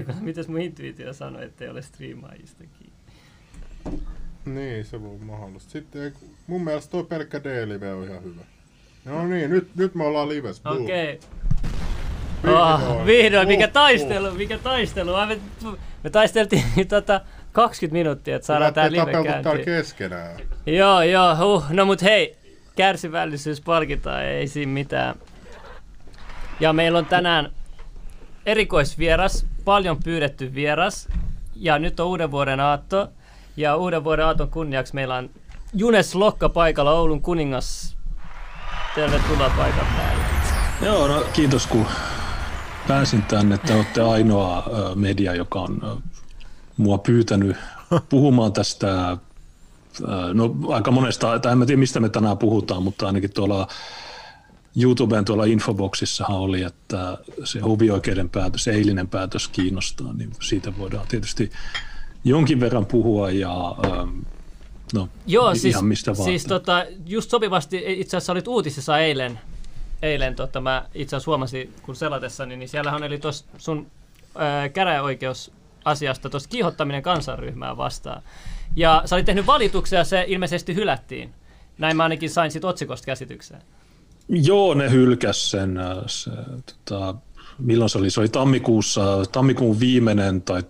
mitäs mun intuitio sanoi, että ei ole striimaajista Niin, se voi mahdollista. Sitten mun mielestä tuo pelkkä D-live on ihan hyvä. No niin, nyt, nyt me ollaan lives. Okei. Okay. Oh, vihdoin, mikä taistelu, mikä taistelu. Me, me taisteltiin tota 20 minuuttia, että saadaan tää live käyntiin. keskenään. Joo, joo, huh. No mut hei, kärsivällisyys palkitaan, ei siinä mitään. Ja meillä on tänään erikoisvieras, paljon pyydetty vieras. Ja nyt on uuden vuoden aatto. Ja uuden vuoden aaton kunniaksi meillä on Junes Lokka paikalla, Oulun kuningas. Tervetuloa paikan päälle. Joo, no kiitos kun pääsin tänne. Te olette ainoa media, joka on mua pyytänyt puhumaan tästä no aika monesta, tai en tiedä mistä me tänään puhutaan, mutta ainakin tuolla YouTuben tuolla infoboxissahan oli, että se hovioikeuden päätös, eilinen päätös kiinnostaa, niin siitä voidaan tietysti jonkin verran puhua ja no, Joo, ihan siis, mistä vaan. Siis tota, just sopivasti itse asiassa olit uutisissa eilen, eilen tota, mä itse asiassa huomasin, kun selatessani, niin siellähän oli tuossa sun ää, käräjäoikeusasiasta tuossa kiihottaminen kansanryhmää vastaan. Ja sä olit tehnyt valituksia ja se ilmeisesti hylättiin. Näin mä ainakin sain sit otsikosta käsitykseen. Joo, ne hylkäs sen. äh, Se, tota, milloin se oli? Se oli tammikuussa, tammikuun viimeinen tai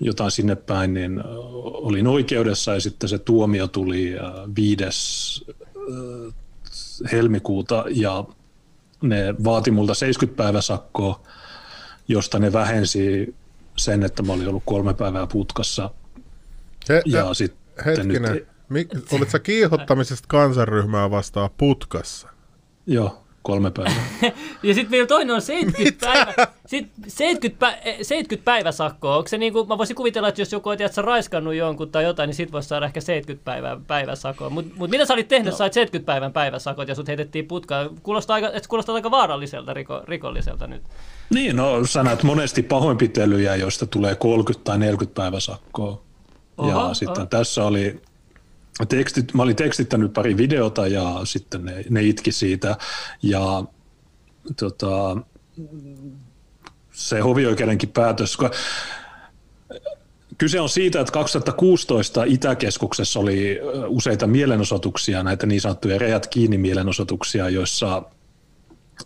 jotain sinne päin, niin äh, olin oikeudessa ja sitten se tuomio tuli äh, viides helmikuuta ja ne vaati multa 70 päiväsakkoa, josta ne vähensi sen, että mä olin ollut kolme päivää putkassa. He, Ja he, sitten hetkinen, nyt- Mik, olit sä kiihottamisesta kansanryhmää vastaan putkassa? Joo, kolme päivää. Ja sitten vielä toinen on 70 päivä, sit 70, pä, eh, 70 päiväsakkoa. Onko se niinku, mä voisin kuvitella, että jos joku on tiedätkö, raiskannut jonkun tai jotain, niin sit voisi saada ehkä 70 päivää päiväsakkoa. Mutta mut mitä sä olit tehnyt, sait 70 päivän päiväsakot ja sut heitettiin putkaan. Kuulostaa aika, et kuulostaa aika vaaralliselta riko, rikolliselta nyt. Niin, no sä näet monesti pahoinpitelyjä, joista tulee 30 tai 40 päiväsakkoa. Oho, ja sitten oho. tässä oli, tekstit, mä olin tekstittänyt pari videota ja sitten ne, ne itki siitä. Ja tota, se hovioikeudenkin päätös, kun Kyse on siitä, että 2016 Itäkeskuksessa oli useita mielenosoituksia, näitä niin sanottuja rejät kiinni mielenosoituksia, joissa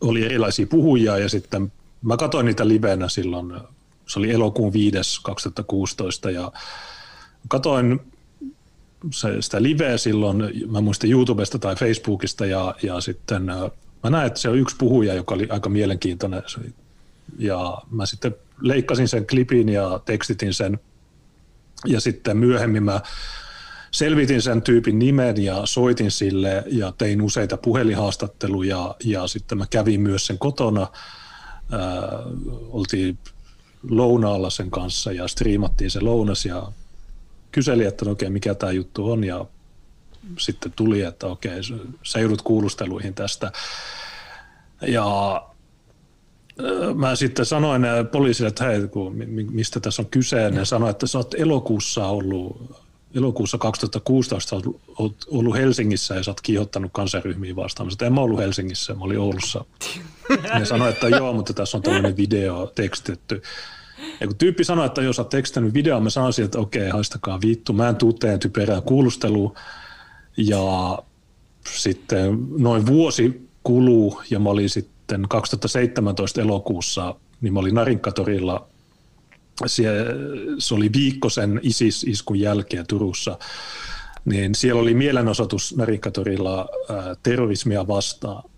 oli erilaisia puhujia ja sitten mä katsoin niitä livenä silloin, se oli elokuun 5. 2016 ja katoin se, sitä liveä silloin, mä muistan YouTubesta tai Facebookista ja, ja sitten mä näin, että se on yksi puhuja, joka oli aika mielenkiintoinen. Ja mä sitten leikkasin sen klipin ja tekstitin sen. Ja sitten myöhemmin mä selvitin sen tyypin nimen ja soitin sille ja tein useita puhelinhaastatteluja. Ja sitten mä kävin myös sen kotona. Ää, oltiin lounaalla sen kanssa ja striimattiin se lounas ja kyseli, että no okei, mikä tämä juttu on ja sitten tuli, että okei, sä joudut kuulusteluihin tästä. Ja Ö, Mä sitten sanoin äh, poliisille, että hei, kun, mi- mi- mistä tässä on kyse, ja ne sanoi, että sä oot elokuussa ollut, elokuussa 2016 oot ollut Helsingissä ja sä oot kiihottanut kansanryhmiä vastaan. Mä en mä ollut Helsingissä, mä olin Oulussa. Ne sanoi, että joo, mutta tässä on tämmöinen video tekstetty. Ja kun tyyppi sanoi, että jos sä oot tekstittänyt video, mä sanoisin, että okei, haistakaa vittu, mä en tuu teen typerää kuulustelua. Ja sitten noin vuosi kuluu ja mä olin sitten 2017 elokuussa, niin mä olin Narinkatorilla, se, se oli viikko sen ISIS-iskun jälkeen Turussa, niin siellä oli mielenosoitus Narinkatorilla ää, terrorismia vastaan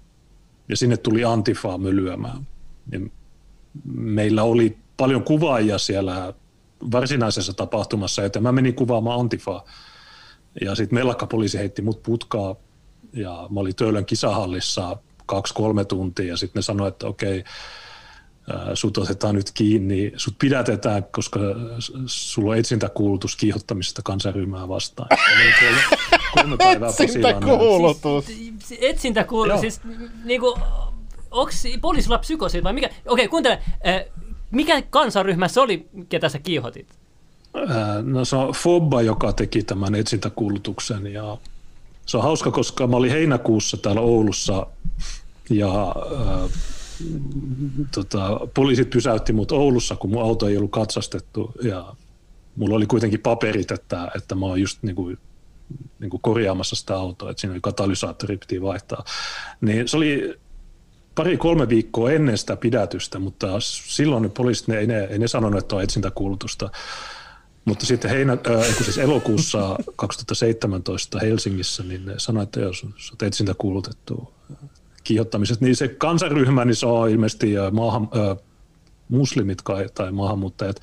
ja sinne tuli Antifaa mölyämään. Niin meillä oli paljon kuvaajia siellä varsinaisessa tapahtumassa, joten mä menin kuvaamaan Antifaa. Ja sitten mellakkapoliisi heitti mut putkaa ja mä olin Töölön kisahallissa kaksi-kolme tuntia ja sitten ne sanoi, että okei, ää, sut otetaan nyt kiinni, sut pidätetään, koska sulla on etsintäkuulutus kiihottamisesta kansanryhmää vastaan. Kolme, kolme päivää. Etsintäkuulutus. Siis, etsintä kuuluu, Joo. siis niinku, onko poliisilla psykosit vai mikä? Okei, kuuntele, eh, mikä kansanryhmä se oli, ketä sä kiihotit? No se on Fobba, joka teki tämän etsintäkuulutuksen ja se on hauska, koska mä olin heinäkuussa täällä Oulussa ja ää, tota, poliisit pysäytti mut Oulussa, kun mun auto ei ollut katsastettu ja mulla oli kuitenkin paperit, että, että mä oon just niin kuin, niin kuin korjaamassa sitä autoa, että siinä oli katalysaattori piti vaihtaa. Niin se oli pari-kolme viikkoa ennen sitä pidätystä, mutta silloin ne poliisit, ne, ei, ne, ei ne sanonut, että on etsintäkuulutusta. Mutta sitten heinä, äh, siis elokuussa 2017 Helsingissä, niin ne sanoi, että jos olet etsintäkuulutettu kiihottamiset, niin se kansaryhmä, niin se on ilmeisesti maahan, äh, muslimit kai, tai maahanmuuttajat.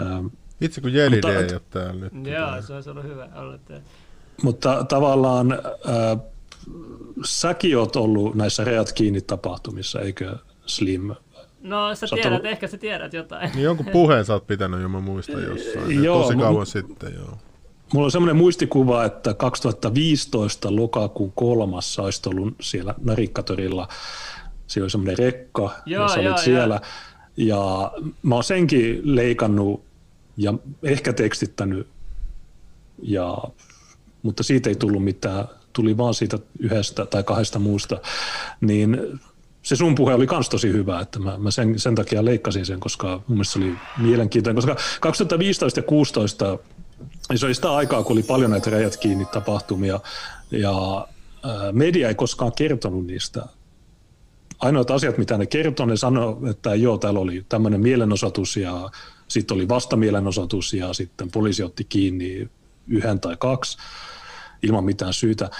Äh, Itse kun JLD ei ole täällä nyt. Joo, se olisi ollut hyvä. Olette. Mutta tavallaan äh, säkin oot ollut näissä reat kiinni tapahtumissa, eikö Slim? No sä, sä tiedät, ollut... ehkä sä tiedät jotain. Niin jonkun puheen sä oot pitänyt jo, mä muistan jossain. joo, tosi kauan m- sitten, joo. Mulla on semmoinen muistikuva, että 2015 lokakuun kolmas olisi ollut siellä Narikkatorilla. Siellä oli semmoinen rekka, joo, ja sä joo, siellä. Joo. Ja mä oon senkin leikannut ja ehkä tekstittänyt, ja, mutta siitä ei tullut mitään tuli vaan siitä yhdestä tai kahdesta muusta, niin se sun puhe oli kans tosi hyvä, että mä, mä sen, sen takia leikkasin sen, koska mun mielestä se oli mielenkiintoinen, koska 2015 ja 2016 niin se oli sitä aikaa, kun oli paljon näitä rajat kiinni tapahtumia ja media ei koskaan kertonut niistä. Ainoat asiat, mitä ne kertoi, ne sanoi, että joo, täällä oli tämmöinen mielenosoitus ja sitten oli vastamielenosoitus ja sitten poliisi otti kiinni yhden tai kaksi ilman mitään syytä.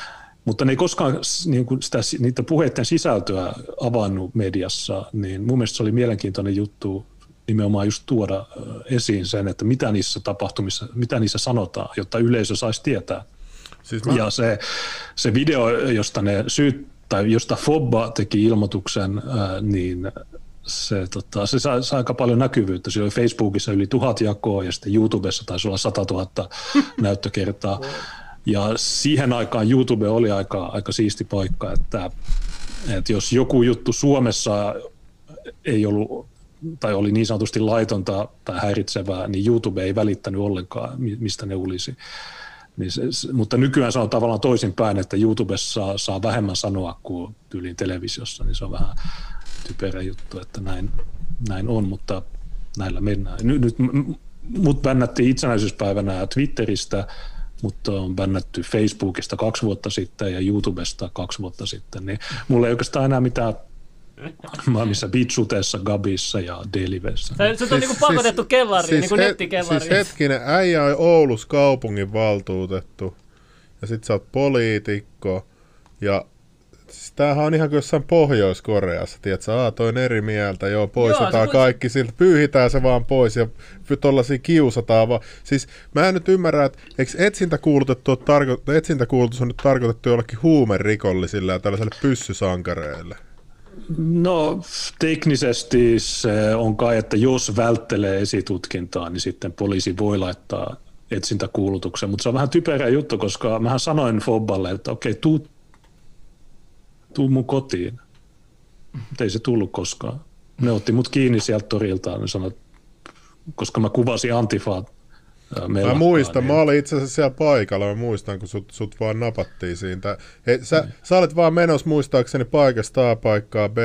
Mutta ne ei koskaan niin kuin sitä, niitä puheiden sisältöä avannut mediassa, niin mun mielestä se oli mielenkiintoinen juttu nimenomaan just tuoda esiin sen, että mitä niissä tapahtumissa, mitä niissä sanotaan, jotta yleisö saisi tietää. Siis mä... Ja se, se video, josta ne syyt, tai josta Fobba teki ilmoituksen, niin se, tota, se sai, sai aika paljon näkyvyyttä. Se oli Facebookissa yli tuhat jakoa ja sitten YouTubessa taisi olla 100 000 näyttökertaa. Ja siihen aikaan YouTube oli aika, aika siisti paikka, että, että jos joku juttu Suomessa ei ollut tai oli niin sanotusti laitonta tai häiritsevää, niin YouTube ei välittänyt ollenkaan, mistä ne ulisi. Niin se, mutta nykyään se on tavallaan toisinpäin, että YouTubessa saa, saa vähemmän sanoa kuin tyyliin televisiossa, niin se on vähän typerä juttu, että näin, näin on, mutta näillä mennään. Nyt, nyt mut bännättiin itsenäisyyspäivänä Twitteristä, mutta on bännätty Facebookista kaksi vuotta sitten ja YouTubesta kaksi vuotta sitten, niin mulla ei oikeastaan enää mitään Mä missä Bitsutessa, Gabissa ja Delivessä. Se on siis, niinku pakotettu siis, kellariin, siis niinku nettikellariin. Siis hetkinen, äijä on Oulus kaupungin valtuutettu ja sit sä oot poliitikko ja Siis tämähän on ihan kuin jossain Pohjois-Koreassa, tiedätkö, aa, toi on eri mieltä, joo, poistetaan joo, kaikki siltä, pyyhitään se vaan pois ja tollasia kiusataan vaan. Siis mä en nyt ymmärrä, että eikö etsintäkuulutettu tarko- etsintäkuulutus on nyt tarkoitettu jollekin huumerikollisille ja tällaiselle pyssysankareille? No teknisesti se on kai, että jos välttelee esitutkintaa, niin sitten poliisi voi laittaa etsintäkuulutuksen, mutta se on vähän typerä juttu, koska mähän sanoin Fobballe, että okei, tuu tuu mun kotiin. Mutta ei se tullut koskaan. Ne otti mut kiinni sieltä torilta, niin sanoi, koska mä kuvasin Antifaa Mä muistan, niin... mä olin itse asiassa siellä paikalla, mä muistan, kun sut, sut vaan napattiin siitä. He, sä, mm. sä olet vaan menossa muistaakseni paikasta A paikkaa B,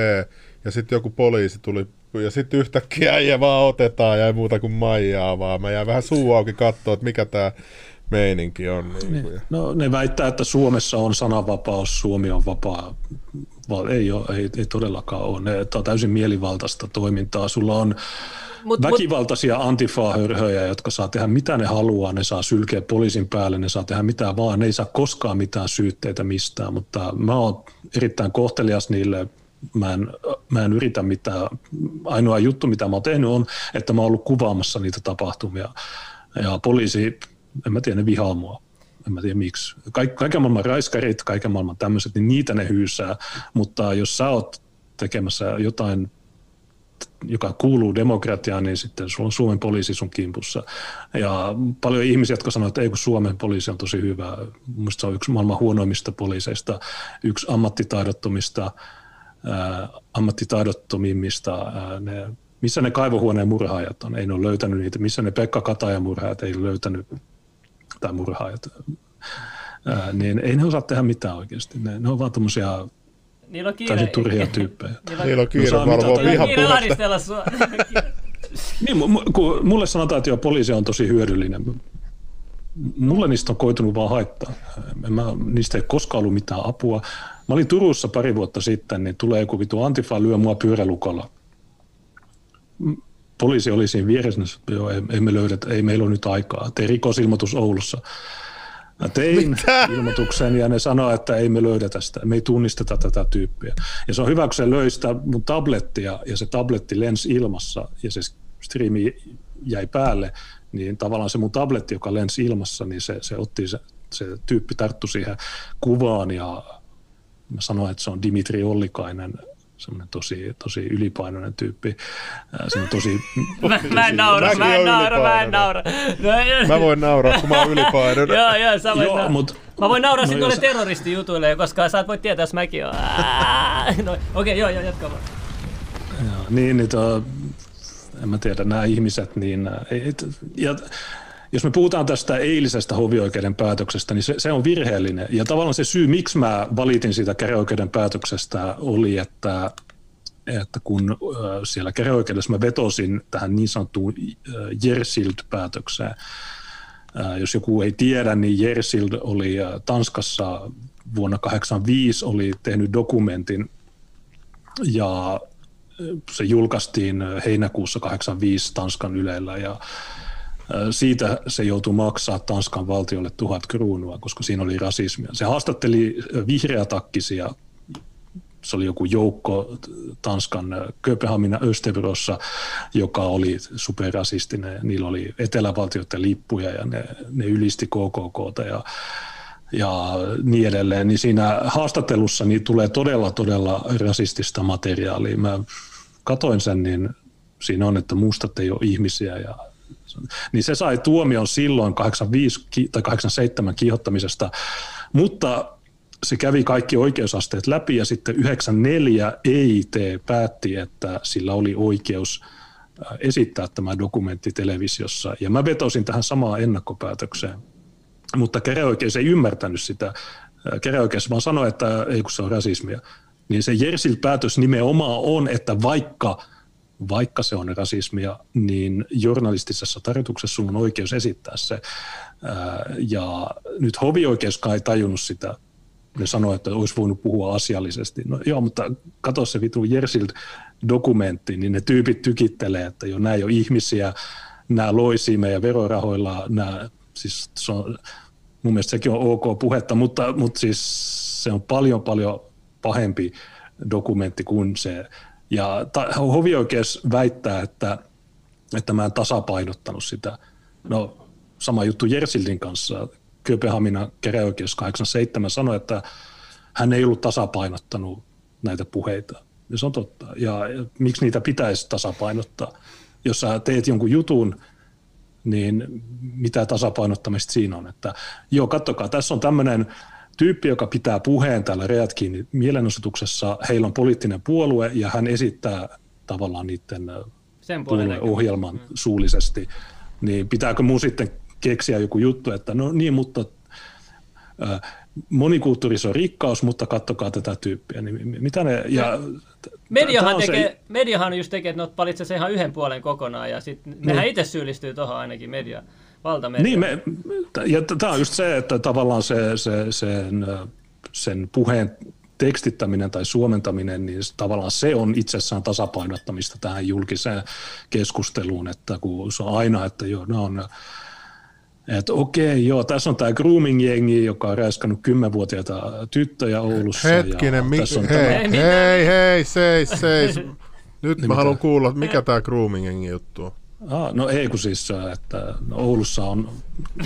ja sitten joku poliisi tuli, ja sitten yhtäkkiä äijä vaan otetaan, ja ei muuta kuin maijaa vaan. Mä jäin vähän suu auki katsoa, että mikä tämä meininki on. Niin niin. kuin. No, ne väittää, että Suomessa on sananvapaus, Suomi on vapaa. Ei, ole, ei, ei todellakaan ole. Tämä on täysin mielivaltaista toimintaa. Sulla on mut, väkivaltaisia mut... antifaa-hörhöjä, jotka saa tehdä mitä ne haluaa. Ne saa sylkeä poliisin päälle, ne saa tehdä mitä vaan. Ne ei saa koskaan mitään syytteitä mistään, mutta mä oon erittäin kohtelias niille mä en, mä en yritä mitään. Ainoa juttu, mitä mä oon tehnyt, on, että mä oon ollut kuvaamassa niitä tapahtumia. Ja poliisi en mä tiedä, ne vihaa mua. En mä tiedä miksi. Kaik, kaiken maailman raiskarit, kaiken maailman tämmöiset, niin niitä ne hyysää. Mutta jos sä oot tekemässä jotain joka kuuluu demokratiaan, niin sitten sulla on Suomen poliisi sun kimpussa. Ja paljon ihmisiä, jotka sanoo, että ei kun Suomen poliisi on tosi hyvä. Mielestäni se on yksi maailman huonoimmista poliiseista, yksi ammattitaidottomista, ää, ammattitaidottomimmista. Ää, ne, missä ne kaivohuoneen murhaajat on? Ei ne ole löytänyt niitä. Missä ne Pekka Katajan murhaajat ei löytänyt tai murhaajat, ää, niin ei ne osaa tehdä mitään oikeasti. Ne, ne on vaan tämmöisiä Niillä on kiire. Täysin turhia tyyppejä. Niillä on valvoa. Niillä on kiire vihapuhetta. ahdistella sua. Niin, kun mulle sanotaan, että joo, poliisi on tosi hyödyllinen. Mulle niistä on koitunut vaan haittaa. En Mä, niistä ei koskaan ollut mitään apua. Mä olin Turussa pari vuotta sitten, niin tulee joku vitu Antifa lyö mua pyörälukolla. Poliisi oli siinä vieressä, niin joo, ei, ei, me löydetä, ei meillä ole nyt aikaa. Tein rikosilmoitus Oulussa. Mä tein Mitä? ilmoituksen ja ne sanoi, että ei me löydetä sitä, me ei tunnisteta tätä tyyppiä. Ja se on hyvä, kun se löi sitä mun tablettia ja se tabletti lensi ilmassa ja se striimi jäi päälle, niin tavallaan se mun tabletti, joka lensi ilmassa, niin se, se otti se, se tyyppi tarttu siihen kuvaan ja mä sanoin, että se on Dimitri Ollikainen, semmoinen tosi, tosi ylipainoinen tyyppi. Ää, Se on tosi... Mä, mä en naura, mä en naura, mä en ylipainoinen. naura. No, Mä voin nauraa, kun mä oon ylipainoinen. Joo, joo, sä voit Joo, nauraa. mut- Mä voin nauraa no sitten noille jos- terroristijutuille, koska sä et voi tietää, jos mäkin oon. No, okei, joo, joo, jatka vaan. Joo, niin, niin to, en mä tiedä, nämä ihmiset, niin ja, jos me puhutaan tästä eilisestä hovioikeuden päätöksestä, niin se, se on virheellinen. Ja tavallaan se syy, miksi mä valitin siitä käräjäoikeuden päätöksestä, oli, että, että kun siellä käräjäoikeudessa mä vetosin tähän niin sanottuun Jersild-päätökseen. Jos joku ei tiedä, niin Jersild oli Tanskassa vuonna 1985 oli tehnyt dokumentin ja se julkaistiin heinäkuussa 85 Tanskan Ylellä ja siitä se joutui maksaa Tanskan valtiolle tuhat kruunua, koska siinä oli rasismia. Se haastatteli vihreätakkisia, se oli joku joukko Tanskan Kööpenhamina Österbrossa, joka oli superrasistinen. Niillä oli etelävaltioiden lippuja ja ne, ne ylisti KKKta ja ja niin edelleen, niin siinä haastattelussa niin tulee todella, todella rasistista materiaalia. Mä katoin sen, niin siinä on, että mustat ei ole ihmisiä. Ja, niin se sai tuomion silloin 85 ki- tai 87 kiihottamisesta, mutta se kävi kaikki oikeusasteet läpi ja sitten 94 EIT päätti, että sillä oli oikeus äh, esittää tämä dokumentti televisiossa. Ja mä vetosin tähän samaan ennakkopäätökseen mutta käräjäoikeus ei ymmärtänyt sitä. Käräjäoikeus vaan sanoi, että ei kun se on rasismia. Niin se Jersil päätös nimenomaan on, että vaikka, vaikka se on rasismia, niin journalistisessa tarjotuksessa sulla on oikeus esittää se. Ja nyt hovioikeuskaan ei tajunnut sitä. Ne sanoi, että olisi voinut puhua asiallisesti. No joo, mutta katso se vitu Jersild-dokumentti, niin ne tyypit tykittelee, että jo nämä ei ole ihmisiä, nämä loisii meidän verorahoilla, nämä, siis se on, mun mielestä sekin on ok puhetta, mutta, mutta siis se on paljon paljon pahempi dokumentti kuin se. Ja ta, hovioikeus väittää, että, että mä en tasapainottanut sitä. No sama juttu Jersildin kanssa. Kööpenhaminan käräjäoikeus 87 sanoi, että hän ei ollut tasapainottanut näitä puheita. Ja se on totta. Ja, ja miksi niitä pitäisi tasapainottaa? Jos sä teet jonkun jutun, niin mitä tasapainottamista siinä on? Että, joo, kattokaa, tässä on tämmöinen tyyppi, joka pitää puheen täällä Reat kiinni mielenosoituksessa. Heillä on poliittinen puolue ja hän esittää tavallaan niiden ö, Sen puolueohjelman suullisesti. Niin pitääkö mun sitten keksiä joku juttu, että no niin, mutta ö, monikulttuurisuus on rikkaus, mutta kattokaa tätä tyyppiä. Niin mitä ne, ja, Mediahan, on se- tekee, mediahan just tekee, että ne valitsee sen ihan yhden puolen kokonaan, ja sitten nehän itse syyllistyy tuohon ainakin media, valtamedia. Niin, me, ja tämä on just se, että tavallaan se, se, sen, sen puheen tekstittäminen tai suomentaminen, niin se- tavallaan se on itsessään tasapainottamista tähän julkiseen keskusteluun, että kun se on aina, että joo, ne on että okei, joo, tässä on tämä grooming-jengi, joka on räiskannut kymmenvuotiaita tyttöjä Oulussa. Hetkinen, ja mi- tässä on hei, Ei mitään. hei, hei, seis, seis. Nyt mä mitä? haluan kuulla, mikä tää groomingin juttu on. Ah, no ei kun siis, äh, että no Oulussa on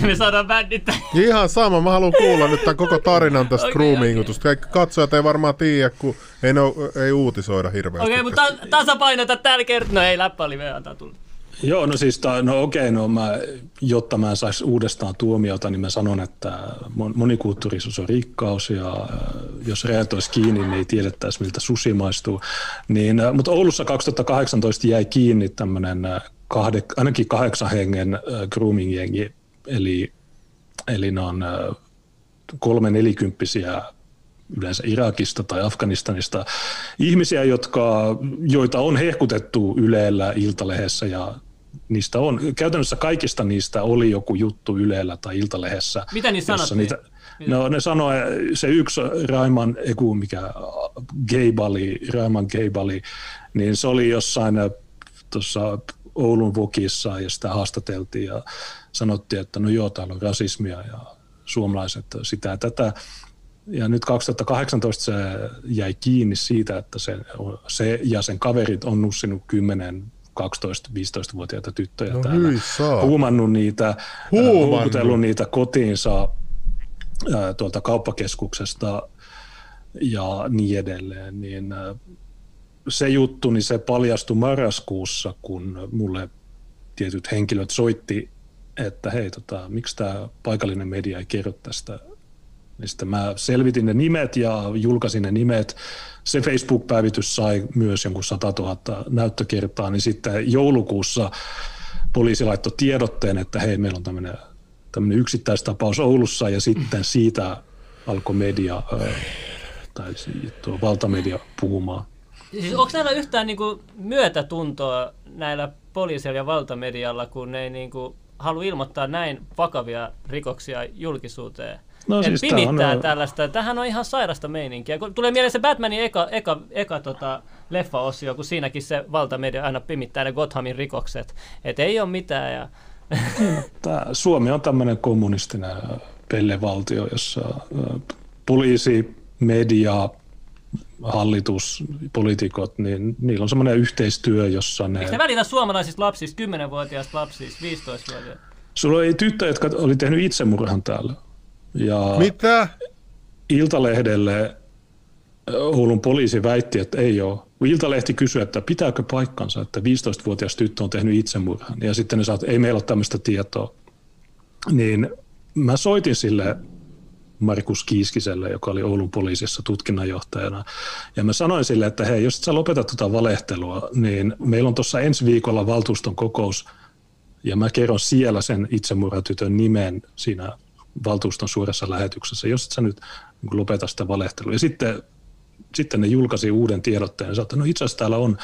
Me saadaan bändittää. Ihan sama, mä haluan kuulla nyt tämän koko tarinan tästä okay, okei. grooming-jutusta. Kaikki Katsojat ei varmaan tiedä, kun ei, ne, oo- ei uutisoida hirveästi. Okei, mutta ta- tasapainota tällä kertaa. No ei, läppä oli vielä antaa tulla. Joo, no siis, no okei, no mä, jotta mä en saisi uudestaan tuomiota, niin mä sanon, että mon- monikulttuurisuus on rikkaus ja äh, jos reet olisi kiinni, niin ei tiedettäisi, miltä susi maistuu. Niin, äh, mutta Oulussa 2018 jäi kiinni tämmöinen kahde, ainakin kahdeksan hengen äh, grooming-jengi, eli, eli ne on äh, kolme nelikymppisiä yleensä Irakista tai Afganistanista, ihmisiä, jotka, joita on hehkutettu Ylellä, Iltalehdessä ja niistä on, käytännössä kaikista niistä oli joku juttu Ylellä tai Iltalehdessä. Mitä niin sanottiin? Niitä, No ne sanoi, se yksi Raiman, eku mikä, Geibali, Raiman Geibali, niin se oli jossain tuossa Oulun Vokissa ja sitä haastateltiin ja sanottiin, että no joo, täällä on rasismia ja suomalaiset sitä ja tätä. Ja nyt 2018 se jäi kiinni siitä, että se, se ja sen kaverit on nussinut 10 12-15-vuotiaita tyttöjä no täällä, huumannut niitä, huukutellut niitä kotiinsa ää, tuolta kauppakeskuksesta ja niin edelleen, niin se juttu, niin se paljastui marraskuussa, kun mulle tietyt henkilöt soitti, että hei, tota, miksi tämä paikallinen media ei kerro tästä. Niin sitten mä selvitin ne nimet ja julkaisin ne nimet. Se Facebook-päivitys sai myös jonkun 100 000 näyttökertaa, niin sitten joulukuussa poliisi laittoi tiedotteen, että hei, meillä on tämmöinen, tämmöinen yksittäistapaus Oulussa ja sitten siitä alkoi media tai tuo valtamedia puhumaan. Siis onko näillä yhtään niinku myötätuntoa näillä poliisilla ja valtamedialla, kun ne ei niinku halua ilmoittaa näin vakavia rikoksia julkisuuteen? No, siis pimittää on... tällaista. Tähän on ihan sairasta meininkiä. Kun tulee mieleen se Batmanin eka, eka, eka tota, leffa-osio, kun siinäkin se valtamedia aina pimittää ne Gothamin rikokset. Että ei ole mitään. Ja... Tää, Suomi on tämmöinen kommunistinen pellevaltio, jossa poliisi, media, hallitus, poliitikot, niin niillä on semmoinen yhteistyö, jossa ne... Eikö ne välitä suomalaisista lapsista, 10-vuotiaista lapsista, 15-vuotiaista? Sulla oli tyttö, jotka oli tehnyt itsemurhan täällä. Ja Mitä? Iltalehdelle Oulun poliisi väitti, että ei ole. Iltalehti kysyi, että pitääkö paikkansa, että 15-vuotias tyttö on tehnyt itsemurhan. Ja sitten ne sanoi, että ei meillä ole tämmöistä tietoa. Niin mä soitin sille Markus Kiiskiselle, joka oli Oulun poliisissa tutkinnanjohtajana. Ja mä sanoin sille, että hei, jos sä lopetat tuota valehtelua, niin meillä on tuossa ensi viikolla valtuuston kokous, ja mä kerron siellä sen itsemurhatytön nimen siinä valtuuston suuressa lähetyksessä, jos et sä nyt niin lopeta sitä valehtelua. Ja sitten, sitten ne julkaisi uuden tiedotteen ja sanoi, että no itse asiassa täällä on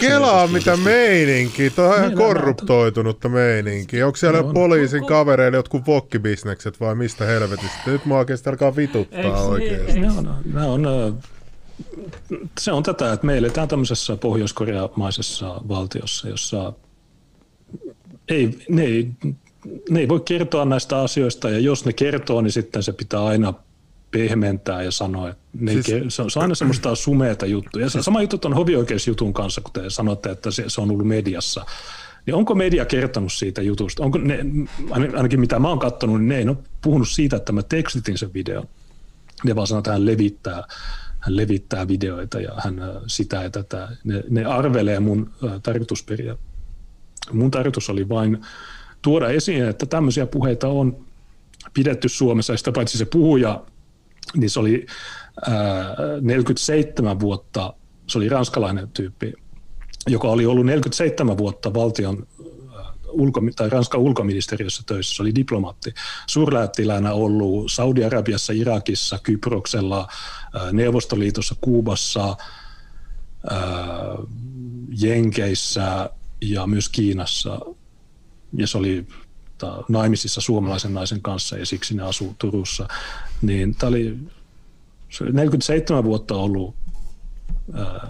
Kelaa mitä meininki, tuo on ihan korruptoitunutta meininki. Onko siellä no, poliisin kavereille jotkut vokkibisnekset vai mistä helvetistä? Nyt mua oikeasti alkaa vituttaa Eiks, niin? oikeasti. Ne on, ne on, se on tätä, että me eletään tämmöisessä pohjois-koreamaisessa valtiossa, jossa ei, ne, ei, ne ei voi kertoa näistä asioista ja jos ne kertoo, niin sitten se pitää aina pehmentää ja sanoa, että ne siis, se, on, se on aina semmoista sumeata juttuja. Ja se sama juttu on hovioikeusjutun kanssa, kun te sanotte, että se, se on ollut mediassa. Niin onko media kertonut siitä jutusta? Onko ne, ainakin mitä mä oon katsonut, niin ne ei ole puhunut siitä, että mä tekstitin sen videon. Ne vaan sanoo, että hän levittää, hän levittää videoita ja hän äh, sitä ja tätä. Ne, ne arvelee mun äh, tarkoitusperiä. Mun tarkoitus oli vain tuoda esiin, että tämmöisiä puheita on pidetty Suomessa, ja sitä paitsi se puhuja niin se oli ää, 47 vuotta, se oli ranskalainen tyyppi, joka oli ollut 47 vuotta valtion ulko, tai Ranskan ulkoministeriössä töissä, se oli diplomaatti. Suurlähettiläänä ollut Saudi-Arabiassa, Irakissa, Kyproksella, Neuvostoliitossa, Kuubassa, Jenkeissä ja myös Kiinassa. Ja se oli naimisissa suomalaisen naisen kanssa ja siksi ne asuu Turussa. Niin tämä oli 47 vuotta ollut ää,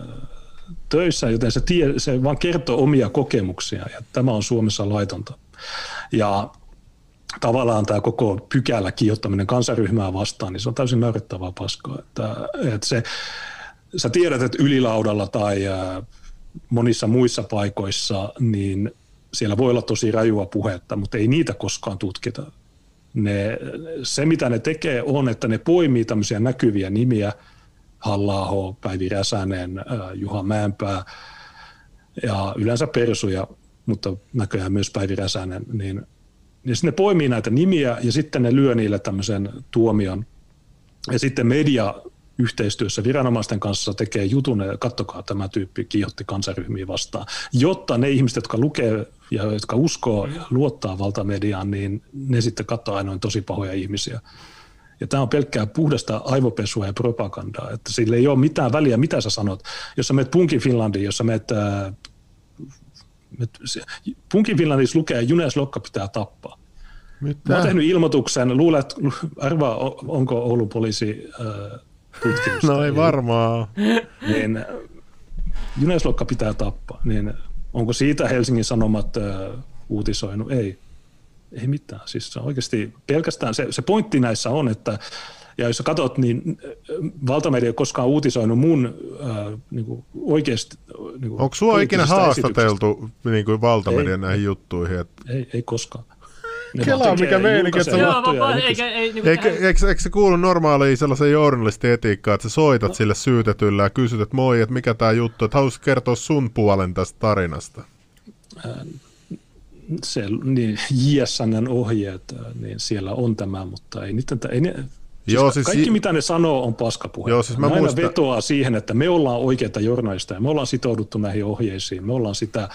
töissä, joten se, tie, se vaan kertoo omia kokemuksia ja tämä on Suomessa laitonta. Ja tavallaan tämä koko pykälä kiihottaminen kansaryhmää vastaan, niin se on täysin naurettavaa paskaa. Että, että se, sä tiedät, että ylilaudalla tai ää, monissa muissa paikoissa, niin siellä voi olla tosi rajua puhetta, mutta ei niitä koskaan tutkita. Ne, se, mitä ne tekee, on, että ne poimii tämmöisiä näkyviä nimiä, halla Päivi Räsänen, Juha Mäenpää ja yleensä Persuja, mutta näköjään myös Päivi Räsänen, niin, niin ne poimii näitä nimiä ja sitten ne lyö niille tämmöisen tuomion. Ja sitten media yhteistyössä viranomaisten kanssa tekee jutun, ja kattokaa tämä tyyppi kiihotti kansaryhmiä vastaan, jotta ne ihmiset, jotka lukee ja jotka uskoo ja luottaa valtamediaan, niin ne sitten katsoo ainoin tosi pahoja ihmisiä. Ja tämä on pelkkää puhdasta aivopesua ja propagandaa, että sillä ei ole mitään väliä, mitä sä sanot. Jos sä menet Punkin Finlandiin, jos sä menet, äh, Punkin Finlandissa lukee, Junes Lokka pitää tappaa. Mitä? Mä oon tehnyt ilmoituksen, luulet, arvaa onko Oulun poliisi äh, tutkimusta. No ei varmaan. Niin, Junes Lokka pitää tappaa. Niin onko siitä Helsingin Sanomat äh, uutisoinut? Ei ei mitään. Siis oikeasti pelkästään se, se pointti näissä on, että ja jos katsot, niin valtamedia ei ole koskaan uutisoinut mun äh, niin kuin oikeasti... Niin kuin Onko sua ikinä haastateltu niin kuin valtamedian näihin ei, juttuihin? Että... Ei, ei koskaan. Kelaa mikä meininki, että niin eikö, eikö, eikö se kuulu normaaliin sellaisen journalistietiikkaan, että sä soitat sille syytetyllä ja kysyt, että moi, että mikä tämä juttu, että haluaisit kertoa sun puolen tästä tarinasta? Se, niin, JSNn ohjeet, niin siellä on tämä, mutta ei niitä, ei ne, siis Joo, siis kaikki, mitä ne sanoo, on paskapuhe. Joo, siis mä aina muista... vetoaa siihen, että me ollaan oikeita journalisteja, me ollaan sitouduttu näihin ohjeisiin, me ollaan sitä,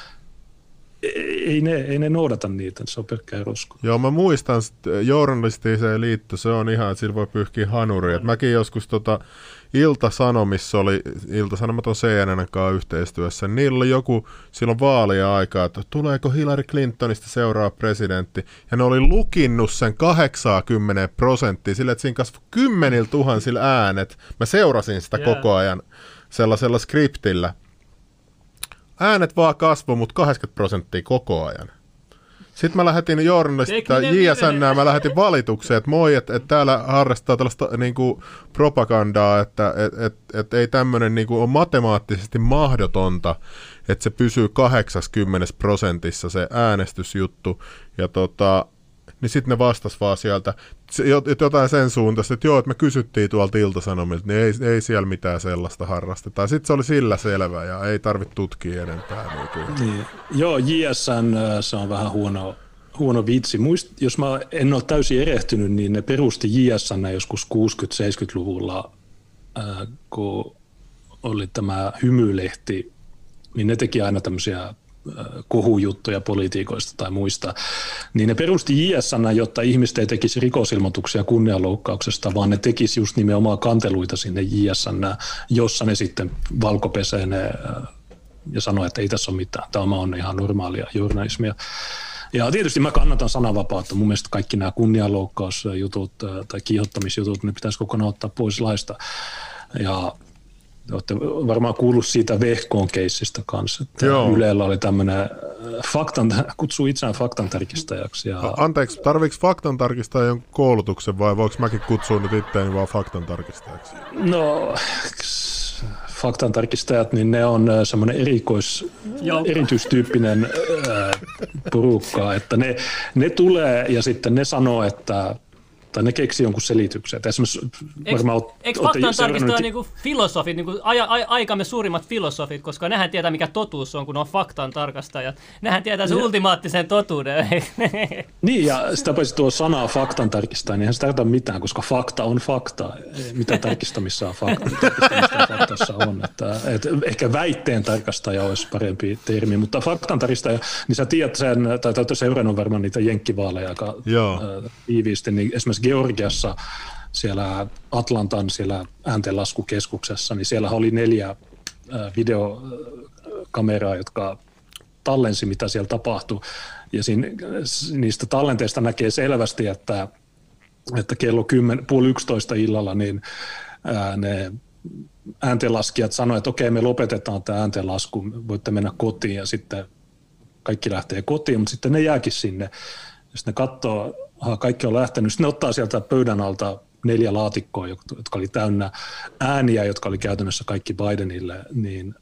ei ne, ei ne noudata niitä, se on pelkkää rosku. Joo, mä muistan, journalistiseen liitto, se on ihan, että sillä voi pyyhkiä hanuri. mäkin joskus tota, Ilta-Sanomissa oli, Ilta-Sanomat on CNN kanssa yhteistyössä, niillä oli joku silloin vaalia aikaa, että tuleeko Hillary Clintonista seuraava presidentti, ja ne oli lukinnut sen 80 prosenttia, sillä että siinä kasvoi kymmenillä tuhansilla äänet. Mä seurasin sitä yeah. koko ajan sellaisella skriptillä. Äänet vaan kasvoi, mutta 80 prosenttia koko ajan. Sitten mä lähetin journalista JSN, mä lähetin valituksen, että moi, että, että täällä harrastaa tällaista niin kuin, propagandaa, että et, et, et ei tämmöinen niin on matemaattisesti mahdotonta, että se pysyy 80 prosentissa se äänestysjuttu. Ja tota, niin sitten ne vastas vaan sieltä jotain sen suuntaista, että joo, että me kysyttiin tuolta iltasanomilta, niin ei, ei siellä mitään sellaista harrasteta. Sitten se oli sillä selvä ja ei tarvitse tutkia enempää. Niin niin. Joo, JSN se on vähän huono, huono vitsi. Muist, jos mä en ole täysin erehtynyt, niin ne perusti JSN joskus 60-70-luvulla, äh, kun oli tämä hymylehti, niin ne teki aina tämmöisiä kohujuttuja politiikoista tai muista, niin ne perusti JSN, jotta ihmiset ei tekisi rikosilmoituksia kunnianloukkauksesta, vaan ne tekisi just nimenomaan kanteluita sinne JSN, jossa ne sitten valkopesee ne ja sanoo, että ei tässä ole mitään, tämä on ihan normaalia journalismia. Ja tietysti mä kannatan sananvapautta. Mun mielestä kaikki nämä kunnianloukkausjutut tai kiihottamisjutut, ne pitäisi kokonaan ottaa pois laista. Ja olette varmaan kuullut siitä Vehkoon keissistä kanssa, että Joo. Ylellä oli tämmöinen äh, faktan, kutsuu itseään faktantarkistajaksi. Ja... Anteeksi, tarviiko faktantarkistajan koulutuksen vai voiko mäkin kutsua nyt itseäni vaan faktantarkistajaksi? No, faktantarkistajat, niin ne on äh, semmoinen erikois, Joo. erityistyyppinen äh, porukka, että ne, ne tulee ja sitten ne sanoo, että tai ne keksi jonkun selityksen. esimerkiksi eikö, varmaan eikö faktan tarkistaa niinku filosofit, niinku a, a, aikamme suurimmat filosofit, koska nehän tietää mikä totuus on, kun on faktan tarkastajat. Nehän tietää sen ja. ultimaattisen totuuden. niin, ja sitä paitsi tuo sanaa faktan tarkistaa, niin eihän se tarkoita mitään, koska fakta on fakta. Mitä tarkistamissa on fakta, faktassa on. Että, et, ehkä väitteen tarkastaja olisi parempi termi, mutta faktan tarkistaja, niin sä tiedät sen, tai olette seurannut varmaan niitä jenkkivaaleja aika tiiviisti, niin esimerkiksi Georgiassa siellä Atlantan siellä ääntenlaskukeskuksessa, niin siellä oli neljä videokameraa, jotka tallensi, mitä siellä tapahtui. Ja siinä, niistä tallenteista näkee selvästi, että, että kello 10, puoli 11 illalla niin ää, ne ääntenlaskijat sanoivat, että okei, me lopetetaan tämä ääntenlasku, voitte mennä kotiin ja sitten kaikki lähtee kotiin, mutta sitten ne jääkin sinne. Jos ne katsoo aha, kaikki on lähtenyt. Sitten ne ottaa sieltä pöydän alta neljä laatikkoa, jotka oli täynnä ääniä, jotka oli käytännössä kaikki Bidenille, niin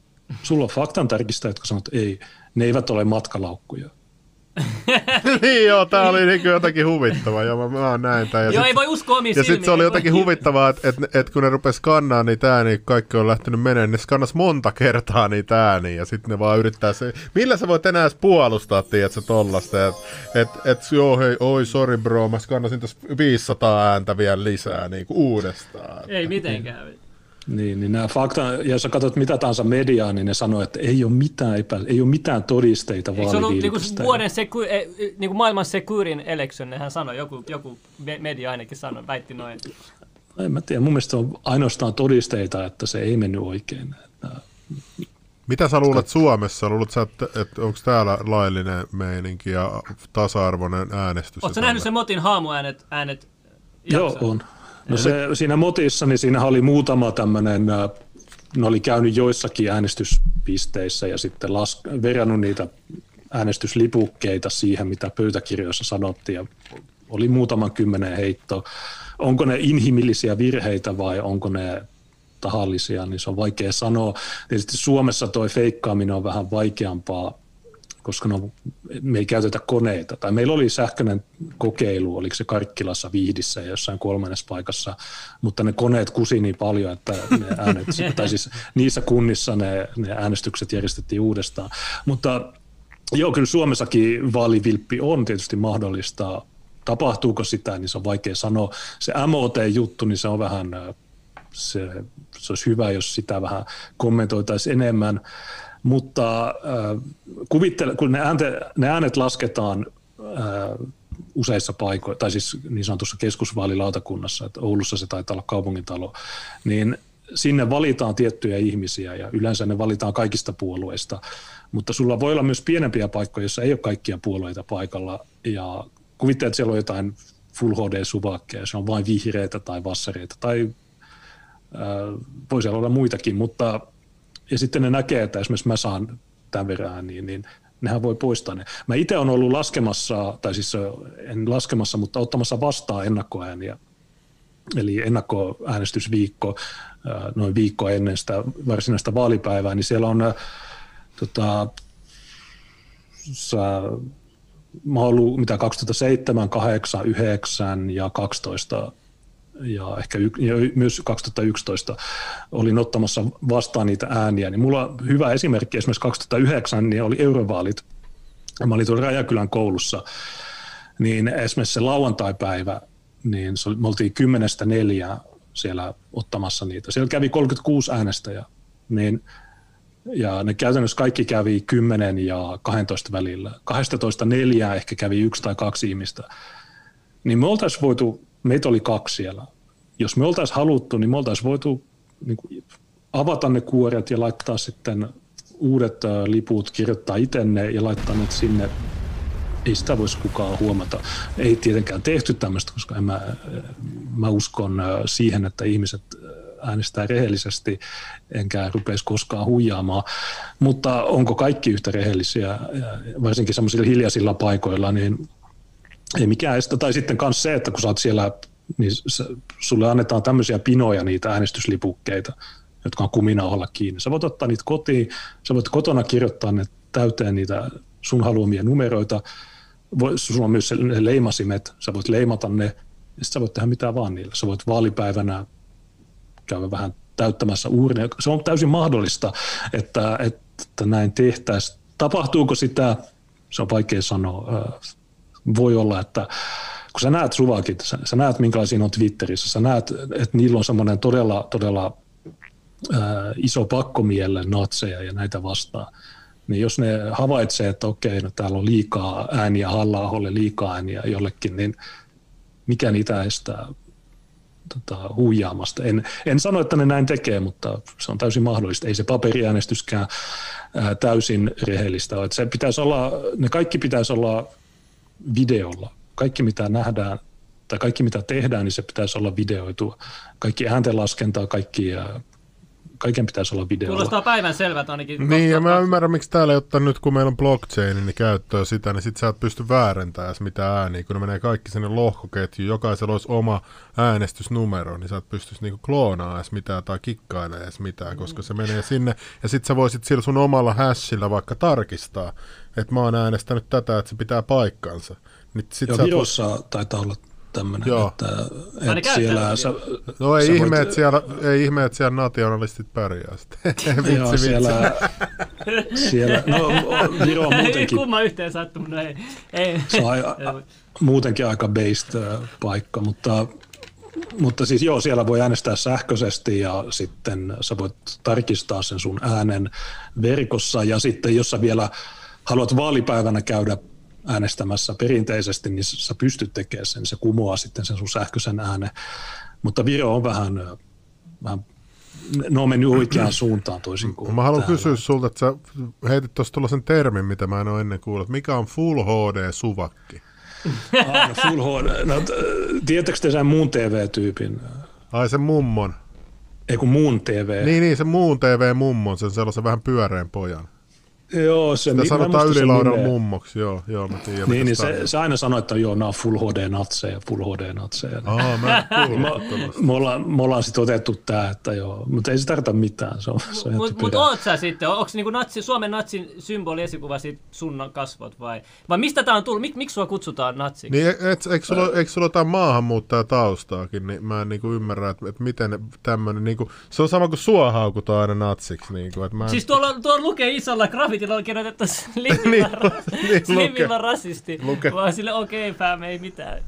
sulla on faktan tarkistajat, jotka sanoo, että ei, ne eivät ole matkalaukkuja. niin joo, tää oli niin jotakin huvittavaa, joo mä, mä näin tämän. Ja joo, sit, ei voi uskoa omiin Ja sitten se oli jotakin huvittavaa, että et, et, kun ne rupes skannaa niitä ääniä, niin kaikki on lähtenyt menemään, ne skannas monta kertaa niitä ääniä, ja sitten ne vaan yrittää se, millä sä voit enää edes puolustaa, tiedätkö, tollasta, että et, et, joo hei, oi sorry bro, mä skannasin tässä 500 ääntä vielä lisää niin uudestaan. Ei mitenkään. Niin, niin nämä fakta, ja jos sä katsot mitä tahansa mediaa, niin ne sanoo, että ei ole mitään, epä, ei ole mitään todisteita Eikö se ollut niinku vuoden seku, e, niinku maailman sekurin election, hän sanoi, joku, joku me- media ainakin sanoi, väitti noin. En mä tiedä, mun mielestä on ainoastaan todisteita, että se ei mennyt oikein. Että Mitä sä luulet Suomessa? Luulet sä, että, että onko täällä laillinen meininki ja tasa-arvoinen äänestys? Oletko nähnyt tällä? Motin haamuäänet äänet Joo, on. No se, siinä motissa, niin siinä oli muutama tämmöinen, ne oli käynyt joissakin äänestyspisteissä ja sitten las, verrannut niitä äänestyslipukkeita siihen, mitä pöytäkirjoissa sanottiin ja oli muutaman kymmenen heitto. Onko ne inhimillisiä virheitä vai onko ne tahallisia, niin se on vaikea sanoa. Tietysti Suomessa toi feikkaaminen on vähän vaikeampaa, koska no, me ei käytetä koneita. Tai meillä oli sähköinen kokeilu, oliko se Karkkilassa Viihdissä ja jossain kolmannessa paikassa, mutta ne koneet kusi niin paljon, että ne äänet, tai siis niissä kunnissa ne, ne äänestykset järjestettiin uudestaan. Mutta joo, kyllä Suomessakin vaalivilppi on tietysti mahdollista. Tapahtuuko sitä, niin se on vaikea sanoa. Se MOT-juttu, niin se on vähän, äh, se, se olisi hyvä, jos sitä vähän kommentoitaisiin enemmän. Mutta äh, kuvittele, kun ne, äänte, ne äänet lasketaan äh, useissa paikoissa, tai siis niin sanotussa keskusvaalilautakunnassa, että Oulussa se taitaa olla kaupungintalo, niin sinne valitaan tiettyjä ihmisiä ja yleensä ne valitaan kaikista puolueista, mutta sulla voi olla myös pienempiä paikkoja, joissa ei ole kaikkia puolueita paikalla. Ja kuvittele, että siellä on jotain Full HD-suvakkeja, se on vain vihreitä tai vassareita tai äh, voi siellä olla muitakin, mutta ja sitten ne näkee, että esimerkiksi mä saan tämän verran, niin, niin nehän voi poistaa ne. Mä itse olen ollut laskemassa, tai siis en laskemassa, mutta ottamassa vastaan ennakkoääniä. Eli ennakkoäänestysviikko, noin viikko ennen sitä varsinaista vaalipäivää, niin siellä on tota, sä, mä oon ollut mitä 2007, 8, 9 ja 12 ja ehkä y- ja myös 2011 olin ottamassa vastaan niitä ääniä, niin mulla hyvä esimerkki esimerkiksi 2009 niin oli eurovaalit. Mä olin tuolla Rajakylän koulussa, niin esimerkiksi se lauantai-päivä, niin se oli, me oltiin kymmenestä neljää siellä ottamassa niitä. Siellä kävi 36 äänestäjää, niin ja ne käytännössä kaikki kävi 10 ja 12 välillä. 12 neljää ehkä kävi yksi tai kaksi ihmistä. Niin me oltaisiin voitu, meitä oli kaksi siellä. Jos me oltaisiin haluttu, niin me oltaisiin voitu niin kuin, avata ne kuoret ja laittaa sitten uudet liput, kirjoittaa itse ne ja laittaa ne sinne. Ei sitä voisi kukaan huomata. Ei tietenkään tehty tämmöistä, koska en mä, mä uskon siihen, että ihmiset äänestää rehellisesti, enkä rupeisi koskaan huijaamaan. Mutta onko kaikki yhtä rehellisiä, varsinkin semmoisilla hiljaisilla paikoilla, niin ei mikään estä. Tai sitten myös se, että kun sä oot siellä, niin sulle annetaan tämmöisiä pinoja, niitä äänestyslipukkeita, jotka on kuminauhalla kiinni. Sä voit ottaa niitä kotiin, sä voit kotona kirjoittaa ne täyteen niitä sun haluamia numeroita. Sulla on myös ne leimasimet, sä voit leimata ne, ja sä voit tehdä mitään vaan niillä. Sä voit vaalipäivänä käydä vähän täyttämässä uurnia. Se on täysin mahdollista, että, että näin tehtäisiin. Tapahtuuko sitä, se on vaikea sanoa. Voi olla, että kun sä näet suvakit, sä, sä näet minkälaisia on Twitterissä, sä näet, että niillä on semmoinen todella, todella ää, iso pakkomielle natseja ja näitä vastaan. Niin jos ne havaitsee, että okei, no täällä on liikaa ääniä halla liikaa ääniä jollekin, niin mikä niitä estää tota, huijaamasta. En, en sano, että ne näin tekee, mutta se on täysin mahdollista. Ei se paperiäänestyskään ää, täysin rehellistä ole. Se pitäisi olla, ne kaikki pitäisi olla videolla. Kaikki mitä nähdään tai kaikki mitä tehdään, niin se pitäisi olla videoitua. Kaikki ääntenlaskentaa, kaikki kaiken pitäisi olla videolla. Kuulostaa päivän selvät ainakin. Niin, ja mä ymmärrän, miksi täällä ei ottaa nyt, kun meillä on blockchain, niin käyttöön sitä, niin sit sä et pysty väärentämään mitään ääniä, kun ne menee kaikki sinne lohkoketjuun, jokaisella olisi oma äänestysnumero, niin sä et pystyisi niinku kloonaamaan edes mitään tai kikkailemaan edes mitään, koska se menee sinne, ja sit sä voisit sillä sun omalla hashilla vaikka tarkistaa, että mä oon äänestänyt tätä, että se pitää paikkansa. Niin sit Joo, Virossa voit... taitaa olla tämmöinen, Joo. että, että siellä... Sä, no ei sä ihme, voit... että siellä, ei ihme, että siellä nationalistit pärjää sitten. vitsi, Joo, vitsi. siellä, siellä, no Viro on Ei muutenkin, kumma yhteen sattunut, no ei. ei. se on a, muutenkin aika based äh, paikka, mutta mutta siis joo, siellä voi äänestää sähköisesti ja sitten sä voit tarkistaa sen sun äänen verkossa ja sitten jos sä vielä haluat vaalipäivänä käydä äänestämässä perinteisesti, niin sä pystyt tekemään sen, se kumoaa sitten sen sun sähköisen äänen. Mutta Viro on vähän, vähän ne on mennyt oikeaan suuntaan toisin kuin Mä haluan täällä. kysyä sulta, että sä heitit tuossa tuollaisen termin, mitä mä en ole ennen kuullut. Mikä on Full HD-suvakki? Ah, no full HD. No, tiedättekö te sen muun TV-tyypin? Ai se mummon. Ei kun muun TV. Niin, niin, se muun TV-mummon, sen sellaisen vähän pyöreän pojan. Joo, se, Sitä sanotaan nimeä. mummoksi, joo, joo, mä tiedän. Niin, niin se se, aina sanoo, että joo, nämä on Full HD-natseja, Full HD-natseja. Aa, mä en kuullut tuollaista. Me ollaan, me ollaan sitten otettu tämä, että joo, mutta ei se tarkoita mitään, se on, se Mutta mut oot sä sitten, onko niinku natsi, Suomen natsin symboli esikuva siitä sun kasvot vai? Vai mistä tää on tullut? Mik, miksi sua kutsutaan natsiksi? Niin, et, eikö, sulla, eikö sulla jotain maahanmuuttaja taustaakin, niin mä en niinku ymmärrä, että, että miten tämmöinen, niinku, se on sama kuin sua haukutaan aina natsiksi. Niinku, että mä en, Siis tuolla, tuolla lukee isolla grafitilla on kirjoitettu Niin, Slimilla, niin lukee. rasisti. Lukee. Vaan sille okei, okay, fam, ei mitään.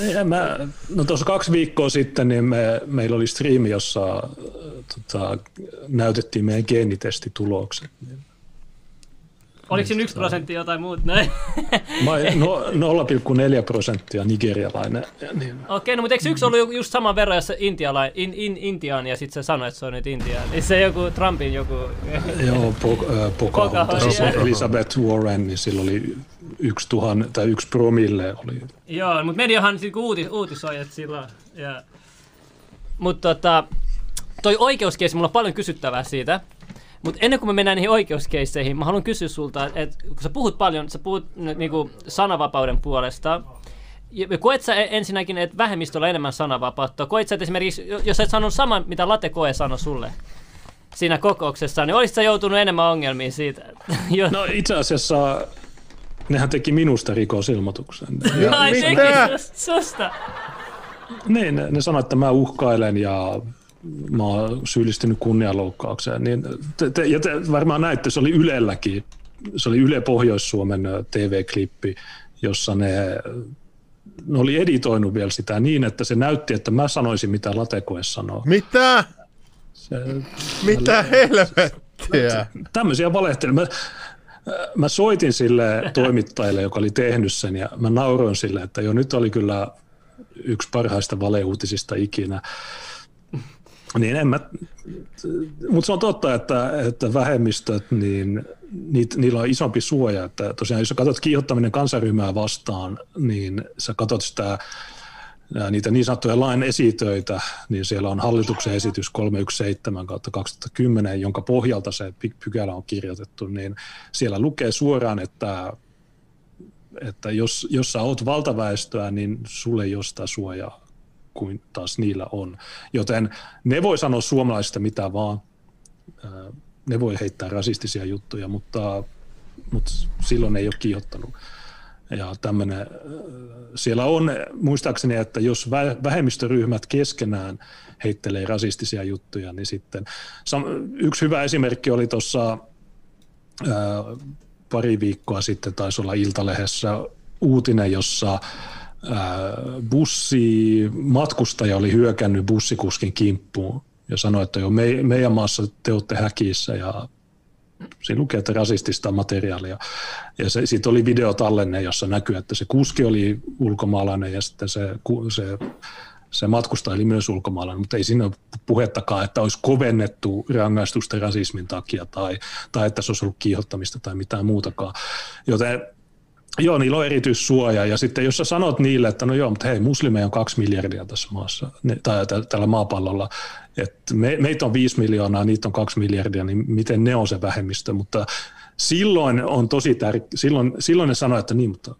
Niin, mä, no tuossa kaksi viikkoa sitten niin me, meillä oli striimi, jossa tota, näytettiin meidän geenitestitulokset. Oliko siinä yksi prosentti jotain muuta? Mä, no, 0,4 prosenttia nigerialainen. Niin, Okei, no mutta eikö yksi ollut ju- just saman verran, jos se in, in, Intiaan ja sitten se sanoi, että se on nyt Intiaan. Niin se joku Trumpin joku... joo, po, äh, Pocahontas. Elizabeth Warren, niin sillä oli yksi, tuhan, tai yksi promille. Oli. Joo, mutta mediahan sit uutis, uutisoi, että silloin. Ja... Mutta tota, toi oikeuskeissi, mulla on paljon kysyttävää siitä. Mutta ennen kuin me mennään niihin oikeuskeisseihin, mä haluan kysyä sulta, että kun sä puhut paljon, sä puhut niinku sananvapauden puolesta, ja koet sä e- ensinnäkin, että vähemmistöllä on enemmän sananvapautta? Koet sä, että esimerkiksi, jo- jos sä et sanonut saman, mitä Late Koe sanoi sulle siinä kokouksessa, niin olisit sä joutunut enemmän ongelmiin siitä? No itse asiassa nehän teki minusta rikosilmoituksen. Ai, mitä? sekin sus- susta. Niin, ne, ne sanoi, että mä uhkailen ja mä oon syyllistynyt kunnianloukkaukseen. Niin te, te, ja te varmaan näitte, se oli Ylelläkin, se oli Yle Pohjois-Suomen TV-klippi, jossa ne, ne oli editoinut vielä sitä niin, että se näytti, että mä sanoisin, mitä Latekoe sanoo. Mitä? Se, Mitä helvettiä? tämmöisiä valehteluja. Mä, mä soitin sille toimittajalle, joka oli tehnyt sen, ja mä nauroin sille, että jo nyt oli kyllä yksi parhaista valeuutisista ikinä. Niin en mä, mutta se on totta, että, että vähemmistöt, niin niit, niillä on isompi suoja. Että tosiaan jos sä katsot kiihottaminen kansaryhmää vastaan, niin sä katsot sitä niitä niin sanottuja lain esitöitä, niin siellä on hallituksen esitys 317 kautta 2010, jonka pohjalta se py- pykälä on kirjoitettu, niin siellä lukee suoraan, että, että jos, jos sä oot valtaväestöä, niin sulle ei ole sitä suojaa kuin taas niillä on. Joten ne voi sanoa suomalaisista mitä vaan, ne voi heittää rasistisia juttuja, mutta, mutta silloin ei ole kiihottanut. Ja tämmönen, siellä on muistaakseni, että jos vä- vähemmistöryhmät keskenään heittelee rasistisia juttuja, niin sitten yksi hyvä esimerkki oli tuossa pari viikkoa sitten taisi olla Iltalehdessä uutinen, jossa bussi, matkustaja oli hyökännyt bussikuskin kimppuun ja sanoi, että jo me, meidän maassa te olette häkissä ja siinä lukee, että rasistista materiaalia. Ja se, siitä oli videotallenne, jossa näkyy, että se kuski oli ulkomaalainen ja sitten se, se, se matkustaja oli myös ulkomaalainen, mutta ei siinä ole puhettakaan, että olisi kovennettu rangaistusta rasismin takia tai, tai että se olisi ollut kiihottamista tai mitään muutakaan. Joten Joo, niillä on erityissuoja. Ja sitten jos sä sanot niille, että no joo, mutta hei, muslimeja on kaksi miljardia tässä maassa, ne, tai tä- tällä maapallolla, että me, meitä on viisi miljoonaa, niitä on kaksi miljardia, niin miten ne on se vähemmistö. Mutta silloin on tosi tärkeää, silloin, silloin ne sanoo, että niin, mutta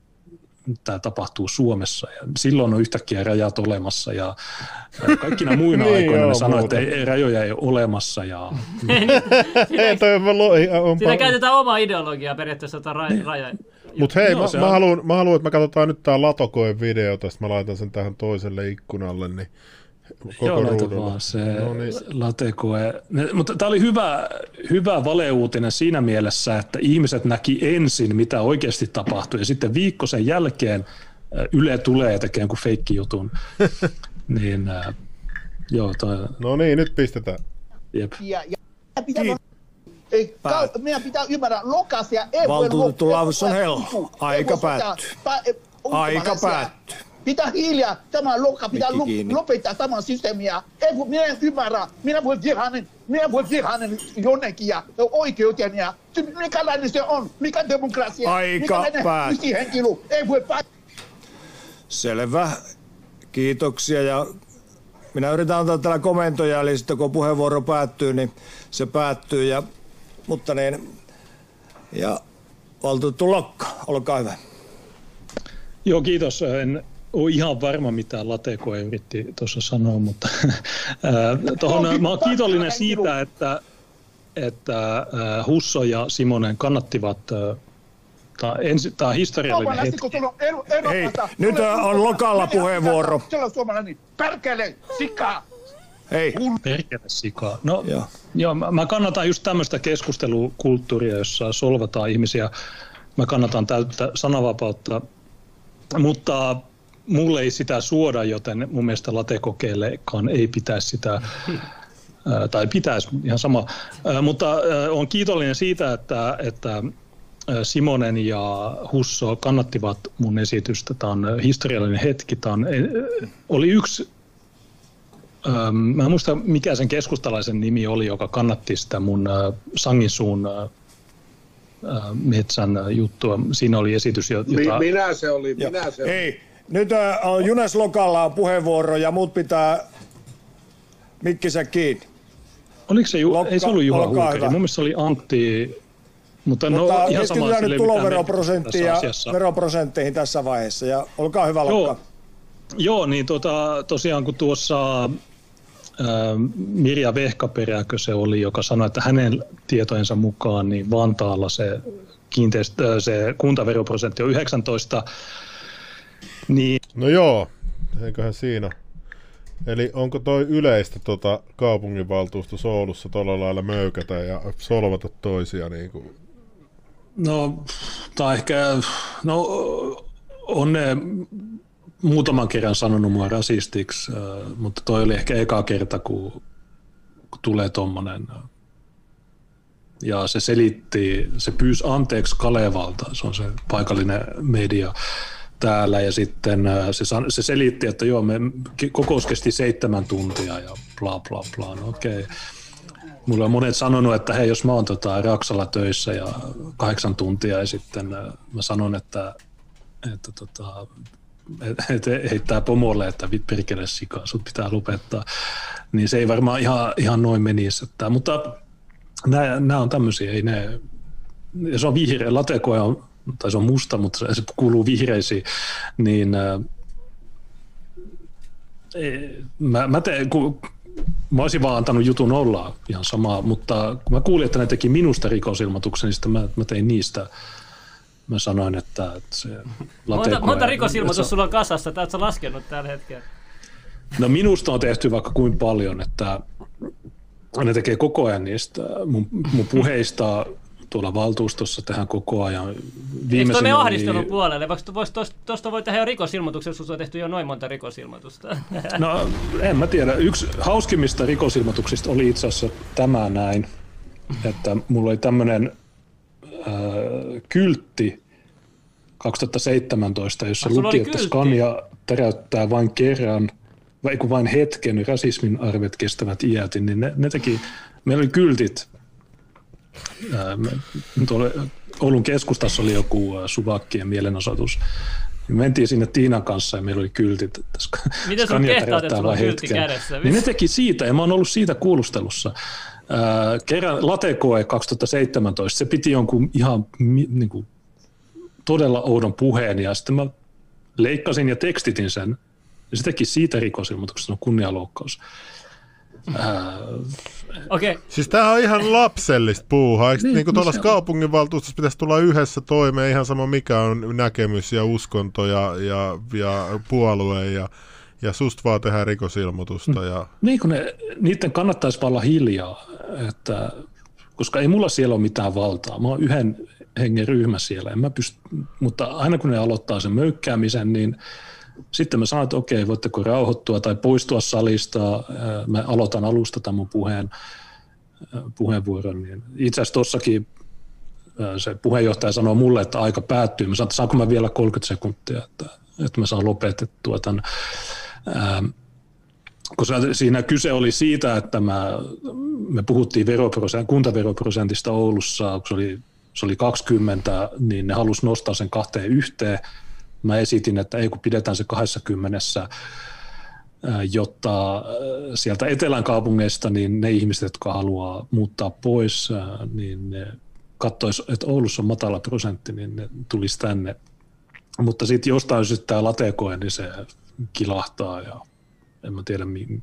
tämä tapahtuu Suomessa ja silloin on yhtäkkiä rajat olemassa ja kaikkina muina Niin aikoina joo, ne sanoo, että ei, rajoja ei ole olemassa ja Ei, pa- käytetään omaa ideologiaa periaatteessa tota ra- raja. Mut hei, Joo, mä, se mä, on- haluan, mä haluan, että me katsotaan nyt tää Latokoen video, tästä mä laitan sen tähän toiselle ikkunalle, niin koko Joo, ruudulla. vaan se No niin. latekoe. Mutta tämä oli hyvä, hyvä valeuutinen siinä mielessä, että ihmiset näki ensin, mitä oikeasti tapahtui, ja sitten viikko sen jälkeen äh, Yle tulee ja tekee jonkun feikkijutun. Niin, äh, joo, toi, No niin, nyt pistetään. jep. Ja, ja pitää, ei, ka, meidän pitää ymmärrä, lokasia ei Valtuutettu voi Laavus on loppua. Aika voi päättyy. pä- Aika päättyy. Pitää hiljaa, tämä loka pitää Mikki lo- kiinni. lopettaa tämä systeemiä. Ei voi, minä en ymmärrä, minä voin viedä hänen, minä voin viedä hänen jonnekin ja oikeuteen ja mikälainen se on, mikä demokratia, Aika päättyy. ei voi päättää. Selvä. Kiitoksia ja minä yritän antaa täällä komentoja, eli sitten kun puheenvuoro päättyy, niin se päättyy. Ja, mutta niin, ja valtuutettu Lokka, olkaa hyvä. Joo, kiitos. En ole ihan varma, mitä Lateko yritti tuossa sanoa, mutta tohon, mä olen kiitollinen siitä, että, että Husso ja Simonen kannattivat Tämä on, ensi, tämä on historiallinen hetki. kun sulla on ero, ero, Hei, nyt on Lokalla puheenvuoro. Se on suomalainen, perkele, sika. Hei, Perkele sikaa. No, Joo. joo. mä, mä kannatan just tämmöistä keskustelukulttuuria, jossa solvataan ihmisiä. Mä kannatan täyttä sananvapautta, mutta mulle ei sitä suoda, joten mun mielestä latekokeillekaan ei pitäisi sitä tai pitäisi ihan sama. Mutta on kiitollinen siitä, että, että Simonen ja Husso kannattivat mun esitystä. Tämä on historiallinen hetki. Tämä on, oli yksi Ähm, Mä en muista, mikä sen keskustalaisen nimi oli, joka kannatti sitä mun äh, Sanginsuun äh, äh, metsän juttua. Siinä oli esitys, jota... minä se oli, minä se oli. hei. Nyt on Junes Lokalla on puheenvuoro ja muut pitää mikkisä kiinni. Oliko se, Ju... Lokka, ei se ollut Juha hyvä. mun mielestä se oli Antti, mutta, Mutta no ihan sama, sillä nyt ei tuloveroprosenttiin ja veroprosentteihin tässä vaiheessa. Ja olkaa hyvä, Lokka. Joo, joo niin tota, tosiaan kun tuossa Mirja Vehkaperäkö se oli, joka sanoi, että hänen tietojensa mukaan niin Vantaalla se, kiinteistö, se kuntaveroprosentti on 19, niin No joo, eiköhän siinä. Eli onko toi yleistä tota kaupunginvaltuusto Oulussa tuolla lailla möykätä ja solvata toisia niin kuin No, tai ehkä, no on ne muutaman kerran sanonut mua rasistiksi, äh, mutta toi oli ehkä eka kerta, kun, tulee tommonen. äh, Ja se selitti, se pyysi anteeksi Kalevalta, se on se paikallinen media täällä, ja sitten äh, se, se selitti, että joo, me kokous kesti seitsemän tuntia ja bla bla bla, no okei. Okay. Mulla on monet sanonut, että hei, jos mä oon tota Raksalla töissä ja kahdeksan tuntia ja sitten mä sanon, että, että tota, heittää pomolle, että vit perkele sikaa, sut pitää lopettaa. Niin se ei varmaan ihan, ihan noin menisi. Että, mutta nämä on tämmöisiä, ei ne, se on vihreä, latekoja on, tai se on musta, mutta se kuuluu vihreisiin, niin äh, ei- mä, mä teen, kun, Mä olisin vaan antanut jutun olla ihan samaa, mutta kun mä kuulin, että ne teki minusta rikosilmoituksen, niin sitten mä, mä tein niistä. Mä sanoin, että, että se Monta, monta rikosilmoitus sulla on kasassa? Täältä sä laskenut tällä hetkellä. No minusta on tehty vaikka kuin paljon, että ne tekee koko ajan niistä mun, mun puheista tuolla valtuustossa tehdään koko ajan. Eikö oli- ahdistelun puolelle? Vaikka vois, tosta, tosta voi tehdä jo rikosilmoituksen, jos on tehty jo noin monta rikosilmoitusta. No en mä tiedä. Yksi hauskimmista rikosilmoituksista oli itse asiassa tämä näin, että mulla oli tämmöinen kyltti 2017, jossa Ah, luki, että kyltti? Scania täräyttää vain kerran, vai kun vain hetken, rasismin arvet kestävät iätin, niin ne, ne teki, meillä oli kyltit, ää, me, tuolla Oulun keskustassa oli joku suvakkien mielenosoitus, me mentiin sinne Tiinan kanssa ja meillä oli kyltit, että Miten sun kehtaat, että sulla on kyltti kädessä? Niin ne teki siitä, ja mä oon ollut siitä kuulustelussa. Ää, kerran latekoe 2017, se piti jonkun ihan niin kuin, todella oudon puheen, ja sitten mä leikkasin ja tekstitin sen, ja se teki siitä rikosilmoituksen, se on kunnianloukkaus. Okei, okay. Siis tämähän on ihan lapsellista puuhaa. Eikö Niin, niin, tuolla se on. kaupunginvaltuustossa pitäisi tulla yhdessä toimeen ihan sama mikä on näkemys ja uskonto ja, ja, ja puolue ja, ja susta vaan tehdään rikosilmoitusta. Ja, niin kun ne, niiden kannattaisi olla hiljaa, että, koska ei mulla siellä ole mitään valtaa. Mä oon yhden hengen ryhmä siellä, en mä pyst, mutta aina kun ne aloittaa sen möykkäämisen, niin Sitten mä sanoin, että okei, voitteko rauhoittua tai poistua salista. Mä aloitan alusta tämän mun puheen, puheenvuoron. Niin itse asiassa tuossakin se puheenjohtaja sanoi mulle, että aika päättyy. Mä sanoin, että saanko mä vielä 30 sekuntia, että, että mä saan lopetettua tämän. Kun siinä kyse oli siitä, että mä, me puhuttiin veroprosent, kuntaveroprosentista Oulussa, kun se oli, se oli 20, niin ne halusi nostaa sen kahteen yhteen. Mä esitin, että ei kun pidetään se 20, jotta sieltä etelän kaupungeista niin ne ihmiset, jotka haluaa muuttaa pois, niin ne katsoisi, että Oulussa on matala prosentti, niin ne tulisi tänne. Mutta sitten jostain syystä tämä latekoe, niin se kilahtaa ja en mä tiedä, mi-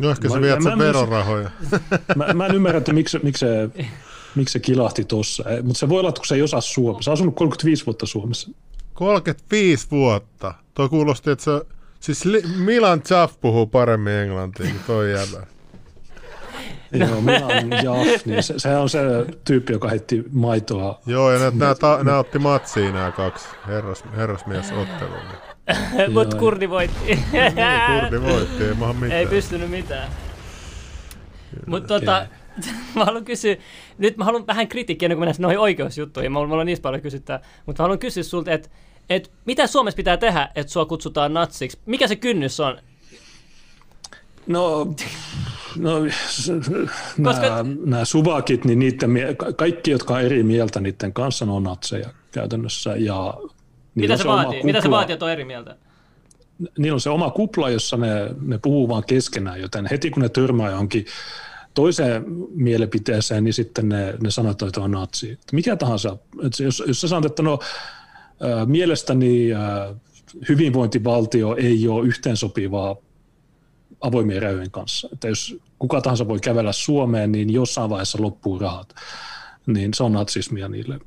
No ehkä se viet sen verorahoja. Mä, mä en ymmärrä, että miksi, miksi, se, miksi se kilahti tuossa. Mutta se voi olla, että kun se ei osaa Suomessa. Se on asunut 35 vuotta Suomessa. 35 vuotta. Tuo kuulosti, että se... Siis Milan Chaff puhuu paremmin englantia kuin toi jäbä. Joo, Milan Jaff, niin se, se, on se tyyppi, joka heitti maitoa. Joo, ja nämä, otti matsiin nämä kaksi herras, herrasmiesottelua. Mutta kurdi voitti. niin, kurdi voitti, ei mitään. Ei pystynyt mitään. Mutta tota, mä haluan kysyä, nyt mä haluan vähän kritiikkiä ennen kuin mennään noihin oikeusjuttuihin, mä haluan niistä paljon kysyttää, mutta mä haluan kysyä sulta, että et mitä Suomessa pitää tehdä, että sua kutsutaan natsiksi? Mikä se kynnys on? No, no Koska... nämä, nämä suvakit, niin niiden, kaikki, jotka on eri mieltä niiden kanssa, on natseja käytännössä. Ja Mitä se, se vaatii? Mitä se vaatii, että on eri mieltä? Niillä on se oma kupla, jossa ne, ne puhuu vaan keskenään, joten heti kun ne törmää johonkin toiseen mielipiteeseen, niin sitten ne, ne sanoo, että on natsi. Mikä tahansa. Että jos, jos sä sanot, että no mielestäni hyvinvointivaltio ei ole yhteensopivaa avoimien rajojen kanssa. Että jos kuka tahansa voi kävellä Suomeen, niin jossain vaiheessa loppuu rahat. Niin se on natsismia niille.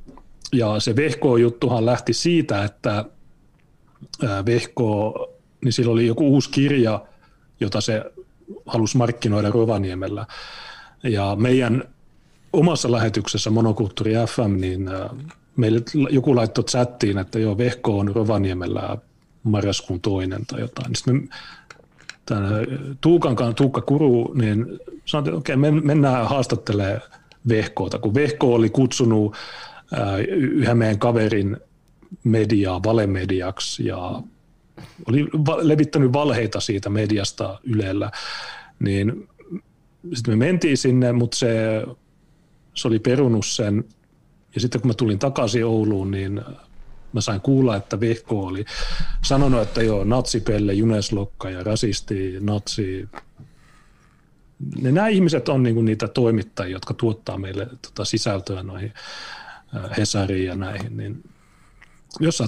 Ja se Vehko-juttuhan lähti siitä, että Vehko, niin sillä oli joku uusi kirja, jota se halusi markkinoida Rovaniemellä. Ja meidän omassa lähetyksessä Monokulttuuri FM, niin meille joku laittoi chattiin, että joo, Vehko on Rovaniemellä marraskuun toinen tai jotain. Sitten me tämän Tuukan Tuukka Kuru, niin sanottiin, että okei, okay, mennään haastattelemaan Vehkoota, kun Vehko oli kutsunut yhden meidän kaverin mediaa valemediaksi ja oli levittänyt valheita siitä mediasta Ylellä, niin sitten me mentiin sinne, mutta se, se oli perunut sen ja sitten kun mä tulin takaisin Ouluun, niin mä sain kuulla, että Vehko oli sanonut, että joo, natsipelle, juneslokka ja rasisti, natsi. Ne, nämä ihmiset on niinku niitä toimittajia, jotka tuottaa meille tota sisältöä noihin Hesariin ja näihin. Niin jos sä,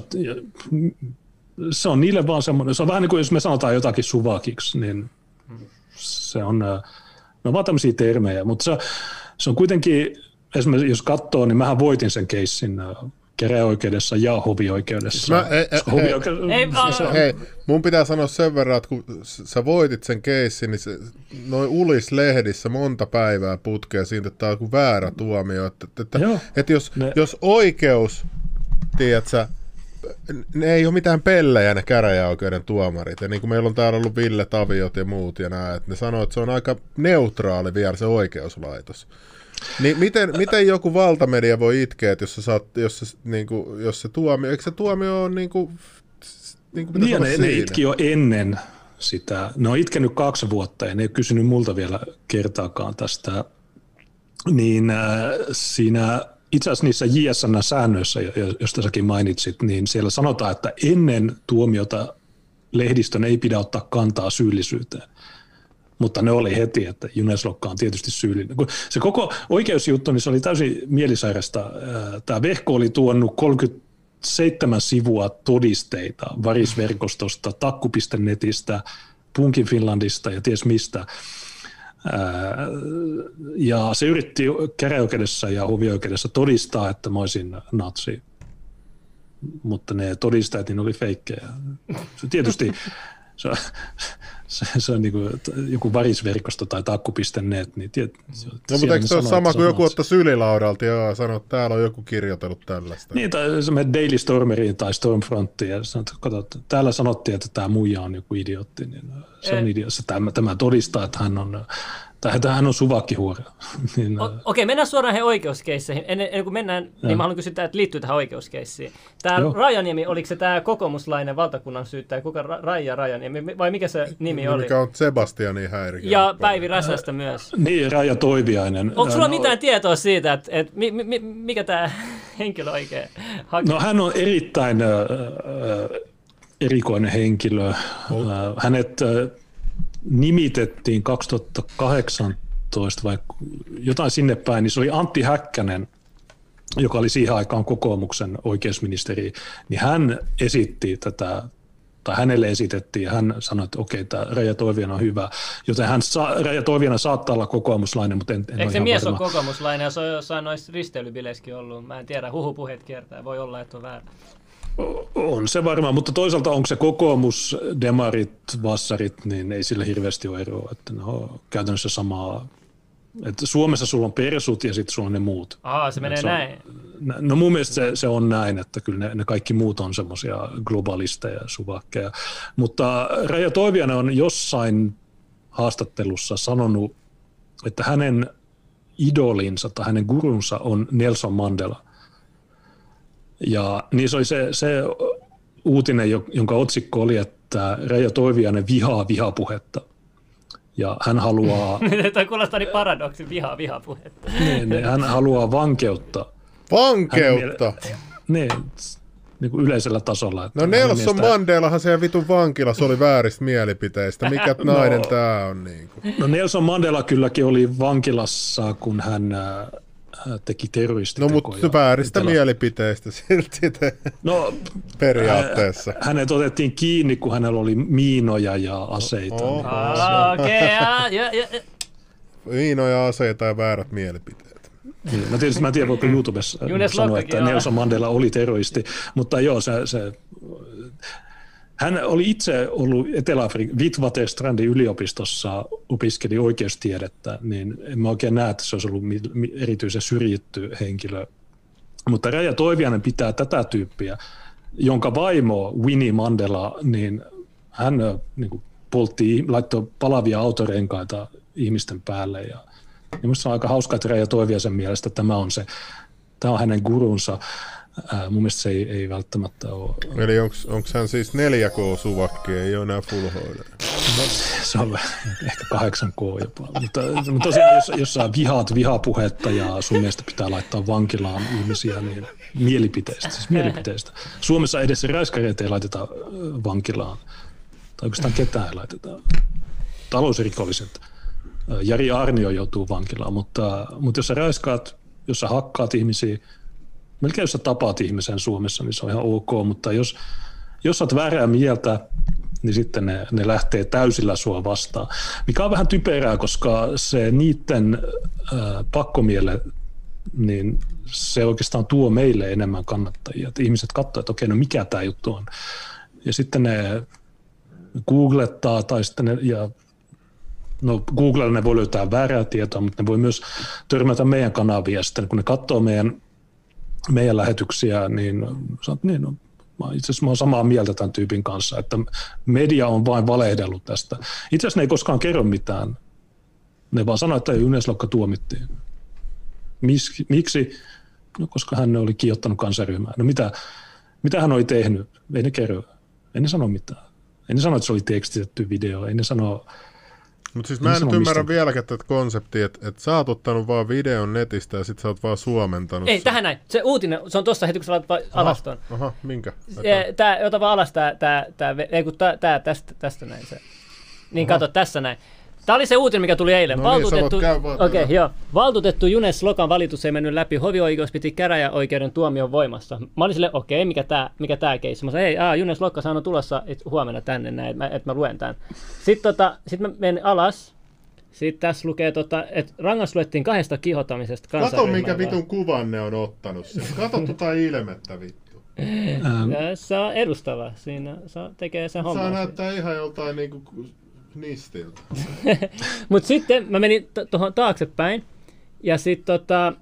se on niille vaan semmoinen, se on vähän niin kuin jos me sanotaan jotakin suvakiksi, niin se on, äh, on vaan tämmöisiä termejä, mutta se, se on kuitenkin, esimerkiksi jos katsoo, niin mähän voitin sen keissin käräjäoikeudessa ja hovioikeudessa. Mä, ei, hovioikeudessa ei, ei, hei, mun pitää sanoa sen verran, että kun sä voitit sen keissin, niin se, noin ulis-lehdissä monta päivää putkea siitä, että tämä on väärä tuomio. Että, että, että jos, ne. jos oikeus, tiedätkö, ne ei ole mitään pellejä ne käräjäoikeuden tuomarit. Ja niin kuin meillä on täällä ollut Ville Taviot ja muut ja nämä, että ne sanoo, että se on aika neutraali vielä se oikeuslaitos. Niin miten, miten joku valtamedia voi itkeä, että jos, sä saat, jos, se, niin kuin, jos se tuomio, eikö se tuomio ole niin kuin, niin kuin niin, ne, ne itki jo ennen sitä. Ne on itkenyt kaksi vuotta ja ne ei kysynyt multa vielä kertaakaan tästä. Niin äh, siinä itse asiassa niissä JSN-säännöissä, joista säkin mainitsit, niin siellä sanotaan, että ennen tuomiota lehdistön ei pidä ottaa kantaa syyllisyyteen mutta ne oli heti, että Juneslokka on tietysti syyllinen. Se koko oikeusjuttu, niin se oli täysin mielisairasta. Tämä Vehko oli tuonut 37 sivua todisteita varisverkostosta, takku.netistä, Punkin Finlandista ja ties mistä. Ja se yritti käräjäoikeudessa ja hovioikeudessa todistaa, että mä olisin natsi. Mutta ne todistajat niin oli feikkejä. Se tietysti se, se, se on niin kuin, joku varisverkosto tai takku.net, niin tiedät, No mutta eikö se ole sama kuin joku ottaa sylilaudalta ja sanoo, että täällä on joku kirjoitellut tällaista? Niin, tai se menet Daily Stormeriin tai Stormfrontiin ja sanot, kato, täällä sanottiin, että tämä muija on joku idiootti, niin se on idiootti. Tämä, tämä todistaa, että hän on, tai että hän on suvakkihuora. niin, O- Okei, okay, mennään suoraan he oikeuskeisseihin. Ennen, ennen kuin mennään, niin mä haluan kysyä, että liittyy tähän oikeuskeissiin. Tämä Joo. Rajaniemi, oliko se tämä kokoomuslainen valtakunnan syyttäjä, kuka Ra- Raija Rajaniemi, vai mikä se nimi oli? Mikä on Sebastianin häiriö. Ja Päivi Räsästä myös. niin, Raija Toiviainen. Onko sulla No, mitään tietoa siitä, että, että mi, mi, mikä tämä henkilö oikein haki? No hän on erittäin äh, äh, erikoinen henkilö. Äh, hänet äh, nimitettiin 2018 vai jotain sinne päin, niin se oli Antti Häkkänen, joka oli siihen aikaan kokoomuksen oikeusministeri, niin hän esitti tätä tai hänelle esitettiin, ja hän sanoi, että okei, tämä Raija Toiviana on hyvä, joten hän sa, Raija Toiviana saattaa olla kokoomuslainen, mutta en, en Eikö se mies varma. ole kokoomuslainen ja se on jossain noissa risteilybileissäkin ollut? Mä en tiedä, huhupuheet kiertää, voi olla, että on väärin. On se varmaan, mutta toisaalta onko se kokoomus, demarit, vassarit, niin ei sillä hirveästi ole eroa. Että ne on käytännössä samaa. Että Suomessa sulla on persut ja sitten sulla on ne muut. Aa, se menee Se on- näin. No mun mielestä se, se on näin, että kyllä ne, ne kaikki muut on semmoisia globalisteja, suvakkeja. Mutta Raija Toivianen on jossain haastattelussa sanonut, että hänen idolinsa tai hänen gurunsa on Nelson Mandela. Ja niin se oli se, se uutinen, jo- jonka otsikko oli, että Raija Toivianen vihaa vihapuhetta. Ja hän haluaa, Tämä kuulostaa niin paradoksi, viha, vihapuhetta. niin, niin, hän haluaa vankeutta Vankeutta! niin, niin kuin yleisellä tasolla. Että No Nelson mielestä- Mandelahan siellä vitun vankilassa oli vääristä mielipiteistä. Mikä nainen No. tää on niinku? No Nelson Mandela kylläkin oli vankilassa, kun hän äh, teki No terroristitekoja. mutta vääristä Etelä- mielipiteistä silti te, No, periaatteessa. hä- hänet otettiin kiinni, kun hänellä oli miinoja ja aseita. Oho. Aa, Okei, okay, ja, ja, ja. Viinoja, aseita ja väärät mielipiteet. Niin, no tietysti mä en tiedä, voiko YouTubessa sanoa, että on. Nelson Mandela oli terroristi, mutta joo, se, se hän oli itse ollut Etelä-Afrikan Witwatersrandin yliopistossa, opiskeli oikeustiedettä, niin en mä oikein näe, että se olisi ollut erityisen syrjitty henkilö. Mutta Raija Toivianen pitää tätä tyyppiä, jonka vaimo Winnie Mandela, niin hän niin kuin poltti, laittoi palavia autorenkaita ihmisten päälle ja ja minusta on aika hauska, että Reija Toiviasen mielestä tämä on se, tämä on hänen gurunsa. Ää, mun mielestä se ei, ei välttämättä ole. Eli onks hän siis 4K-suvakki, ei ole enää full HD? Se on ehkä 8K jopa. Mutta, mutta tosiaan, jos, jos sä vihaat vihapuhetta ja sun mielestä pitää laittaa vankilaan ihmisiä, niin mielipiteistä, siis mielipiteistä. Suomessa edes räiskäreitä ei laiteta vankilaan. Tai oikeastaan ketään ei laiteta. Talousrikolliset. Jari Arnio joutuu vankilaan, mutta, mutta jos sä räiskaat, jos sä hakkaat ihmisiä, melkein jos sä tapaat ihmisen Suomessa, niin se on ihan ok, mutta jos, jos sä oot väärää mieltä, niin sitten ne, ne lähtee täysillä sua vastaan. Mikä on vähän typerää, koska se niiden äh, pakkomielle, niin se oikeastaan tuo meille enemmän kannattajia. Että ihmiset katsoo, että okei, no mikä tämä juttu on. Ja sitten ne googlettaa tai sitten ne, ja no Googlella ne voi löytää väärää tietoa, mutta ne voi myös törmätä meidän kanavia. Sitten kun ne katsoo meidän, meidän lähetyksiä, niin sanot, niin no, itse asiassa mä oon samaa mieltä tämän tyypin kanssa, että media on vain valehdellut tästä. Itse asiassa ne ei koskaan kerro mitään. Ne vaan sanoo, että Yleslokka tuomittiin. Mis, miksi? No, koska hän oli kiihottanut kansaryhmää. No mitä, mitä hän oli tehnyt? Ei ne kerro. Ei ne sano mitään. Ei ne sano, että se oli tekstitetty video. Ei ne sano, Mutta siis mä en nyt ymmärrä mistä. vieläkään tätä konseptia, että, että sä oot ottanut vaan videon netistä ja sit sä oot vaan suomentanut Ei, sen. tähän näin. Se uutinen, se on tossa heti, kun sä laitat alas ton. Aha, minkä? Tää, ota vaan alas tää, tää, tää, ei kun tää, tää tästä, tästä näin se. Niin kato, tässä näin. Tää oli se uutinen, mikä tuli eilen. No niin, vaan Okei, tällä. joo. Valtuutettu Junes Lokan valitus ei mennyt läpi. Hovioikeus piti käräjäoikeuden tuomion voimassa. Mä olin silleen, okei, mikä tää, mikä tää keissi? Mä sanoin, ei, aa, Junes Lokka on tulossa et, huomenna tänne näin, että mä, et mä luen tän. Sitten tota, sit mä menen alas. Sitten tässä lukee, tota, että rangaistus luettiin kahdesta kiihotamisesta Kato, minkä vitun kuvan ne on ottanut siellä. Kato tota ilmettä vittu. Se on edustava. Siinä se tekee sen Saa homman. näyttää ihan joltain niinku Nistiltä. Mutta sitten mä menin tuohon taaksepäin, ja sitten tota,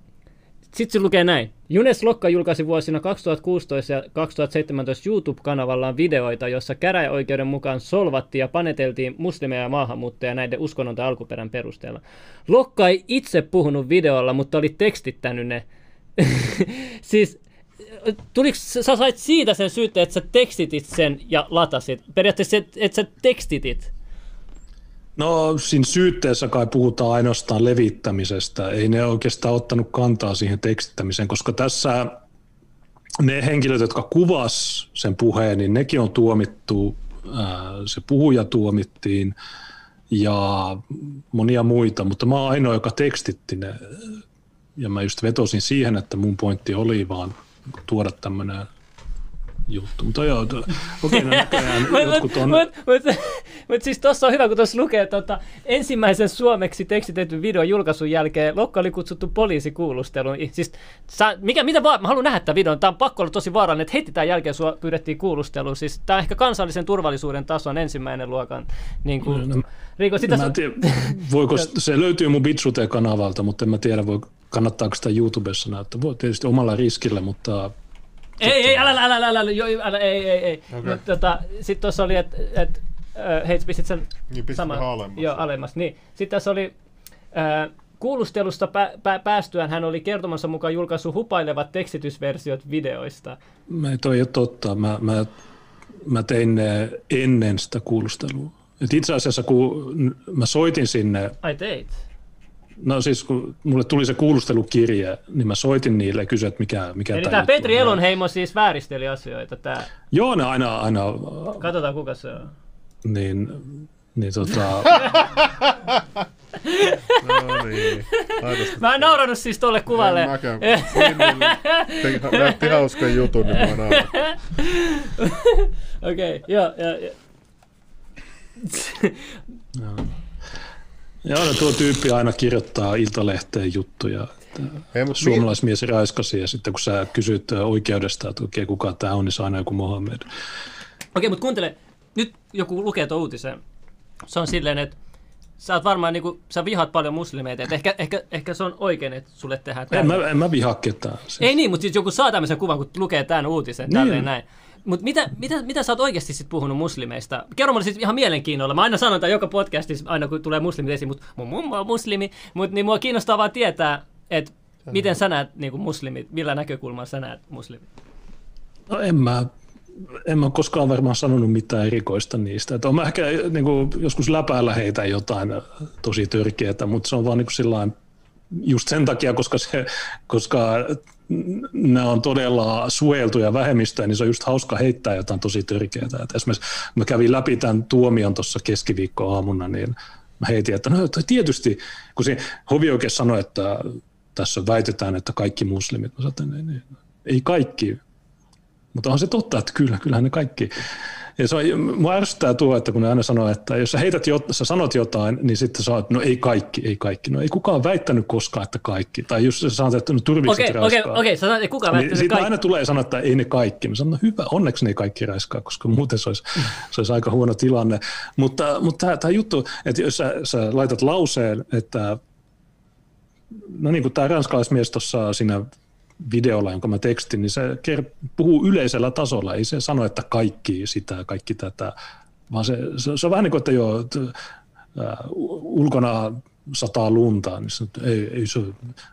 sit se lukee näin. Junes Lokka julkaisi vuosina 2016 ja 2017 YouTube-kanavallaan videoita, jossa käräjäoikeuden mukaan solvattiin ja paneteltiin muslimeja ja maahanmuuttajia näiden uskonnon tai alkuperän perusteella. Lokka ei itse puhunut videolla, mutta oli tekstittänyt ne. siis tuliko, sä sait siitä sen syytteen, että sä tekstitit sen ja latasit? Periaatteessa, että et sä tekstitit. No siinä syytteessä kai puhutaan ainoastaan levittämisestä. Ei ne oikeastaan ottanut kantaa siihen tekstittämiseen, koska tässä ne henkilöt, jotka kuvas sen puheen, niin nekin on tuomittu, se puhuja tuomittiin ja monia muita, mutta mä oon ainoa, joka tekstitti ne. Ja mä just vetosin siihen, että mun pointti oli vaan tuoda tämmöinen juttu. Mutta joo, okei, okay, no näköjään jotkut on... Mutta mut, mut, mut siis tuossa on hyvä, kun tuossa lukee, että tota, ensimmäisen suomeksi tekstitetyn videon julkaisun jälkeen Lokka oli kutsuttu poliisikuulusteluun. Siis, sä, mikä, mitä vaan, mä haluan nähdä tämän videon. Tämä on pakko olla tosi vaarallinen, että heti tämän jälkeen sua pyydettiin kuulusteluun. Siis, tämä on ehkä kansallisen turvallisuuden tason ensimmäinen luokan niin kuin, no, Riiko, sitä mä en tiedä, voiko, se löytyy mun Bitsute-kanavalta, mutta en mä tiedä, voi, kannattaako sitä YouTubessa näyttää. Voi tietysti omalla riskillä, mutta ei, ei, älä, älä, älä, älä, älä, älä ei, ei, ei. Okay. tota, Sitten tuossa oli, että et, äh, hei, pistit sen niin, saman. alemmas. Joo, alemmas. Niin. Sitten tässä oli, äh, kuulustelusta pä, pä, päästyään hän oli kertomansa mukaan julkaissut hupailevat tekstitysversiot videoista. Mä toi ei ole totta. Mä, mä, mä tein ne ennen sitä kuulustelua. Et itse asiassa kun mä soitin sinne... Ai teit? No siis kun mulle tuli se kuulustelukirje, niin mä soitin niille ja kysyin, että mikä, mikä Eli tämä Petri Elonheimo siis vääristeli asioita. Tää. Joo, ne aina, aina... Katsotaan kuka se on. Niin, niin tota... no niin. Mä en naurannut siis tolle kuvalle. En mäkään. Näytti hauskan jutun, niin mä nauran. Okei, okay, joo, joo, joo. Joo, no tuo tyyppi aina kirjoittaa Iltalehteen juttuja. Ei, Suomalaismies raiskasi ja sitten kun sä kysyt oikeudesta, että okei, kuka tämä on, niin se on aina joku Mohammed. Okei, okay, mutta kuuntele, nyt joku lukee tuon uutisen. Se on silleen, että sä oot varmaan, niin kuin, sä vihaat paljon muslimeita, että ehkä, ehkä, ehkä se on oikein, että sulle tehdään En mä, en mä vihaa ketään. Siis. Ei niin, mutta siis joku saa tämmöisen kuvan, kun lukee tämän uutisen, niin. tälleen näin. Mutta mitä, mitä, mitä sä oot oikeasti sit puhunut muslimeista? Kerro mulle sit ihan mielenkiinnolla. Mä aina sanon tämän joka podcastissa, aina kun tulee muslimit esiin, mutta mun mummo on muslimi. Mutta niin mua kiinnostaa vaan tietää, että miten sä näet niin kuin muslimit, millä näkökulmalla sä näet muslimit? No en mä, en mä koskaan varmaan sanonut mitään erikoista niistä. Että on mä ehkä niin kuin, joskus läpäällä heitä jotain tosi törkeää, mutta se on vaan niin kuin sillain, just sen takia, koska, se, koska nämä on todella suojeltuja vähemmistöjä, niin se on just hauska heittää jotain tosi törkeää. Et esimerkiksi mä kävin läpi tämän tuomion tuossa keskiviikkoaamuna, niin mä heitin, että no tietysti, kun se hovioikeus sanoi, että tässä väitetään, että kaikki muslimit, mä sanoin, ei, ei kaikki, mutta on se totta, että kyllä, kyllähän ne kaikki ja se on, mua ärsyttää tuo, että kun ne aina sanoo, että jos sä, heität, sä sanot jotain, niin sitten sä no ei kaikki, ei kaikki. No ei kukaan väittänyt koskaan, että kaikki. Tai jos sä sanot, että no turvikset okay, Okei, okay, okei, okay, kukaan niin, Sitten aina tulee sanoa, että ei ne kaikki. Mä sanon, no hyvä, onneksi ne ei kaikki raiskaa, koska muuten se olisi, se olisi aika huono tilanne. Mutta, mutta tämä juttu, että jos sä, sä laitat lauseen, että no niin kuin tämä ranskalaismies tuossa siinä videolla, jonka mä tekstin, niin se puhuu yleisellä tasolla. Ei se sano, että kaikki sitä, kaikki tätä, vaan se, se, se on vähän niin kuin, että joo, ulkona sataa lunta, niin se, ei, ei se,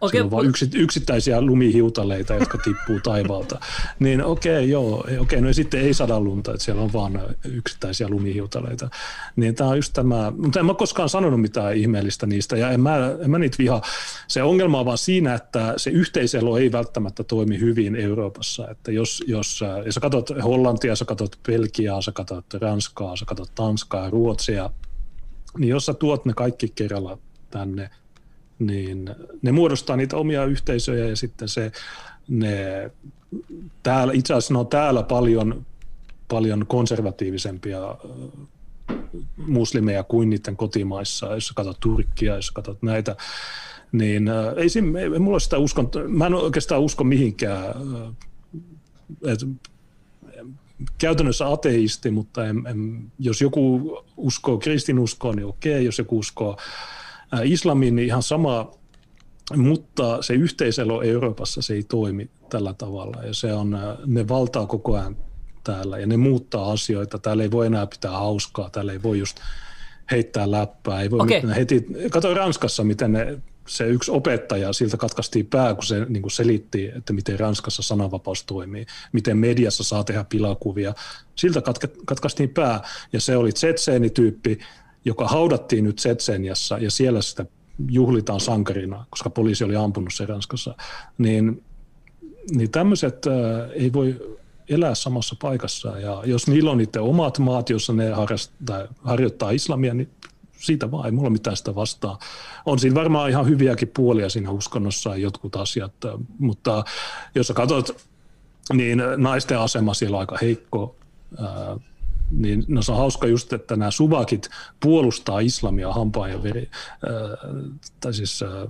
okay, se on vain yksi, yksittäisiä lumihiutaleita, jotka tippuu taivaalta. Niin okei, okay, joo, okei, okay, no sitten ei sada lunta, että siellä on vain yksittäisiä lumihiutaleita. Niin tämä on just tämä, mutta en mä koskaan sanonut mitään ihmeellistä niistä, ja en mä, en mä niitä viha. Se ongelma on vaan siinä, että se yhteiselo ei välttämättä toimi hyvin Euroopassa, että jos, jos, jos sä katsot Hollantia, sä katsot Belgiaa, sä katsot Ranskaa, sä katsot Tanskaa, Ruotsia, niin jos sä tuot ne kaikki kerralla tänne, niin ne muodostaa niitä omia yhteisöjä ja sitten se, ne, täällä, itse asiassa ne on täällä paljon, paljon konservatiivisempia muslimeja kuin niiden kotimaissa, jos katsot Turkkia, jos katsot näitä, niin ei, siinä, ei, mulla sitä uskon, mä en oikeastaan usko mihinkään, että käytännössä ateisti, mutta en, en, jos joku uskoo kristinuskoon, niin okei, jos joku uskoo islamiin, niin ihan sama, mutta se yhteiselo Euroopassa se ei toimi tällä tavalla ja se on, ne valtaa koko ajan täällä ja ne muuttaa asioita. Täällä ei voi enää pitää hauskaa, täällä ei voi just heittää läppää. Ei voi Okei. heti, kato Ranskassa, miten ne, se yksi opettaja, siltä katkaistiin pää, kun se niin kuin selitti, että miten Ranskassa sananvapaus toimii, miten mediassa saa tehdä pilakuvia. Siltä katke, katkaistiin pää, ja se oli Tsetseeni-tyyppi, joka haudattiin nyt Tsetseeniassa, ja siellä sitä juhlitaan sankarina, koska poliisi oli ampunut se Ranskassa. Niin, niin tämmöiset äh, ei voi elää samassa paikassa. Ja jos niillä on niiden omat maat, joissa ne harjoittaa islamia, niin siitä vaan ei mulla mitään sitä vastaa. On siinä varmaan ihan hyviäkin puolia siinä uskonnossa jotkut asiat, mutta jos sä katsot, niin naisten asema siellä on aika heikko. Niin no se on hauska just, että nämä suvakit puolustaa islamia hampaan ja veri, ää, tai siis ää,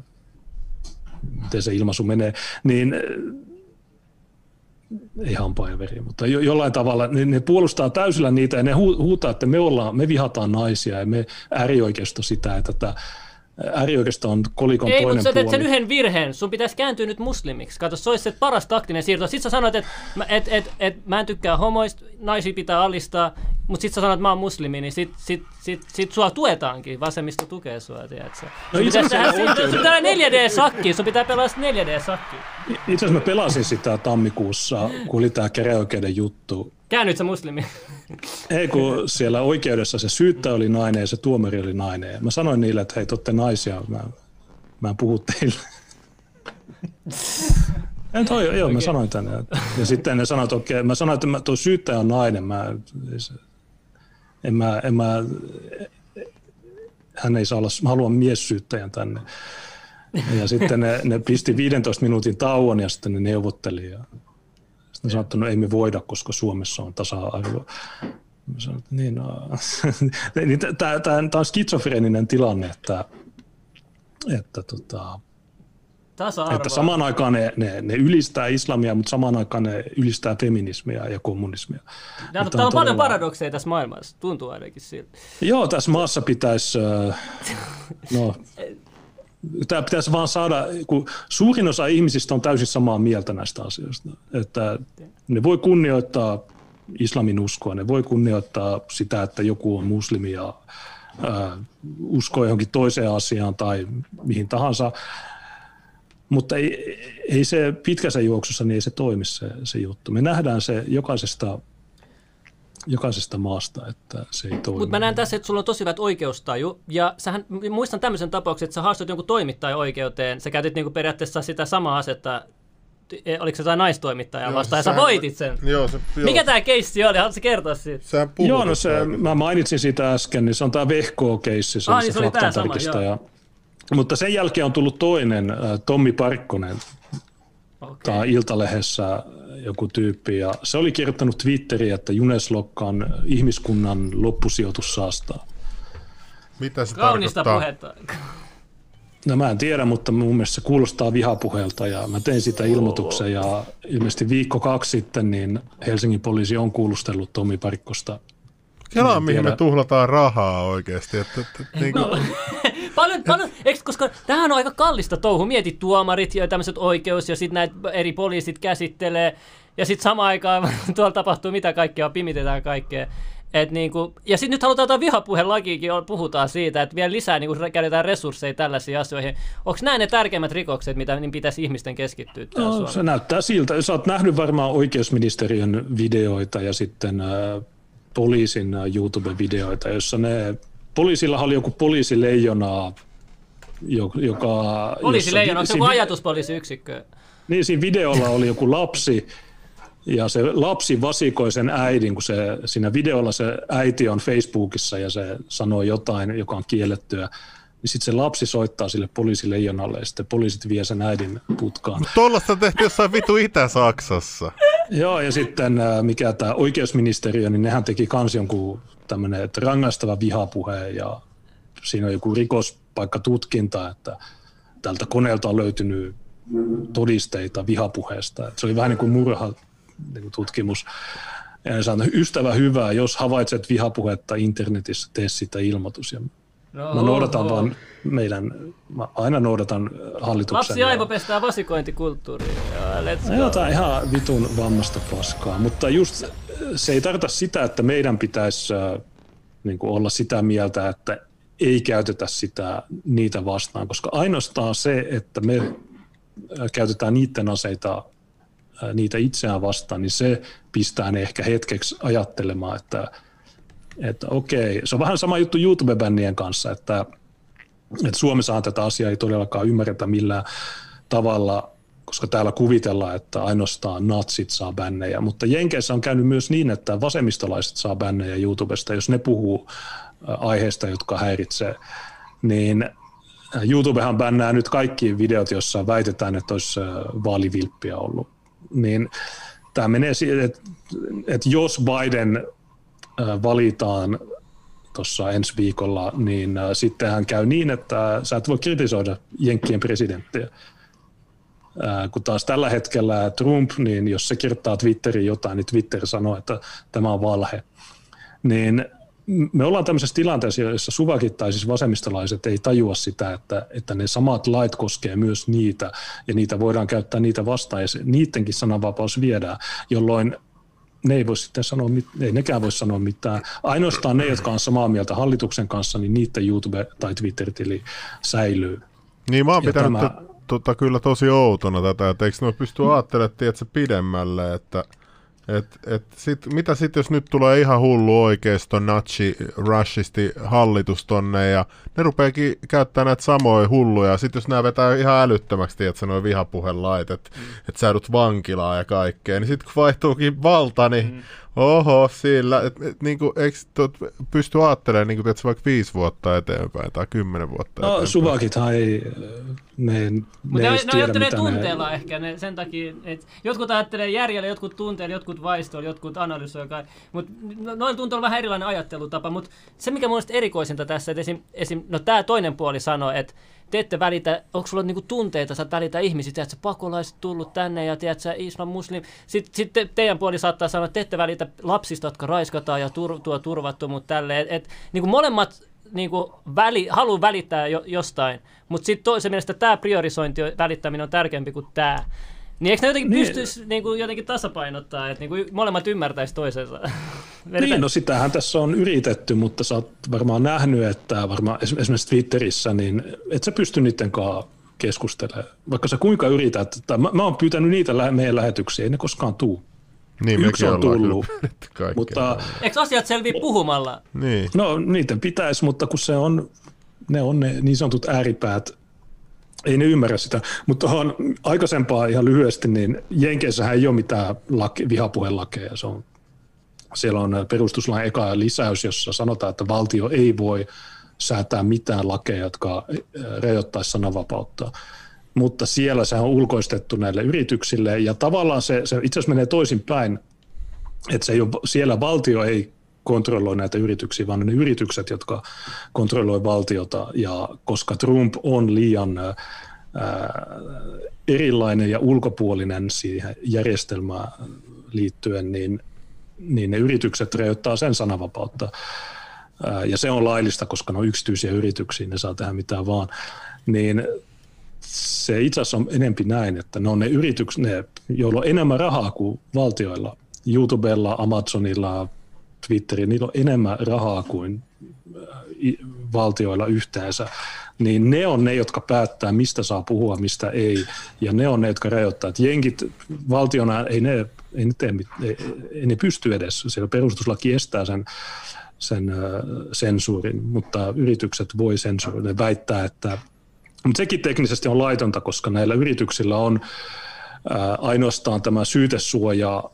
miten se ilmaisu menee, niin ei hampaa ja veri, mutta jo, jollain tavalla ne, ne puolustaa täysillä niitä ja ne hu, huutaa, että me, ollaan, me vihataan naisia ja me äärioikeisto sitä, että tätä äärioikeisto on kolikon Ei, toinen mutta sä teet puoli. sen yhden virheen. Sun pitäisi kääntyä nyt muslimiksi. Kato, se olisi se paras taktinen siirto. Sitten sä sanoit, että et, et, et, mä en tykkää homoista, naisia pitää alistaa, mutta sitten sä sanoit, että mä oon muslimi, niin sit, sit, sit, sit sua tuetaankin. Vasemmisto tukee sua, tiedätkö? No Sun itse asiassa sun pitää 4D-sakki, sun pitää pelaa 4D-sakki. Itse asiassa mä pelasin sitä tammikuussa, kun oli tämä juttu. Käännyt sä muslimi. Ei, kun siellä oikeudessa se syyttäjä oli nainen ja se tuomari oli nainen. Ja mä sanoin niille, että hei, te olette naisia, mä, mä en puhu teille. En toi, joo, mä sanoin tänne. Ja sitten ne sanoivat, että okei, mä sanoin, että tuo syyttäjä on nainen, mä, en mä, en mä, hän ei saa olla, mä haluan miessyyttäjän tänne. Ja sitten ne, ne pisti 15 minuutin tauon ja sitten ne neuvotteli. Ja ne sanoi, että no ei me voida, koska Suomessa on tasa-arvo. Mä sanoin, että niin, no. niin Tämä on skitsofreeninen tilanne, että, että, tota, Tasa-arvoa. että samaan aikaan ne, ne, ne ylistää islamia, mutta samaan aikaan ne ylistää feminismiä ja kommunismia. Täällä on paljon todella- paradokseja tässä maailmassa. Tuntuu ainakin siltä. Joo, tässä maassa pitäisi, no, tämä pitäisi vaan saada, kun suurin osa ihmisistä on täysin samaa mieltä näistä asioista, että ne voi kunnioittaa islamin uskoa, ne voi kunnioittaa sitä, että joku on muslimi ja uskoo johonkin toiseen asiaan tai mihin tahansa, mutta ei, ei se pitkässä juoksussa, niin ei se toimi se, se juttu. Me nähdään se jokaisesta, jokaisesta maasta, että se ei toimi. Mutta mä näen tässä, että sulla on tosi hyvät oikeustaju. Ja sähän, muistan tämmöisen tapauksen, että sä haastoit jonkun toimittajan oikeuteen. Sä käytit niinku periaatteessa sitä samaa asetta, e, oliko se jotain naistoimittajaa vastaan, ja sä voitit sen. Joo, se, joo. Mikä tämä keissi oli? Haluatko kertoa siitä? Puhuu Joo, no se, mä mainitsin sitä äsken, niin se on tämä Vehko-keissi, se, Ah, on niin se se oli tää sama, joo. Mutta sen jälkeen on tullut toinen, äh, Tommi Parkkonen, Okay. tai Iltalehdessä joku tyyppi, ja se oli kirjoittanut Twitteriin, että Juneslokka on ihmiskunnan loppusijoitus saastaa. Mitä se Kaunista tarkoittaa? puhetta. No mä en tiedä, mutta mun mielestä se kuulostaa vihapuheelta ja mä tein sitä ilmoituksen ja ilmeisesti viikko kaksi sitten niin Helsingin poliisi on kuulustellut Tommi Parkkosta. Kelaa, En mihin me tuhlataan rahaa oikeasti. Että, että, että, niin kuin, paljon, paljon, eikö, koska tämähän on aika kallista touhu. Mieti tuomarit ja tämmöiset oikeus ja sitten näitä eri poliisit käsittelee. Ja sitten samaan aikaan tuolla tapahtuu mitä kaikkea, pimitetään kaikkea. Et niinku, ja sitten nyt halutaan jotain vihapuhelakiikin, puhutaan siitä, että vielä lisää niinku, käytetään resursseja tällaisiin asioihin. Onko nämä ne tärkeimmät rikokset, mitä niin pitäisi ihmisten keskittyä No, Suomessa? se näyttää siltä. Sä oot nähnyt varmaan oikeusministeriön videoita ja sitten äh, poliisin äh, YouTube-videoita, jossa ne, poliisilla oli joku poliisileijonaa, jo- joka... Poliisileijona, onko se joku ajatuspoliisiyksikkö? Niin, siinä videolla oli joku lapsi, ja se lapsi vasikoi sen äidin, kun se, siinä videolla se äiti on Facebookissa ja se sanoo jotain, joka on kiellettyä, niin sitten se lapsi soittaa sille poliisileijonalle ja sitten poliisit vie sen äidin putkaan. Tuollaista tehtiin jossain vitu Itä-Saksassa. Joo, ja sitten äh, mikä tämä oikeusministeriö, niin nehän teki kans jonkun tämmöinen, että rangaistava vihapuhe ja siinä on joku rikospaikkatutkinta, että tältä koneelta on löytynyt todisteita vihapuheesta. Että se oli vähän niin kuin murha niin kuin tutkimus. Ja sanoin, ystävä hyvä, jos havaitset vihapuhetta internetissä, tee sitä ilmoitus. Ja No, mä noudatan oho. vaan meidän, mä aina noudatan hallituksen. Lapsi ja- aivo pestää vasikointikulttuuria. Let's No go. Jotain ihan vitun vammasta paskaa, mutta just se ei tarkoita sitä, että meidän pitäisi äh, niin kuin olla sitä mieltä, että ei käytetä sitä niitä vastaan, koska ainoastaan se, että me äh, käytetään niiden aseita äh, niitä itseään vastaan, niin se pistää ne ehkä hetkeksi ajattelemaan, että, että okei, se on vähän sama juttu YouTube-bännien kanssa, että, että Suomessahan tätä asiaa ei todellakaan ymmärretä millään tavalla, koska täällä kuvitellaan, että ainoastaan natsit saa bännejä, mutta Jenkeissä on käynyt myös niin, että vasemmistolaiset saa bännejä YouTubesta, jos ne puhuu ä, aiheista, jotka häiritsee, niin ä, YouTubehan bännää nyt kaikki videot, joissa väitetään, että olisi ä, vaalivilppiä ollut. Niin tämä menee siihen, että, että jos Biden valitaan tuossa ensi viikolla, niin sittenhän käy niin, että sä et voi kritisoida Jenkkien presidenttiä. Kun taas tällä hetkellä Trump, niin jos se kirjoittaa Twitteriin jotain, niin Twitter sanoo, että tämä on valhe. Niin me ollaan tämmöisessä tilanteessa, jossa suvakit tai siis vasemmistolaiset ei tajua sitä, että, että ne samat lait koskee myös niitä, ja niitä voidaan käyttää niitä vastaan, ja se, niidenkin sananvapaus viedään, jolloin ne ei voi sitten sanoa, ei nekään voi sanoa mitään. Ainoastaan ne, jotka on samaa mieltä hallituksen kanssa, niin niiden YouTube- tai Twitter-tili säilyy. Niin mä oon Ja pitänyt tämä- tämä... tota, kyllä tosi ouutona tätä, että eikö ne pysty ajattelemaan, pidemmälle, että et, et sit, mitä sitten, jos nyt tulee ihan hullu oikeisto, natsi, rushisti hallitus tonne ja ne rupeakin käyttää näitä samoja hulluja. Sitten jos nämä vetää ihan älyttömäksi, tiedätkö, noin vihapuhelait, että mm. et sä joudut vankilaan ja kaikkea, niin sitten kun vaihtuukin valta, niin mm. oho, sillä, et, et, niinku, eikö pysty ajattelemaan niinku, että vaikka viisi vuotta eteenpäin tai kymmenen vuotta No eteenpäin? suvakithan ei, ne, ne, Mutta ei ne, ne tiedä, ajattelee mitä tunteella ne... ehkä ne, sen takia, että jotkut ajattelee järjellä, jotkut tunteella, jotkut vaistoilla, jotkut analysoi. Mutta no, noilla tuntuu olla vähän erilainen ajattelutapa. Mutta se, mikä mielestä erikoisinta tässä, että esim, esim, no tämä toinen puoli sanoo, että te ette välitä, onko sulla niinku tunteita, sä välitä ihmisistä, että pakolaiset tullut tänne ja tiedät sä islam muslim. Sitten sit te, teidän puoli saattaa sanoa, että te ette välitä lapsista, jotka raiskataan ja tur, tuo turvattomuutta tälleen. Et, et, niinku molemmat niinku väli, haluaa välittää jo, jostain, mutta sitten toisen mielestä tämä priorisointi, välittäminen on tärkeämpi kuin tämä. Niin eikö ne jotenkin Niin. pystyisi niinku jotenkin tasapainottaa, että niinku molemmat ymmärtäisi toisensa? Niin, no sitähän tässä on yritetty, mutta sä oot varmaan nähnyt, että varmaan es- esimerkiksi Twitterissä, niin et sä pysty niiden kanssa keskustelemaan. Vaikka sä kuinka yrität, tai mä, mä oon pyytänyt niitä lä- meidän lähetyksiä, ei ne koskaan tuu. Niin, Yksi on tullut. Mutta Eikö asiat selviä puhumalla? Niin. no niiden pitäisi, mutta kun se on, ne on ne niin sanotut ääripäät, ei ne ymmärrä sitä. Mutta tuohon aikaisempaa ihan lyhyesti, niin Jenkeissähän ei ole mitään laki, vihapuhelakeja. Se on, siellä on perustuslain eka lisäys, jossa sanotaan, että valtio ei voi säätää mitään lakeja, jotka rajoittaisi sananvapautta. Mutta siellä se on ulkoistettu näille yrityksille ja tavallaan se, se itse asiassa menee toisinpäin, että se ei ole, siellä valtio ei kontrolloi näitä yrityksiä, vaan ne yritykset, jotka kontrolloi valtiota. Ja koska Trump on liian ää, erilainen ja ulkopuolinen siihen järjestelmään liittyen, niin, niin ne yritykset rajoittaa sen sananvapautta. Ää, ja se on laillista, koska ne on yksityisiä yrityksiä, ne saa tehdä mitään vaan. Niin se itse asiassa on enempi näin, että ne on ne yritykset, ne, joilla on enemmän rahaa kuin valtioilla. YouTubella, Amazonilla, Twitterillä, niillä on enemmän rahaa kuin äh, valtioilla yhteensä, niin ne on ne, jotka päättää, mistä saa puhua, mistä ei, ja ne on ne, jotka rajoittaa. Et jenkit valtiona, ei ne, ei ne, tee, ei, ei ne pysty edes, siellä perustuslaki estää sen, sen äh, sensuurin, mutta yritykset voi sensuurilla. Ne väittää, että mutta sekin teknisesti on laitonta, koska näillä yrityksillä on ää, ainoastaan tämä syytesuoja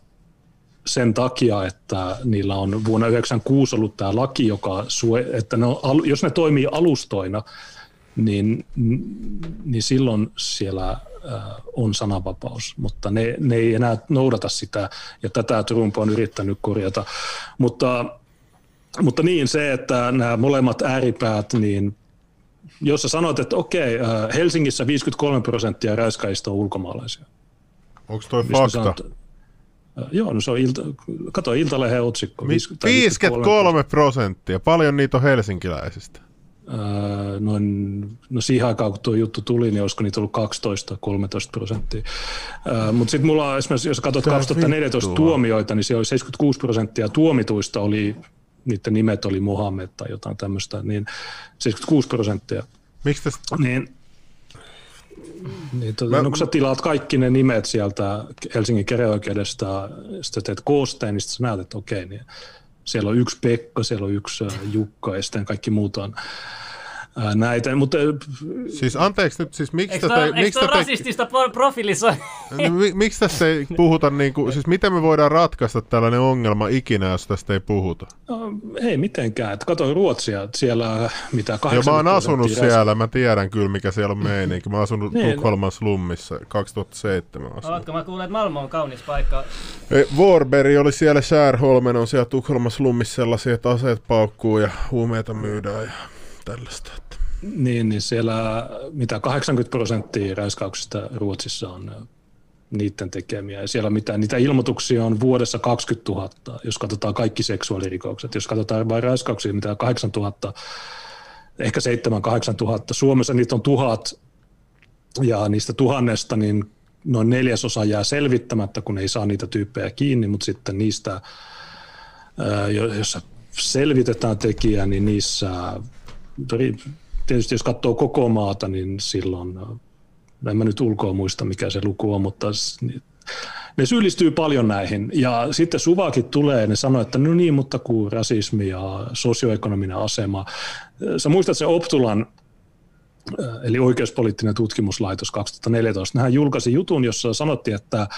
sen takia, että niillä on vuonna 1996 ollut tämä laki, joka sue, että ne on, jos ne toimii alustoina, niin, niin silloin siellä ää, on sananvapaus, mutta ne, ne ei enää noudata sitä, ja tätä Trump on yrittänyt korjata. Mutta, mutta niin se, että nämä molemmat ääripäät, niin jos sä sanot, että okei, ää, Helsingissä 53 prosenttia räiskäistä on ulkomaalaisia. Onko toi Mistä fakta? sanot- Joo, no se on ilta, kato Iltalehden otsikko. 53 prosenttia. Paljon niitä on helsinkiläisistä? Öö, noin, no siihen aikaan, kun tuo juttu tuli, niin olisiko niitä ollut 12-13 prosenttia. Öö, Mutta sitten mulla on esimerkiksi, jos katsot 2014 vittua. tuomioita, niin siellä oli 76 prosenttia tuomituista oli, niiden nimet oli Mohammed tai jotain tämmöistä, niin 76 prosenttia. Miksi tästä? Niin, niin, tuota, no, kun sä tilaat kaikki ne nimet sieltä Helsingin käräjäoikeudesta, sitten teet koosteen, niin sitten sä näet, että okei, niin siellä on yksi Pekka, siellä on yksi Jukka ja sitten kaikki muut on näitä, mutta... Siis anteeksi nyt, siis miksi tätä... Eikö miksi tätä, rasistista profilisointia? No, miksi tästä ei puhuta, niin kuin, siis miten me voidaan ratkaista tällainen ongelma ikinä, jos tästä ei puhuta? No, ei mitenkään, että katsoin Ruotsia, siellä mitä 80 Ja mä oon asunut siellä, mä tiedän kyllä mikä siellä on meininki. Mä oon asunut niin, Tukholman slummissa 2007 asunut. Oletko mä kuullut, että Malmo on kaunis paikka? Warberg oli siellä, Särholmen on siellä Tukholman slummissa sellaisia, että aseet paukkuu ja huumeita myydään ja tällaista. Niin, niin siellä mitä 80 prosenttia raiskauksista Ruotsissa on niiden tekemiä. Ja siellä mitä, niitä ilmoituksia on vuodessa 20 000, jos katsotaan kaikki seksuaalirikokset. Jos katsotaan vain raiskauksia, mitä 8 000, ehkä 7-8 000. Suomessa niitä on tuhat, ja niistä tuhannesta niin noin neljäsosa jää selvittämättä, kun ei saa niitä tyyppejä kiinni, mutta sitten niistä, jos selvitetään tekijä, niin niissä tietysti jos katsoo koko maata, niin silloin, no, en mä nyt ulkoa muista mikä se luku on, mutta ne syyllistyy paljon näihin. Ja sitten Suvakin tulee, ne sanoo, että no niin, mutta kun rasismi ja sosioekonominen asema. Sä muistat se Optulan, eli oikeuspoliittinen tutkimuslaitos 2014, nehän julkaisi jutun, jossa sanottiin, että,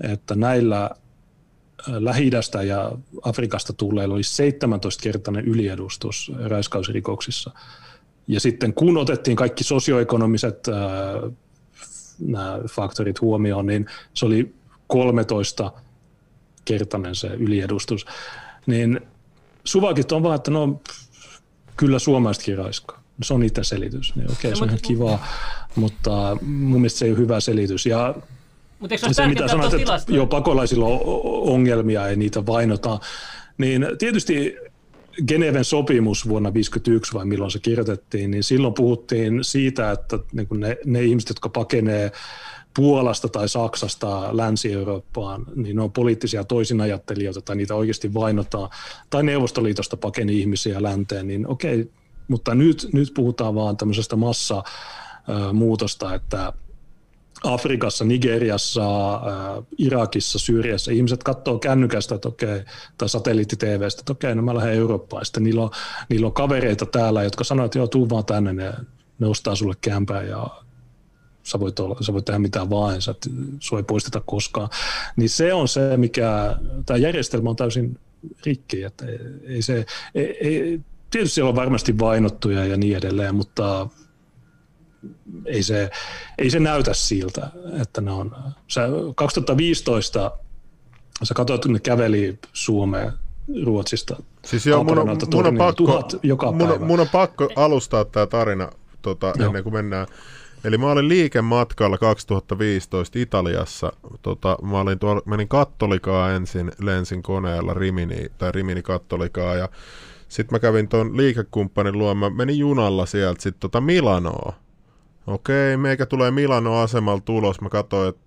että näillä lähi ja Afrikasta tulleilla oli 17-kertainen yliedustus raiskausrikoksissa. Ja sitten kun otettiin kaikki sosioekonomiset ää, nämä faktorit huomioon, niin se oli 13 kertainen se yliedustus. Niin suvakit on vaan, että no kyllä suomalaisetkin raiskaa. Se on niiden selitys. Niin okei, okay, se on ihan kivaa, mutta mun mielestä se ei ole hyvä selitys. Ja mutta eikö se, se mitä sanoit, että jo pakolaisilla on ongelmia ja niitä vainotaan, niin tietysti Geneven sopimus vuonna 1951, vai milloin se kirjoitettiin, niin silloin puhuttiin siitä, että niin ne, ne ihmiset, jotka pakenee Puolasta tai Saksasta Länsi-Eurooppaan, niin ne on poliittisia toisinajattelijoita tai niitä oikeasti vainotaan, tai Neuvostoliitosta pakeni ihmisiä länteen, niin okei, mutta nyt, nyt puhutaan vaan tämmöisestä massa muutosta, että Afrikassa, Nigeriassa, äh, Irakissa, Syyriassa ihmiset katsoo kännykästä että okei, tai satelliitti-TVstä, että okei, no mä lähden Eurooppaan. Sitten niillä on, niillä on kavereita täällä, jotka sanoo, että joo, tuu vaan tänne, ne, ne ostaa sulle kämpää ja sä voit, olla, sä voit tehdä mitään vaan, sä, sua ei poisteta koskaan. Niin se on se, mikä, tämä järjestelmä on täysin rikki, että ei, ei se, ei, ei, tietysti siellä on varmasti vainottuja ja niin edelleen, mutta ei se, ei se näytä siltä, että ne on. Sä 2015 sä katsoit, kun ne käveli Suomeen Ruotsista. Siis joo, mun on, mun on pakko, joka mun, päivä. mun on pakko alustaa tämä tarina tota, ennen kuin mennään. Eli mä olin liikematkalla 2015 Italiassa. Tota, mä olin tuolla, menin kattolikaa ensin, lensin koneella Rimini, tai Rimini kattolikaa, ja sitten mä kävin tuon liikekumppanin luo, mä menin junalla sieltä sitten tota Milanoa. Okei, meikä tulee Milano asemalla tulos. Mä katsoin, että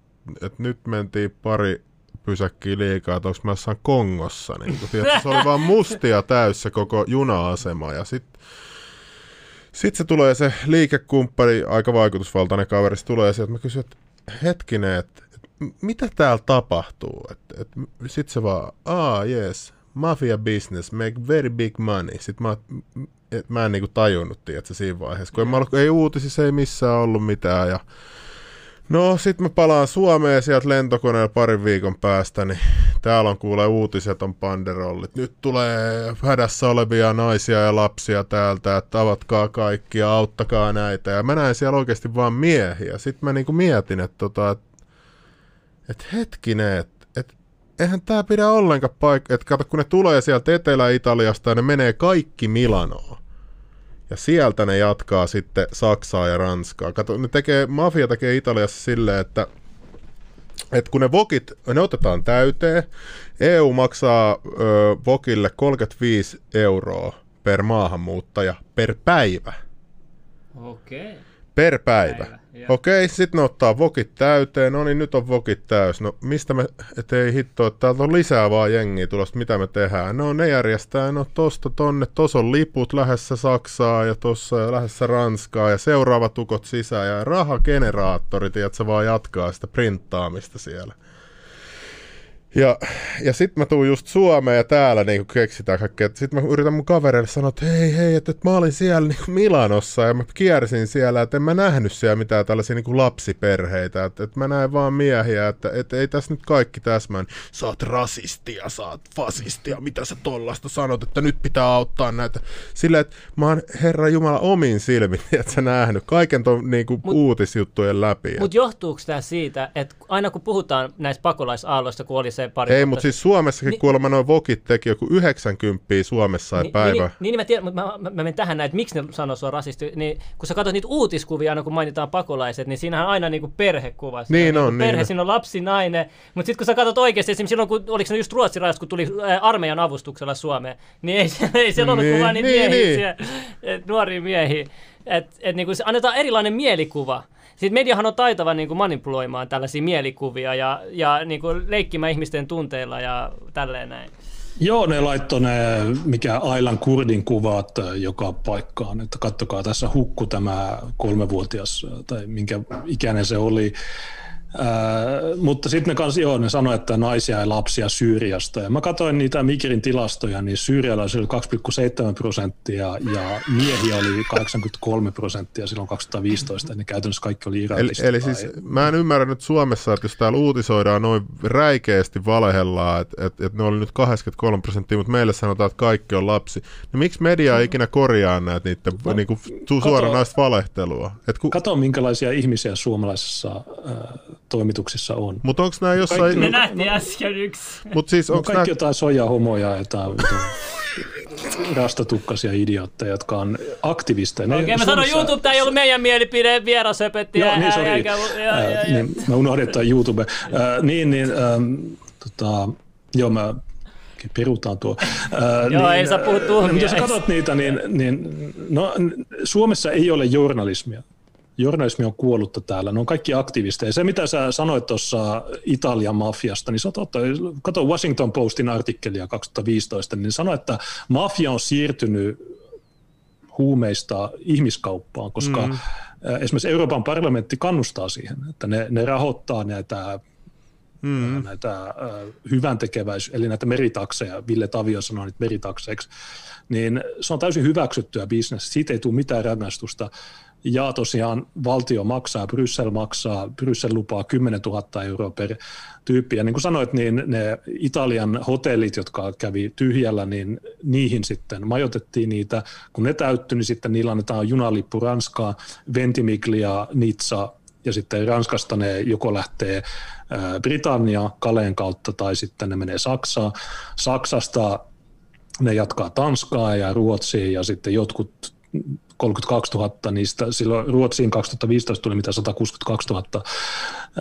et nyt mentiin pari pysäkkiä liikaa, että onko mä jossain Kongossa. Niin kun, tiedätkö, se oli vaan mustia täyssä koko juna-asema. Ja sitten sit se tulee se liikekumppani, aika vaikutusvaltainen kaveri, se tulee sieltä. Mä kysyn, että hetkinen, että et, mitä täällä tapahtuu? Et, et, sitten se vaan, ah yes, mafia business, make very big money. Sitten mä, et mä en niinku tajunnut, tiedätkö, siinä vaiheessa. Kun mä, ei uutisissa ei missään ollut mitään. Ja No, sit mä palaan Suomeen sieltä lentokoneella parin viikon päästä, niin täällä on kuulee uutiset on panderollit. Nyt tulee hädässä olevia naisia ja lapsia täältä, että avatkaa kaikki ja auttakaa näitä. Ja mä näin siellä oikeasti vaan miehiä. Sitten mä niinku mietin, että tota, et, et hetkinen, että eihän tämä pidä ollenkaan paikka, että kato, kun ne tulee sieltä Etelä-Italiasta ja ne menee kaikki Milanoon. Ja sieltä ne jatkaa sitten Saksaa ja Ranskaa. Kato, ne tekee, mafia tekee Italiassa silleen, että että kun ne vokit, ne otetaan täyteen, EU maksaa ö, vokille 35 euroa per maahanmuuttaja per päivä. Okei. Okay. Per päivä. Päivä, joo. Okei, sitten ne ottaa vokit täyteen. No niin, nyt on vokit täys. No mistä me, et ei hitto, että täältä on lisää vaan jengiä tulosta, mitä me tehdään? No ne järjestää, no tosta tonne, tos on liput lähdessä Saksaa ja tossa ja lähdessä Ranskaa ja seuraavat tukot sisään ja rahageneraattori, tiedät, se vaan jatkaa sitä printtaamista siellä. Ja, ja sitten mä tuun just Suomeen ja täällä niin keksitään kaikkea. Sitten mä yritän mun kavereille sanoa, että hei hei, että, että mä olin siellä niin Milanossa ja mä kiersin siellä, että en mä nähnyt siellä mitään tällaisia niin lapsiperheitä. Että, että mä näin vaan miehiä, että, että ei tässä nyt kaikki täsmään. Sä oot rasistia, sä oot fasistia, mitä sä tollasta sanot, että nyt pitää auttaa näitä. Silleen, että mä oon Herra Jumala omin silmin, että sä nähnyt kaiken ton niin kuin Mut- uutisjuttujen läpi. Mutta johtuuko tämä siitä, että aina kun puhutaan näistä pakolaisaalloista, kun oli se pari Ei, mutta siis Suomessakin Ni- niin, kuulemma noin vokit teki joku 90 Suomessa sai Niin, päivä. Niin, niin, mä tiedän, mutta mä, mä, mä menen tähän näin, että miksi ne sanoo sua rasisti. Niin, kun sä katsot niitä uutiskuvia aina, kun mainitaan pakolaiset, niin siinähän on aina niin kuin perhekuva. Siinä Niin on, kuin perhe, niin. siinä on lapsi, nainen. Mutta sitten kun sä katsot oikeasti, esimerkiksi silloin, kun oliko se just Ruotsin rajassa, kun tuli ää, armeijan avustuksella Suomeen, niin ei, ei siellä ollut Niin, kuvaa niitä niin, miehiä, niin. siellä, nuoria miehiä. Et, et, niin kuin se annetaan erilainen mielikuva. Sitten mediahan on taitava niin kuin manipuloimaan tällaisia mielikuvia ja, ja niin kuin leikkimään ihmisten tunteilla ja tälleen näin. Joo, ne laittoi ne, mikä Ailan kurdin kuvat äh, joka paikkaan, että kattokaa tässä hukku tämä kolmevuotias, äh, tai minkä ikäinen se oli. Mutta sitten ne kanssa, joo, ne sanoi, että naisia ja lapsia Syyriasta. Ja mä katsoin niitä Migrin tilastoja, niin syyrialaisia oli 2,7 prosenttia ja miehiä oli 83 prosenttia silloin 2015, ja ne käytännössä kaikki oli Eli, Irakista. eli tai- siis mä en ymmärrä nyt Suomessa, että jos täällä uutisoidaan noin räikeästi valehellaan, että, että, että ne oli nyt 83 prosenttia, mutta meille sanotaan, että kaikki on lapsi. No miksi media ei ikinä korjaa näitä niiden no, niin kuin, suoranaista valehtelua? Et ku, Kato, minkälaisia ihmisiä suomalaisissa äh, toimituksissa on. mutta onko nämä jossain... Me nähtiin äsken yksi. Mutta siis No onko kaikki nämä... jotain sojahomoja, jotain rastatukkasia idiootteja, jotka on aktivisteja. Okei, mä sanoin, Suomessa- YouTube, tämä ei ollut meidän mielipide, vieras öpetti. Joo, niin, sori. ää, niin, mä unohdin, että YouTube. Äh, niin, niin, ähm, tota, joo, mä perutaan tuo. Äh, Joo, ei saa puhua tuhmia. Mutta jos katsot niitä, niin, niin no, Suomessa ei ole journalismia. Journalismi on kuollutta täällä. Ne on kaikki aktivisteja. Se, mitä sä sanoit tuossa Italian mafiasta, niin totta. Kato Washington Postin artikkelia 2015, niin sanoi, että mafia on siirtynyt huumeista ihmiskauppaan, koska mm. esimerkiksi Euroopan parlamentti kannustaa siihen, että ne, ne rahoittaa näitä mm. näitä hyvän tekeväis, eli näitä meritakseja, Ville Tavio sanoi niitä meritakseiksi, niin se on täysin hyväksyttyä bisnes, siitä ei tule mitään rangaistusta. Ja tosiaan valtio maksaa, Bryssel maksaa, Bryssel lupaa 10 000 euroa per tyyppi. Ja niin kuin sanoit, niin ne Italian hotellit, jotka kävi tyhjällä, niin niihin sitten majoitettiin niitä. Kun ne täyttyi, niin sitten niillä annetaan junalippu Ranskaa, Ventimiglia, Nizza, ja sitten Ranskasta ne joko lähtee Britannia Kaleen kautta tai sitten ne menee Saksaan. Saksasta ne jatkaa Tanskaa ja Ruotsiin ja sitten jotkut 32 000 niistä, silloin Ruotsiin 2015 tuli mitä 162 000,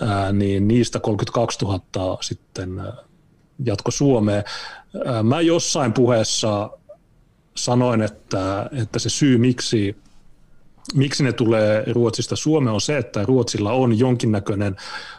ää, niin niistä 32 000 sitten jatko Suomeen. Mä jossain puheessa sanoin, että, että se syy miksi miksi ne tulee Ruotsista Suomeen on se, että Ruotsilla on jonkinnäköinen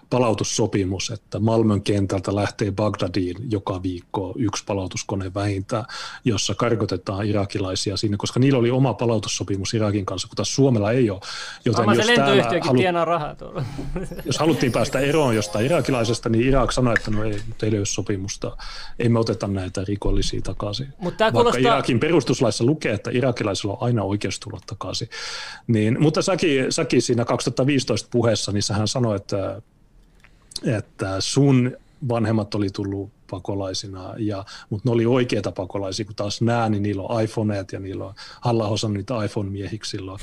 palautussopimus, että Malmön kentältä lähtee Bagdadiin joka viikko yksi palautuskone vähintään, jossa karkotetaan irakilaisia sinne, koska niillä oli oma palautussopimus Irakin kanssa, kun taas Suomella ei ole. Joten se jos, täällä lentoyhtiökin halu, tienaa rahaa tuolla. jos haluttiin päästä eroon jostain irakilaisesta, niin Irak sanoi, että no ei, teillä ei ole sopimusta, ei me oteta näitä rikollisia takaisin. Mut tää Vaikka kuulostaa- Irakin perustuslaissa lukee, että irakilaisilla on aina oikeus tulla takaisin. Niin, mutta säkin, säkin siinä 2015 puheessa, niin sähän sanoi, että, että sun vanhemmat oli tullut pakolaisina, ja, mutta ne oli oikeita pakolaisia, kun taas nämä, niin niillä on iPhoneet ja niillä on halla on niitä iPhone-miehiksi silloin.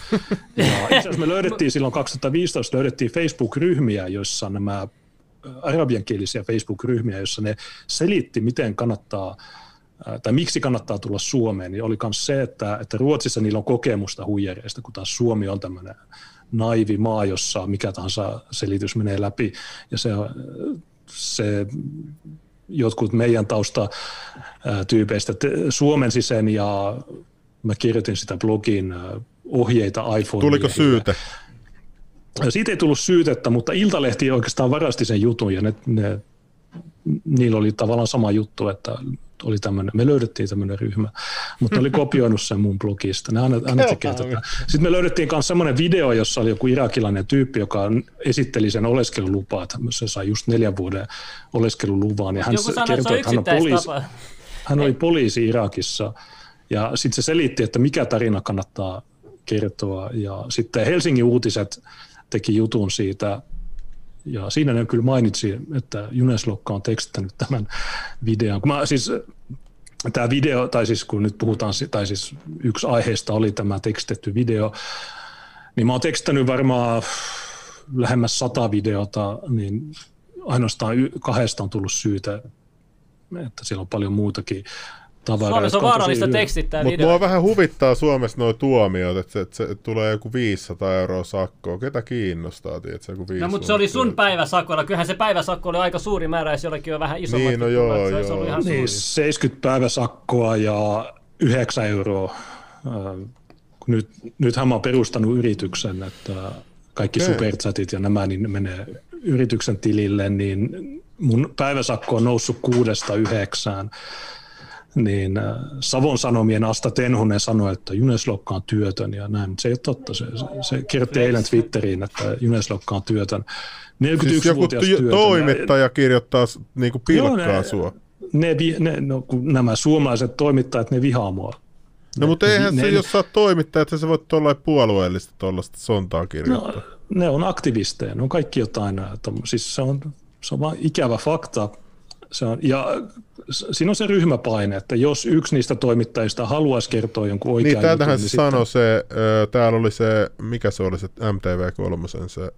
Ja itse asiassa me löydettiin silloin 2015 löydettiin Facebook-ryhmiä, joissa nämä ä, arabiankielisiä Facebook-ryhmiä, joissa ne selitti, miten kannattaa tai miksi kannattaa tulla Suomeen, niin oli myös se, että, että Ruotsissa niillä on kokemusta huijareista, kun taas Suomi on tämmöinen naivi maa, jossa mikä tahansa selitys menee läpi, ja se, se jotkut meidän tausta tyypeistä Suomen sisään ja mä kirjoitin sitä blogin ohjeita iPhone. Tuliko syyte? Siitä ei tullut syytettä, mutta Iltalehti oikeastaan varasti sen jutun ja ne, ne, niillä oli tavallaan sama juttu, että oli tämmönen, me löydettiin tämmöinen ryhmä, mutta oli kopioinut sen mun blogista. Ne aina, aina tekee tätä. Sitten me löydettiin myös semmoinen video, jossa oli joku irakilainen tyyppi, joka esitteli sen oleskelulupaa. Se sai just neljän vuoden oleskeluluvan. Ja hän Joku sanoi, kertoi, että hän, on poliisi, tapa. hän oli poliisi Irakissa. Ja sitten se selitti, että mikä tarina kannattaa kertoa. Ja sitten Helsingin uutiset teki jutun siitä, ja siinä ne kyllä mainitsi, että Juneslokka on tekstittänyt tämän videon. Kun mä, siis, tämä video, tai siis kun nyt puhutaan, tai siis yksi aiheesta oli tämä tekstetty video, niin mä oon tekstittänyt varmaan lähemmäs sata videota, niin ainoastaan kahdesta on tullut syytä, että siellä on paljon muutakin tavaraa. Suomessa on vaarallista tekstittää Mutta videoita. mua vähän huvittaa Suomessa nuo tuomiot, että se, että se tulee joku 500 euroa sakkoa. Ketä kiinnostaa, tiedätkö, joku 500 No mutta se oli sun päiväsakolla. Kyllähän se päiväsakko oli aika suuri määrä, jos jollakin on vähän isommat. Niin, no joo, se olisi joo. ollut ihan Niin, suuri. 70 päiväsakkoa ja 9 euroa. Äh, Nyt, nythän mä oon perustanut yrityksen, että kaikki Okei. superchatit ja nämä niin ne menee yrityksen tilille, niin mun päiväsakko on noussut kuudesta yhdeksään. Niin äh, Savon Sanomien Asta Tenhonen sanoi, että Juneslokka on työtön ja näin, mutta se ei ole totta. Se, se, se kirjoitti eilen Twitteriin, että Juneslokka on työtön. Siis joku 41-vuotias ty- työtön. toimittaja kirjoittaa s- niinku pilkkaa Joo, ne- sua. Ne, ne, no, nämä suomalaiset toimittajat, ne vihaa mua. No mutta eihän ne- se, ne- jos sä oot toimittaja, että sä voit tuollain puolueellista tuollaista sontaa kirjoittaa. No, ne on aktivisteja, ne on kaikki jotain, tommo- siis se on, se on vaan ikävä fakta. Se on, ja siinä on se ryhmäpaine, että jos yksi niistä toimittajista haluaisi kertoa jonkun oikean Niin, jutun, se niin sanoi se, ö, täällä oli se, mikä se oli se MTV3, se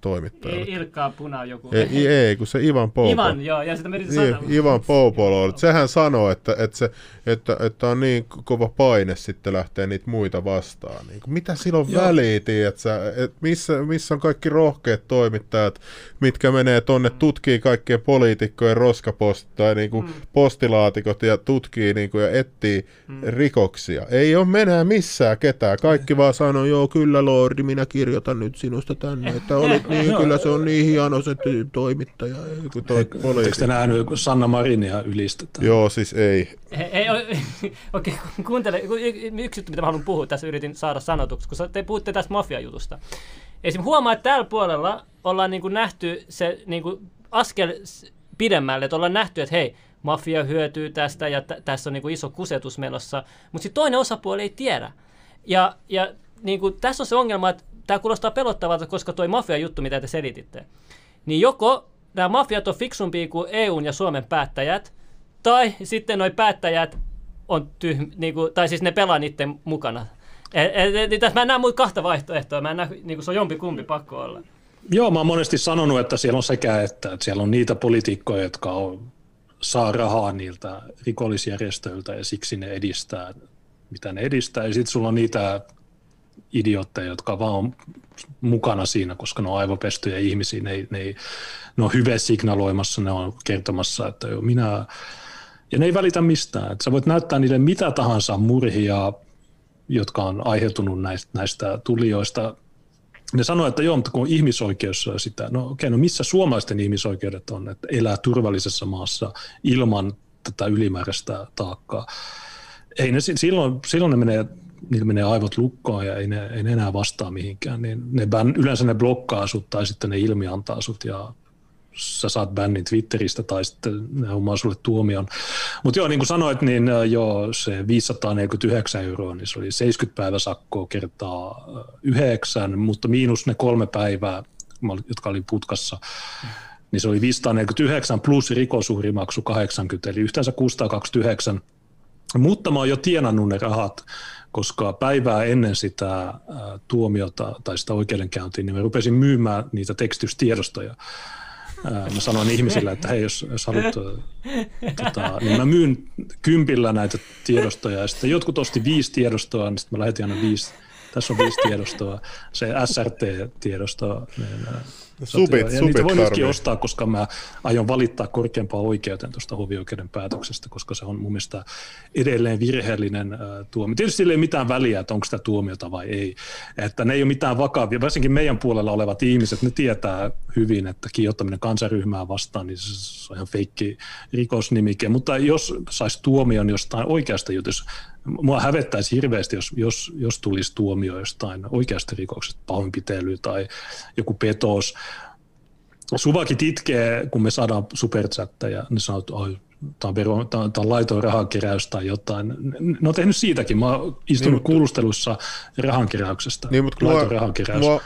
toimittaja. Ei, Ilkkaa Puna joku. Ei, ei, kun se Ivan Poupo. Ivan, joo, ja sitä mä yritin Niin, sanoa. Ivan Poupolo oli. Sehän sanoi, että, että, se, että, että on niin kova paine sitten lähteä niitä muita vastaan. Niin kuin, mitä silloin Joo. väliä, tiedätkö? että missä, missä on kaikki rohkeat toimittajat, mitkä menee tonne, tutkii kaikkien poliitikkojen roskapost tai niin kuin postilaatikot ja tutkii niin kuin, ja etsii rikoksia. Ei ole menää missään ketään. Kaikki vaan sanoo, joo kyllä Lordi, minä kirjoitan nyt sinusta tänne, että olit niin, kyllä se on niin hieno se toimittaja. Ei, kun toi Oletteko poliitikko. te nähnyt, kun Sanna Marinia ylistetään? Joo, siis ei. O- okei, ku- kuuntele. Yksi juttu, mitä mä haluan puhua tässä, yritin saada sanotuksi, kun te puhutte tästä mafiajutusta. Esimerkiksi huomaa, että tällä puolella ollaan niin kuin nähty se niin kuin askel pidemmälle, että ollaan nähty, että hei, mafia hyötyy tästä ja t- tässä on niin kuin iso kusetus menossa, mutta sitten toinen osapuoli ei tiedä. Ja, ja niin kuin, tässä on se ongelma, että tämä kuulostaa pelottavalta, koska toi mafia-juttu, mitä te selititte, niin joko nämä mafiat on fiksumpia kuin EUn ja Suomen päättäjät, tai sitten noi päättäjät on tyhm, niinku, tai siis ne pelaa niiden mukana. Et, et, et, tässä mä en näe muuta kahta vaihtoehtoa, mä en näe, niinku, se on jompi kumpi pakko olla. Joo, mä oon monesti sanonut, että siellä on sekä, että, että siellä on niitä poliitikkoja, jotka on, saa rahaa niiltä rikollisjärjestöiltä ja siksi ne edistää, mitä ne edistää. Ja sitten sulla on niitä idiootteja, jotka vaan on mukana siinä, koska ne on aivopestyjä ihmisiä. Ne, ne, ne on hyve signaloimassa, ne on kertomassa, että joo, minä... Ja ne ei välitä mistään. Että sä voit näyttää niille mitä tahansa murhia, jotka on aiheutunut näistä, näistä tulijoista. Ne sanoo, että joo, mutta kun ihmisoikeus on sitä, no okei, no missä suomalaisten ihmisoikeudet on, että elää turvallisessa maassa ilman tätä ylimääräistä taakkaa. Ei ne, si- silloin, silloin ne menee, niillä menee aivot lukkoon ja ei ne, ei ne enää vastaa mihinkään. Niin ne bän, yleensä ne blokkaa sut tai sitten ne ilmiantaa sut ja sä saat bännin Twitteristä tai sitten ne hommaa sulle tuomion. Mutta joo, niin kuin sanoit, niin äh, joo, se 549 euroa, niin se oli 70 päivä sakkoa kertaa äh, yhdeksän, mutta miinus ne kolme päivää, olin- jotka oli putkassa, niin se oli 549 plus rikosuhrimaksu 80, eli yhteensä 629. Mutta mä oon jo tienannut ne rahat, koska päivää ennen sitä äh, tuomiota tai sitä oikeudenkäyntiä, niin mä rupesin myymään niitä tekstystiedostoja. Mä sanoin ihmisille, että hei, jos, jos haluat, tota, niin mä myyn kympillä näitä tiedostoja, ja sitten jotkut osti viisi tiedostoa, niin sitten mä lähetin aina viisi, tässä on viisi tiedostoa, se SRT-tiedosto, niin Subit, ja niitä voi nytkin ostaa, koska mä aion valittaa korkeampaan oikeuteen tuosta hovioikeuden päätöksestä, koska se on mun mielestä edelleen virheellinen äh, tuomio. Tietysti sillä ei ole mitään väliä, että onko sitä tuomiota vai ei. Että ne ei ole mitään vakavia, varsinkin meidän puolella olevat ihmiset, ne tietää hyvin, että kiihottaminen kansaryhmää vastaan, niin se on ihan feikki rikosnimike. Mutta jos saisi tuomion jostain oikeasta jutusta, mua hävettäisi hirveästi, jos, jos, jos tulisi tuomio jostain oikeasta rikoksesta, pahoinpitely tai joku petos. Suvakit itkee, kun me saadaan superchatteja, ne sanoo, että "Ai, tämä on, vero, tämä on, tämä on laiton rahankeräys tai jotain. Ne on tehnyt siitäkin. Mä oon istunut Niin, niin, kuulustelussa rahankeräyksestä. Niin, mutta laiton mua, rahankeräys. mua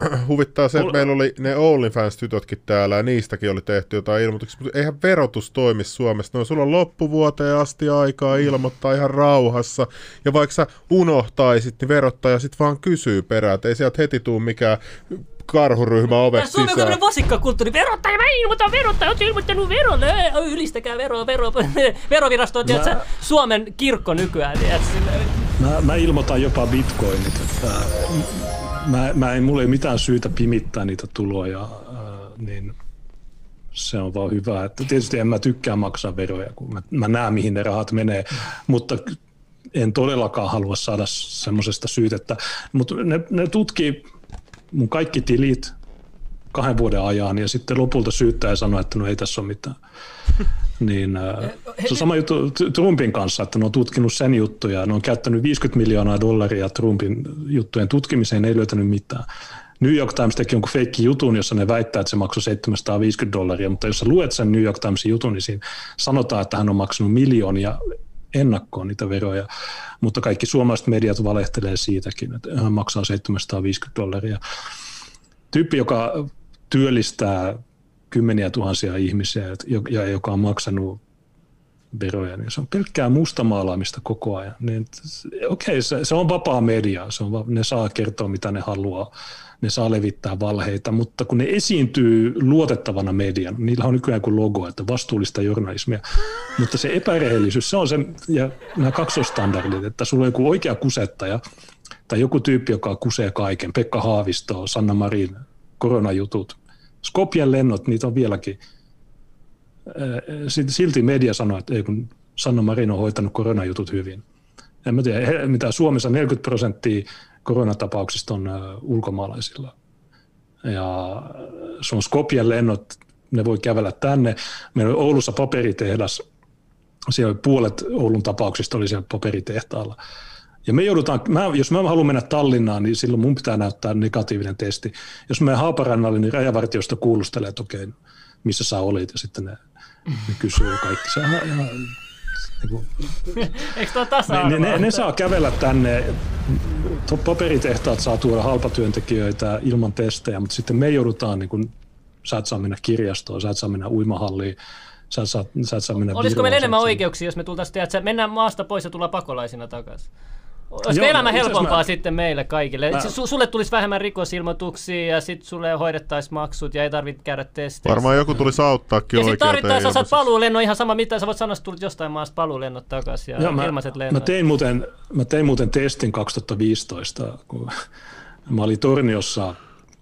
huvittaa se, että meillä oli ne OnlyFans-tytötkin täällä ja niistäkin oli tehty jotain ilmoituksia, mutta eihän verotus toimi Suomessa. No sulla on loppuvuoteen asti aikaa ilmoittaa ihan rauhassa ja vaikka sä unohtaisit, niin verottaja sit vaan kysyy perään, ei sieltä heti tuu mikään karhuryhmä Tää ovesta Suomi on sisään. tämmönen vasikkakulttuuri. Verottaja, mä ilmoitan verottaja, oot ilmoittanut verolle. Ei, Ylistäkää veroa, vero, verovirasto on tiedätkö, Suomen kirkko nykyään. Tiedätkö, Mä, mä ilmoitan jopa bitcoinit. Että, mä, mä en, mulla ei mitään syytä pimittää niitä tuloja, äh, niin se on vaan hyvä. Että tietysti en mä tykkää maksaa veroja, kun mä, mä näen, mihin ne rahat menee, mutta en todellakaan halua saada semmoisesta syytettä. Mutta ne, ne tutkii mun kaikki tilit kahden vuoden ajan ja sitten lopulta syyttää ja sanoo, että no ei tässä ole mitään. Niin, äh, se on sama juttu Trumpin kanssa, että ne on tutkinut sen juttuja. Ne on käyttänyt 50 miljoonaa dollaria Trumpin juttujen tutkimiseen, ei löytänyt mitään. New York Times teki jonkun feikki jutun, jossa ne väittää, että se maksoi 750 dollaria, mutta jos sä luet sen New York Timesin jutun, niin siinä sanotaan, että hän on maksanut miljoonia ennakkoon niitä veroja, mutta kaikki suomalaiset mediat valehtelee siitäkin, että hän maksaa 750 dollaria. Tyyppi, joka työllistää kymmeniä tuhansia ihmisiä ja joka on maksanut veroja, niin se on pelkkää mustamaalaamista koko ajan. Niin, okei, se, se on vapaa media, se on, ne saa kertoa mitä ne haluaa, ne saa levittää valheita, mutta kun ne esiintyy luotettavana median, niillä on nykyään kuin logo, että vastuullista journalismia, mutta se epärehellisyys, se on se, ja nämä kaksoistandardit, että sulla on joku oikea kusettaja, tai joku tyyppi, joka kusee kaiken, Pekka Haavisto, Sanna Marin, koronajutut, Skopjen lennot, niitä on vieläkin. Silti media sanoo, että ei kun Sanna Marin on hoitanut koronajutut hyvin. En mä tiedä, mitä Suomessa 40 prosenttia koronatapauksista on ulkomaalaisilla. Ja se on Skopjen lennot, ne voi kävellä tänne. Meillä oli Oulussa paperitehdas, siellä oli puolet Oulun tapauksista oli siellä paperitehtaalla. Ja me joudutaan, mä, jos mä haluan mennä Tallinnaan, niin silloin mun pitää näyttää negatiivinen testi. Jos mä Haaparannalle, niin rajavartiosta kuulustelee, että okei, missä sä olit, ja sitten ne, ne kysyy kaikki. Se, on ihan, niin kuin, Eikö tuo tasa ne, ne, ne, saa kävellä tänne, paperitehtaat saa tuoda halpatyöntekijöitä ilman testejä, mutta sitten me joudutaan, niin kuin, sä et saa mennä kirjastoon, sä et saa mennä uimahalliin, sä et saa, sä et saa mennä Olisiko meillä enemmän oikeuksia, jos me tultaisiin, että mennään maasta pois ja tullaan pakolaisina takaisin? Olisiko Joo, elämä helpompaa mä- sitten meille kaikille? Mä- Mä... Sulle tulisi vähemmän rikosilmoituksia ja sitten sulle hoidettaisiin maksut ja ei tarvitse käydä testeissä. Varmaan joku tulisi auttaakin ja sitten tarvittaessa saat paluulennon ihan sama, mitä sä voit sanoa, että tulit jostain maasta paluulennot takaisin ja Joo, mä, ilmaiset mä, lennot. tein muuten, mä tein muuten testin 2015, kun mä olin Torniossa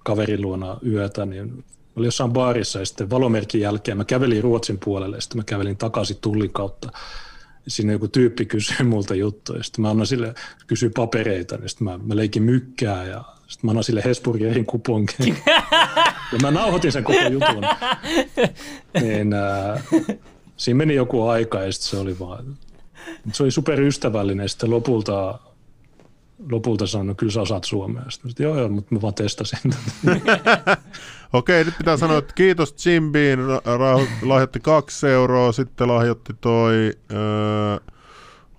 kaverin luona yötä, niin mä olin jossain baarissa ja sitten valomerkin jälkeen mä kävelin Ruotsin puolelle ja sitten mä kävelin takaisin tullin kautta. Sinne joku tyyppi kysyi multa juttuja, sitten mä annan sille, kysyi papereita, niin sitten mä, mä leikin mykkää ja sitten mä annan sille Hesburgerin kuponkin. ja mä nauhoitin sen koko jutun. Niin, äh, siinä meni joku aika ja sitten se oli vaan, se oli superystävällinen. Sitten lopulta, lopulta sanoi, no kyllä sä osaat suomea. Sitten joo, joo, mutta mä vaan testasin. Okei, nyt pitää sanoa, että kiitos Jim Bean, ra- ra- lahjoitti kaksi euroa, sitten lahjoitti toi, öö,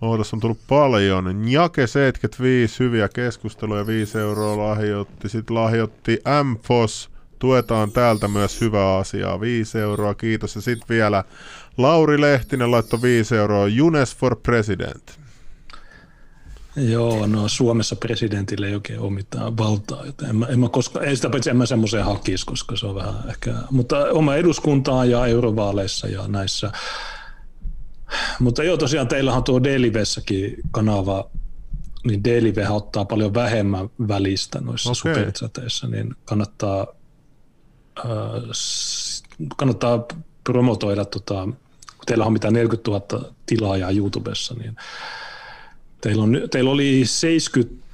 oh, tässä on tullut paljon, Njake 75, hyviä keskusteluja, 5 euroa lahjoitti, sitten lahjoitti MFOS, tuetaan täältä myös hyvää asiaa, 5 euroa, kiitos, ja sitten vielä Lauri Lehtinen laittoi 5 euroa, Junes for President. Joo, no Suomessa presidentille ei oikein ole mitään valtaa, joten en mä, en mä koska, ei sitä paitsi en mä semmoiseen hakisi, koska se on vähän ehkä, mutta oma eduskuntaan ja eurovaaleissa ja näissä. Mutta joo, tosiaan teillähän on tuo Delivessäkin kanava, niin Delive ottaa paljon vähemmän välistä noissa okay. superchateissa, niin kannattaa, äh, kannattaa promotoida, tota, kun teillä on mitä 40 000 tilaajaa YouTubessa, niin Teillä, on, teillä oli 70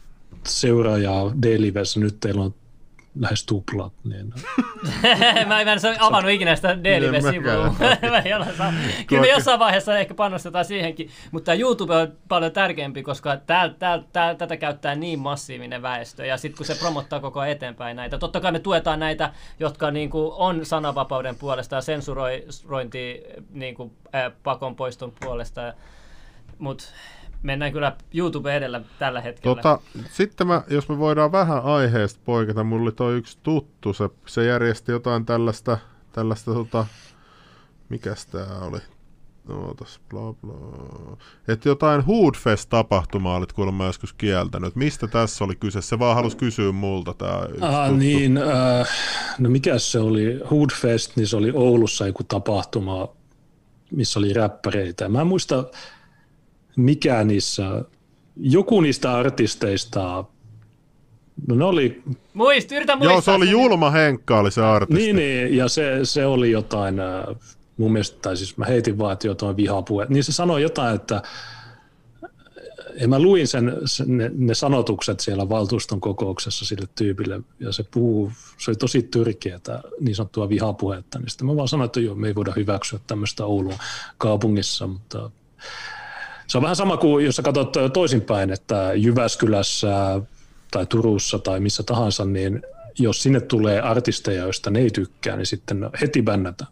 seuraajaa D-livessä, nyt teillä on lähes tuplat. Niin, mä en mä en avannut ikinä sitä D-live-sivua. ole Kyllä me jossain vaiheessa ehkä panostetaan siihenkin, mutta YouTube on paljon tärkeämpi, koska tää, tää, tää, tätä käyttää niin massiivinen väestö, ja sitten kun se promottaa koko ajan eteenpäin näitä, totta kai me tuetaan näitä, jotka niinku on sananvapauden puolesta ja sensurointi niinku, äh, pakon poiston puolesta, mutta mennään kyllä YouTube edellä tällä hetkellä. Tota, sitten mä, jos me voidaan vähän aiheesta poiketa, mulla oli toi yksi tuttu, se, se järjesti jotain tällaista, tällaista tota, mikäs tää oli? Ootas, bla bla. Että jotain Hoodfest-tapahtumaa olit kuulemma joskus kieltänyt. Mistä tässä oli kyse? Se vaan halusi kysyä multa tää yksi ah, tuttu. niin, äh, no mikä se oli? Hoodfest, niin se oli Oulussa joku tapahtuma, missä oli räppäreitä. Mä en muista, mikä niissä, joku niistä artisteista, no ne oli Muist, yritä muistaa. Joo, se oli. Julma Henkka, oli se artisti. Niin, niin ja se, se oli jotain, äh, mun mielestä, tai siis mä heitin vaan, että jotain vihapuhe. Niin se sanoi jotain, että ja mä luin sen, sen ne, ne, sanotukset siellä valtuuston kokouksessa sille tyypille, ja se puhuu, se oli tosi tyrkeätä niin sanottua vihapuhetta, niin sitten mä vaan sanoin, että joo, me ei voida hyväksyä tämmöistä Oulun kaupungissa, mutta se on vähän sama kuin jos sä katsot toisinpäin, että Jyväskylässä tai Turussa tai missä tahansa, niin jos sinne tulee artisteja, joista ne ei tykkää, niin sitten heti bännätä.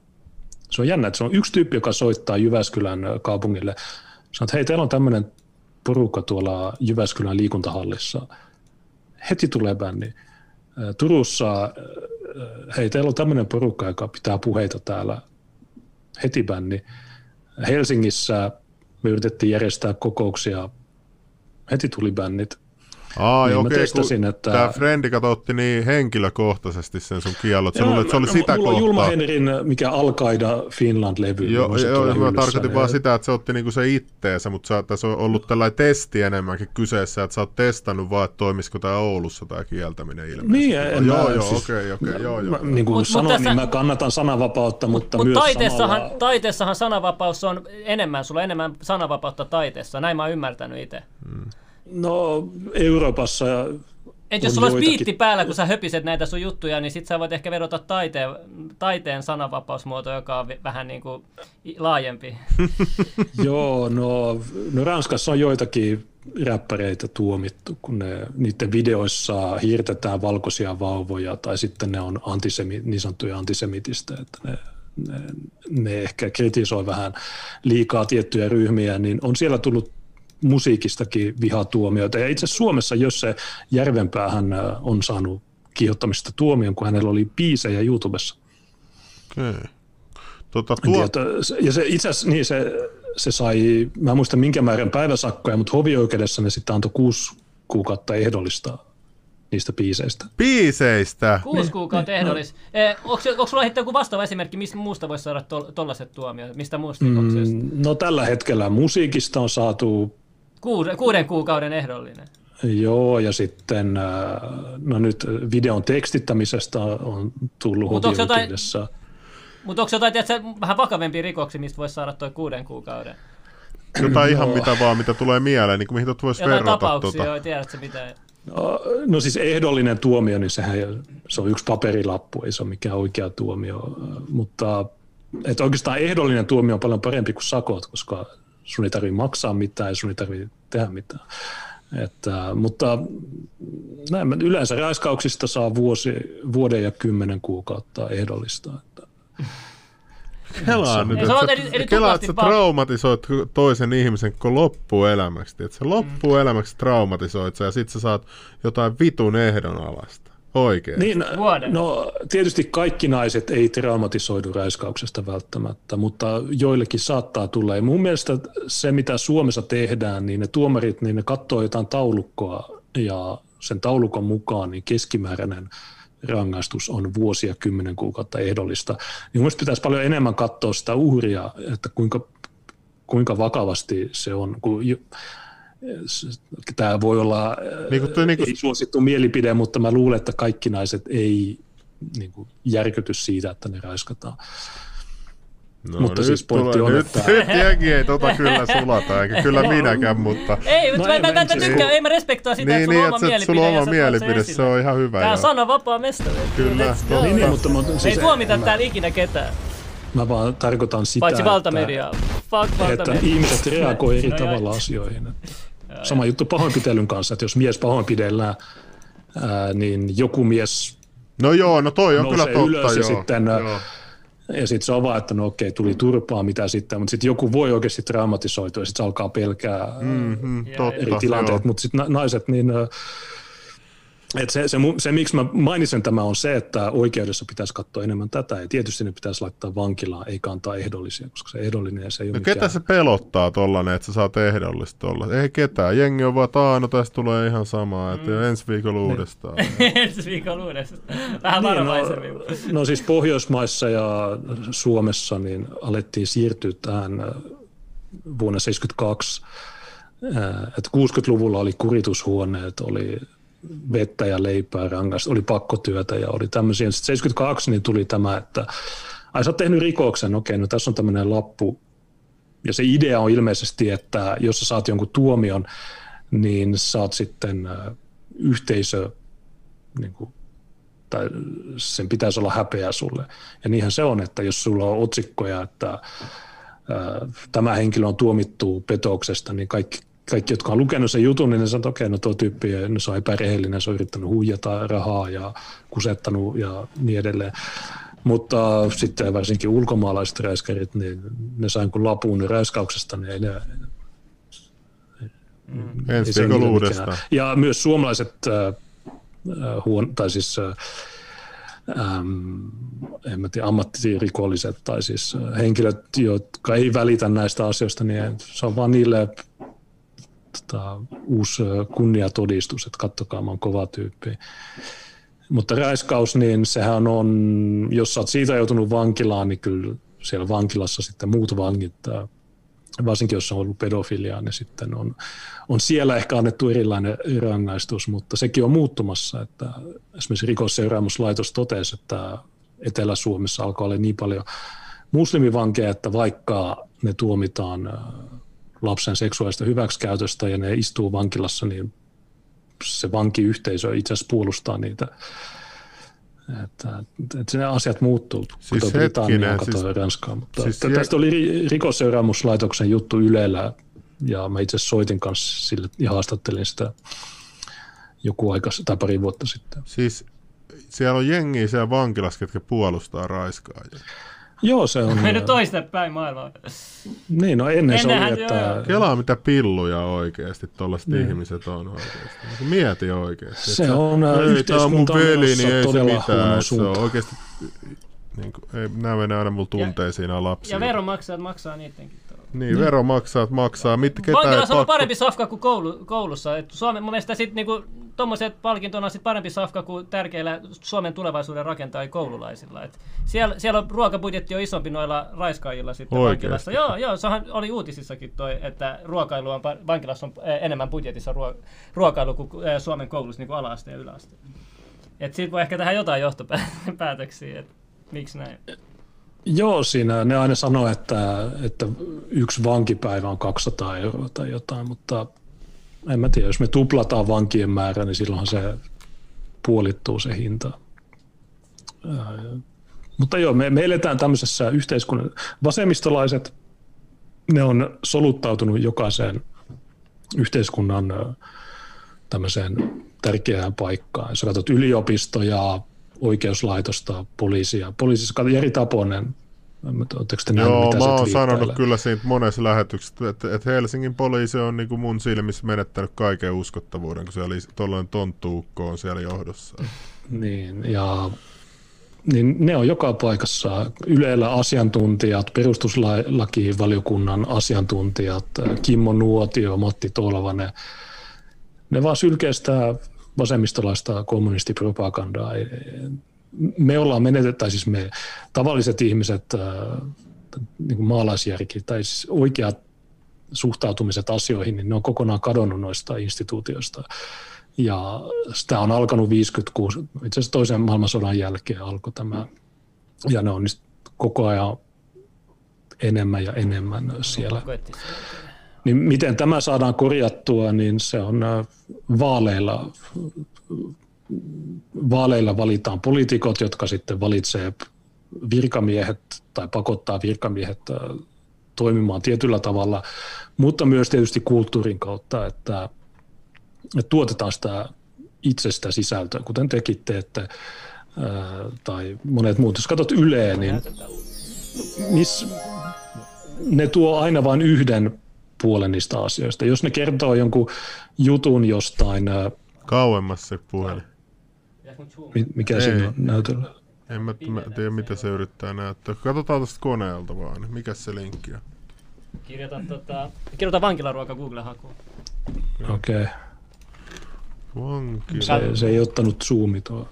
Se on jännä, että se on yksi tyyppi, joka soittaa Jyväskylän kaupungille. Sanoo, että hei, teillä on tämmöinen porukka tuolla Jyväskylän liikuntahallissa. Heti tulee bänni. Turussa, hei, teillä on tämmöinen porukka, joka pitää puheita täällä. Heti bänni. Helsingissä me yritettiin järjestää kokouksia. Heti tuli bännit. Aa, Niin, mä okei, testasin, että- tämä Frendi kato, otti niin henkilökohtaisesti sen sun kiellot. Sä Joo, luulet, että se oli no, sitä mulla on kohtaa. Julma Henrin, mikä Al-Qaida Finland-levy. Joo, se joo mä hyllyssä, tarkoitin vaan sitä, että se otti niinku se itteensä, mutta sä, tässä on ollut tällainen testi enemmänkin kyseessä, että sä oot testannut vaan, että toimisiko tämä Oulussa tämä kieltäminen ilmeisesti. Niin, en joo, mä- joo, siis- okei, okei, joo, joo. Mä, niin kuin Mut- mut sanoin, tässä- niin mä kannatan sananvapautta, mutta Mutta myös taiteessahan, samalla... taiteessahan sananvapaus on enemmän, sulla on enemmän sananvapautta taiteessa, näin mä oon ymmärtänyt itse. No, Euroopassa Et jos sulla olisi joitakin- biitti päällä, kun sä höpiset näitä sun juttuja, niin sit sä voit ehkä vedota taiteen, taiteen sananvapausmuoto, joka on vähän niin kuin laajempi. Joo, no, no Ranskassa on joitakin räppäreitä tuomittu, kun ne, niiden videoissa hiirtetään valkoisia vauvoja tai sitten ne on antisemi, niin sanottuja antisemitistä, että ne, ne, ne ehkä kritisoi vähän liikaa tiettyjä ryhmiä, niin on siellä tullut musiikistakin vihatuomioita. Ja itse asiassa Suomessa, jos se Järvenpäähän äh, on saanut kiihottamista tuomion, kun hänellä oli biisejä YouTubessa. Okei. Tota, tuo, tiedä, ja se itse asiassa, niin se, se sai, mä en muista minkä määrän päiväsakkoja, mutta hovioikeudessa ne sitten antoi kuusi kuukautta ehdollista niistä biiseistä. biiseistä. Kuusi kuukautta ehdollis. Eh, onko, onko sulla sitten joku vastaava esimerkki, mistä muusta voisi saada tol, tollaset tuomiot? Mistä muusta? Mm, no tällä hetkellä musiikista on saatu, Kuuden, kuuden kuukauden ehdollinen. joo, ja sitten, äh, no nyt videon tekstittämisestä on tullut Mut jotain- hovioikeudessa. Mutta onko jotain tiedätkö, vähän vakavempia rikoksia, mistä voisi saada toi kuuden kuukauden? Jotain ihan mitä vaan, mitä tulee mieleen, niin kuin mihin tuot voisi Jotain verrata. tapauksia, Tota. tota. tiedätkö mitä? No, no siis ehdollinen tuomio, niin sehän se on yksi paperilappu, ei se ole mikään oikea tuomio, mutta että oikeastaan ehdollinen tuomio on paljon parempi kuin sakot, koska sun ei tarvitse maksaa mitään ja sun ei tarvitse tehdä mitään. Että, mutta näin, mä- yleensä raiskauksista saa vuosi, vuoden ja kymmenen kuukautta ehdollista. Että, Kelaa nyt, että eli- eli kelaa, että sä traumatisoit toisen ihmisen koko loppuelämäksi. Että sä loppuelämäksi traumatisoit sä ja sit sä saat jotain vitun ehdonalasta. Oikein. Niin, Vuoden. no tietysti kaikki naiset ei traumatisoidu raiskauksesta välttämättä, mutta joillekin saattaa tulla. Ja mun mielestä se, mitä Suomessa tehdään, niin ne tuomarit, niin ne katsoo jotain taulukkoa ja sen taulukon mukaan niin keskimääräinen rangaistus on vuosia kymmenen kuukautta ehdollista. Niin mun pitäisi paljon enemmän katsoa sitä uhria, että kuinka, kuinka vakavasti se on. Kun jo, Tämä voi olla Niin kuin toi niinku- ei suosittu mielipide, mutta mä luulen, että kaikki naiset ei niin kuin, järkyty siitä, että ne raiskataan. No, Mutta nyt siis pointti on, nyt, että- Nyt jengi ei tota kyllä sulata, eikä kyllä minäkään, mutta... Ei, mutta No mä, ei, mä, mä, en- tykkään, ei mä respektoa sitä, Niin, että niin, sulla on oma että se- mielipide. sulla on oma mielipide, esille. se on ihan hyvä, Tää on joo. sanan vapaa mestari. Kyllä, go. Niin, niin, mutta, mutta Ei siis, tuomita mä, täällä ikinä ketään, mä vaan tarkoitan sitä, paitsi että, valtamediaa. Fuck että valtamedia. ihmiset reagoi eri No tavalla asioihin. Sama juttu pahoinpitelyn kanssa, että jos mies pahoinpidellään, ää, niin joku mies No joo, no toi on kyllä totta, ylös ja joo. sitten joo. Ja sitten se on vaan, että no okei, tuli turpaa, mitä sitten, mutta sitten joku voi oikeasti traumatisoitua ja sitten se alkaa pelkää Mm, totta, eri tilanteet, mutta sitten naiset, niin et se, se, se, miksi mä mainitsen tämä on se, että oikeudessa pitäisi katsoa enemmän tätä ja tietysti ne pitäisi laittaa vankilaan, eikä antaa ehdollisia, koska se ehdollinen se ei ole No mikään. ketä se pelottaa tollanen, että sä saat ehdollista olla? Ei ketään. Jengi on vaan, että "Aa, no tästä tulee ihan samaa, että Mm. ensi viikolla uudestaan. Ensi viikolla uudestaan. Vähän Niin, no, no siis Pohjoismaissa ja Suomessa niin alettiin siirtyä tähän ö, vuonna 1972, että 60-luvulla oli kuritushuoneet, oli vettä ja leipää rangasta, oli pakkotyötä ja oli tämmöisiä. Sitten 72 niin tuli tämä, että ai sä oot tehnyt rikoksen, okei, no tässä on tämmöinen lappu. Ja se idea on ilmeisesti, että jos sä saat jonkun tuomion, niin saat sitten yhteisö niin kuin, tai sen pitäisi olla häpeä sulle. Ja niinhän se on, että jos sulla on otsikkoja, että tämä henkilö on tuomittu petoksesta, niin kaikki, kaikki, jotka on lukenut sen jutun, niin ne sanoo, että okei, no tuo tyyppi, no se on epärehellinen, se on yrittänyt huijata rahaa ja kusettanut ja niin edelleen. Mutta sitten varsinkin ulkomaalaiset räiskärit, niin ne sai kun lapun raiskauksesta, niin ei ne, ei ensi viikolla niille uudestaan. Ja myös suomalaiset äh, äh, huon, tai siis äh, en mä tiedä, ammattirikolliset tai siis äh, henkilöt, jotka ei välitä näistä asioista, niin se on vaan niille tota, uusi äh, kunniatodistus, että kattokaa, mä oon kova tyyppi. Mutta räiskaus, niin sehän on, jos sä oot siitä joutunut vankilaan, niin kyllä siellä vankilassa sitten muut vangit, äh, varsinkin jos on ollut pedofiliaa, niin sitten on, on siellä ehkä annettu erilainen rangaistus, mutta sekin on muuttumassa, että esimerkiksi rikosseuraamuslaitos totesi, että Etelä-Suomessa alkaa olla niin paljon muslimivankeja, että vaikka ne tuomitaan äh, lapsen seksuaalista hyväksikäytöstä ja ne istuu vankilassa, niin se vankiyhteisö itse asiassa puolustaa niitä. Että, että ne asiat muuttuu. Siis hetkinen, kato siis- Ranskaa. Mutta siis siis jä- tästä oli ri- rikosseuraamuslaitoksen juttu Ylellä ja mä itse soitin kanssa sille ja haastattelin sitä joku aika tai pari vuotta sitten. Siis siellä on jengiä siellä vankilassa, ketkä puolustaa raiskaajia. Joo, se on. Mennyt toistepäin maailmaa. Niin, no ennen se oli, Ennenhän, että... joo. Kelaa mitä pilluja oikeasti tollaiset Niin. ihmiset on oikeasti. Niin Mieti oikeasti. Se että on, ä, ei, tää on mun veli, niin ei se mitään. Se on oikeasti, niin kuin, ei, nämä menee aina mulla tunteisiin nämä lapsia. Ja veronmaksajat maksaa niidenkin. Niin, veronmaksajat maksaa. Mit, ketä Vankilassa on pakko... parempi safka kuin koulu, koulussa. Et Suomen, mun mielestä sit niinku, tommoset palkintona on sit parempi safka kuin tärkeillä Suomen tulevaisuuden rakentajilla koululaisilla. Et siellä, siellä on ruokabudjetti on isompi noilla raiskaajilla sitten Oikeesti? vankilassa. Joo, joo, sehän oli uutisissakin toi, että ruokailu on, vankilassa on enemmän budjetissa ruo, ruokailu kuin Suomen koulussa niin kuin ala-aste ja yläaste. Et siitä voi ehkä tähän jotain johtopäätöksiä, että miksi näin. Joo, siinä ne aina sanoo, että, että yksi vankipäivä on 200 euroa tai jotain, mutta en mä tiedä, jos me tuplataan vankien määrä, niin silloinhan se puolittuu se hinta. Ää, Mutta joo, me, me eletään tämmöisessä yhteiskunnan, vasemmistolaiset, ne on soluttautunut jokaiseen yhteiskunnan ää, tämmöiseen tärkeään paikkaan. Jos katsot yliopistoja, oikeuslaitosta, poliisia. Poliisissa Jari Taponen, Oletteko te nähnyt, Joo, mitä mä se oon sanonut kyllä siitä monessa lähetyksessä, että, että Helsingin poliisi on niin kuin mun silmissä menettänyt kaiken uskottavuuden, kun siellä tuollainen tonttuukko on siellä johdossa. Niin, ja niin ne on joka paikassa. Ylellä asiantuntijat, perustuslakivaliokunnan asiantuntijat, Kimmo Nuotio, Matti Tolvanen, ne vaan sylkee sitä vasemmistolaista kommunistipropagandaa. Me ollaan menetetty, tai siis me tavalliset ihmiset, äh, niin maalaisjärki, tai siis oikeat suhtautumiset asioihin, niin ne on kokonaan kadonnut noista instituutioista. Ja sitä on alkanut 56, itse asiassa toisen maailmansodan jälkeen alkoi tämä, ja ne on koko ajan enemmän ja enemmän siellä. Niin miten tämä saadaan korjattua, niin se on äh, vaaleilla, vaaleilla valitaan poliitikot, jotka sitten valitsee virkamiehet tai pakottaa virkamiehet äh, toimimaan tietyllä tavalla, mutta myös tietysti kulttuurin kautta, että, että tuotetaan sitä itsestä sisältöä, kuten tekin teette, ää, tai monet muut. Jos katsot Yleen, niin miss, ne tuo aina vain yhden puolen niistä asioista. Jos ne kertoo jonkun jutun jostain, Kauemmas se puhelin. mi- mikä Ei. siinä on näytöllä. En mä, mä tiedä, mitä se yrittää näyttää. Katsotaan tuosta koneelta vaan. Mikä se linkki on? Kirjoita, tota, kirjoita vankilaruoka Google-hakuun. Okei, okay. Vankila. se, se ei ottanut zoomi tuo.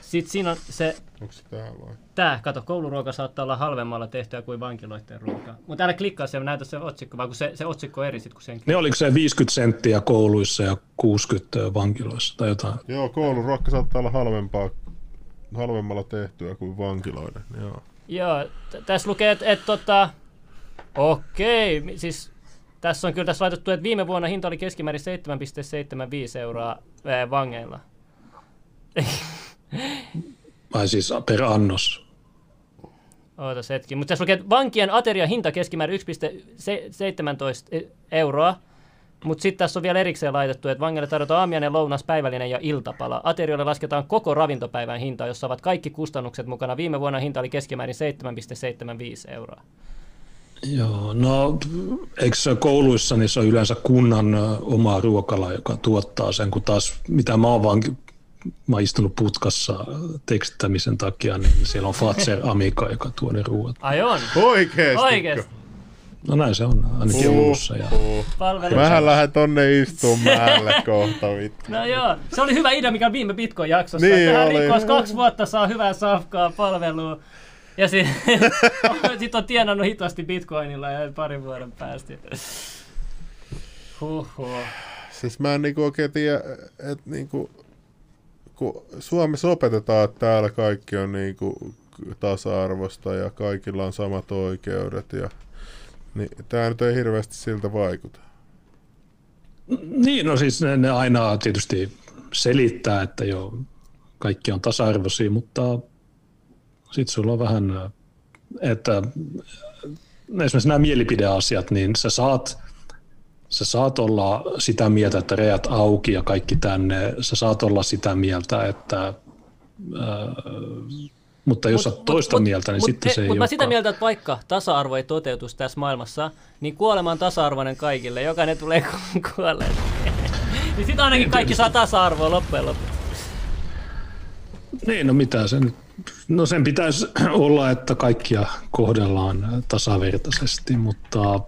Sitten siinä on se, Onko se tää vai? Tää, kato, kouluruoka saattaa olla halvemmalla tehtyä kuin vankiloiden ruoka. Mutta älä klikkaa se, näytä se otsikko, vaan kun se, se otsikko on eri sit, kun sen Ne oliko se 50 senttiä kouluissa ja 60 vankiloissa tai jotain? Joo, kouluruokka saattaa olla halvempaa, halvemmalla tehtyä kuin vankiloiden. Joo. Joo, t- tässä lukee, että et, tota, okei, mi- siis tässä on kyllä tässä laitettu, että viime vuonna hinta oli keskimäärin 7,75 euroa ää, vangeilla. Ai siis per annos. Ootas hetki. Mutta tässä lukee, että vankien ateria hinta keskimäärin 1,17 e- euroa. Mutta sitten tässä on vielä erikseen laitettu, että vangeille tarjotaan aamiainen, lounas, päivällinen ja iltapala. Aterioille lasketaan koko ravintopäivän hinta, jossa ovat kaikki kustannukset mukana. Viime vuonna hinta oli keskimäärin 7,75 euroa. Joo, no eikö kouluissa niin se on yleensä kunnan oma ruokala, joka tuottaa sen, kun taas mitä mä oon mä oon istunut putkassa tekstittämisen takia, niin siellä on Fatser Amica, joka tuo ne ruoat. Ai on? Oikeesti? Oikeesti? No näin se on, ainakin Oulussa. Ja... Palvelu. Mähän lähden tonne istuun päälle kohta vittu. No joo, se oli hyvä idea, mikä oli viime Bitcoin-jaksossa. Niin että tähän oli. rikkois kaksi vuotta saa hyvää safkaa palvelua. Ja sitten sit on tienannut hitosti Bitcoinilla ja parin vuoden päästä. Huhhuh. Siis mä en niinku oikein tiedä, että niinku, kun Suomessa opetetaan, että täällä kaikki on niinku tasa-arvosta ja kaikilla on samat oikeudet ja niin tää nyt ei hirveästi siltä vaikuta. Niin, no siis ne, ne aina tietysti selittää, että joo, kaikki on tasa-arvoisia, mutta sitten sulla on vähän, että esimerkiksi nämä mielipideasiat, niin sä saat, sä saat olla sitä mieltä, että rejät auki ja kaikki tänne, sä saat olla sitä mieltä, että ää, mutta jos Mut- olet toista mut- mieltä, niin mut- sitten se ei Mutta mä sitä mieltä, että vaikka tasa-arvo ei toteutus tässä maailmassa, niin kuolema on tasa-arvoinen kaikille. Jokainen tulee ku- kuolleen. niin sitten ainakin kaikki saa tasa-arvoa loppujen lopuksi. Niin, no mitä sen, no sen pitäisi olla, että kaikkia kohdellaan tasavertaisesti, mutta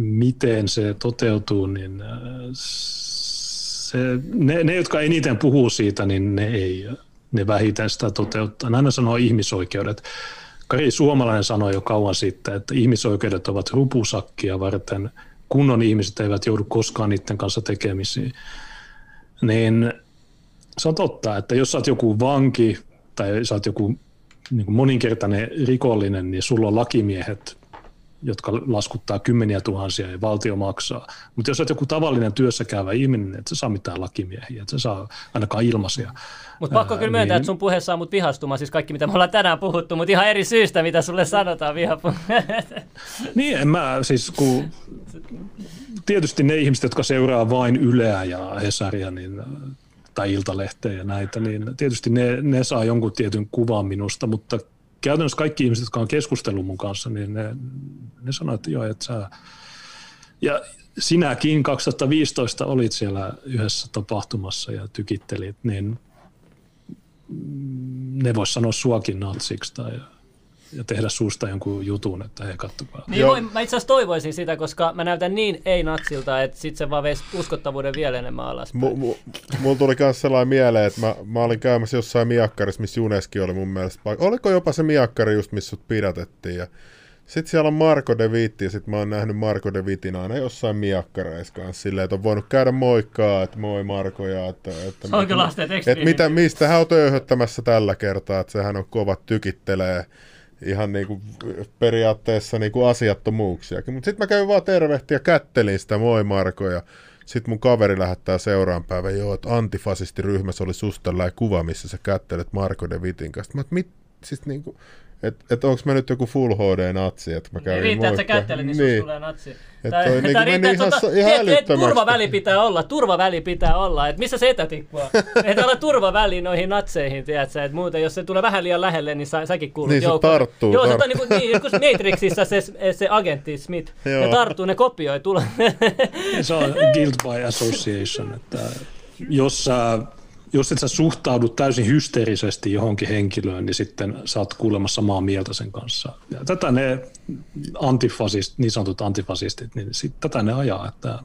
miten se toteutuu, niin äh, se, ne, ne, jotka eniten puhuu siitä, niin ne ei ne vähiten sitä toteuttaa. Ne aina sanoo ihmisoikeudet. Kari Suomalainen sanoi jo kauan sitten, että ihmisoikeudet ovat rupusakkia varten, kunnon ihmiset eivät joudu koskaan niiden kanssa tekemisiin. Niin se on totta, että jos sä oot joku vanki tai sä oot joku niin moninkertainen rikollinen, niin sulla on lakimiehet, jotka laskuttaa kymmeniä tuhansia ja valtio maksaa. Mutta jos oot joku tavallinen työssäkäyvä ihminen, niin et sä saa mitään lakimiehiä, et sä saa ainakaan ilmaisia. Mutta pakko kyllä myöntää, niin- että sun puhe saa mut vihastumaan, siis kaikki mitä me ollaan tänään puhuttu, mutta ihan eri syystä, mitä sulle sanotaan vihapu. Niin, en mä siis kun tietysti ne ihmiset, jotka seuraa vain Yleä ja Hesaria niin, tai Iltalehteä ja näitä, niin tietysti ne, ne saa jonkun tietyn kuvan minusta, mutta käytännössä kaikki ihmiset, jotka on keskustellut mun kanssa, niin ne, ne sanoo, että joo, että sä... Ja sinäkin 2015 olit siellä yhdessä tapahtumassa ja tykittelit, niin ne vois sanoa suakin natsiksi tai ja tehdä suusta jonkun jutun, että hei kattokaa. Niin voi, mä itse asiassa toivoisin sitä, koska mä näytän niin ei-natsilta, että sit se vaan veisi uskottavuuden vielä enemmän alas. M- m- mulla tuli myös sellainen mieleen, että mä, mä olin käymässä jossain miakkarissa, missä Juneski oli mun mielestä. Oliko jopa se miakkari just, missä sut pidätettiin. Ja sitten siellä on Marko de Vitti, ja sitten mä oon nähnyt Marko de Vittin aina jossain miakkareissa kanssa silleen, että on voinut käydä moikkaa, että moi Marko, ja että, että, se on kyllä että mitä, mistä hän on töyhöttämässä tällä kertaa, että sehän on kovat tykittelee ihan niinku periaatteessa niinku asiattomuuksiakin. Mutta sitten mä kävin vaan tervehtiä kättelin sitä moi Marko, ja sitten mun kaveri lähettää seuraan päivän, joo, että antifasistiryhmässä oli susta kuva, missä sä kättelet Marko de Vitin kanssa. Mä, mit, siis niinku, että et onko mä nyt joku Full HD-natsi, että mä kävin Riittää, että sä kättelet, niin, niin. tulee natsi. Että toi niin meni ihan, tota, ihan älyttömästi. Turvaväli pitää olla, turvaväli pitää olla. Että missä se etätikkua? että olla turvaväli noihin natseihin, tiedätkö? Että muuten, jos se tulee vähän liian lähelle, niin sä, säkin kuulut Niin joukkoon. se tarttuu. Joo, tarttuu. se on niin kuin, niin, Matrixissa se, se agentti Smith. Ne tarttuu, ne kopioi, tulee. se on guilt by association, että jos sä jos et sä suhtaudu täysin hysteerisesti johonkin henkilöön, niin sitten sä oot kuulemma samaa mieltä sen kanssa. Ja tätä ne antifasist, niin sanotut antifasistit, niin sit, tätä ne ajaa, että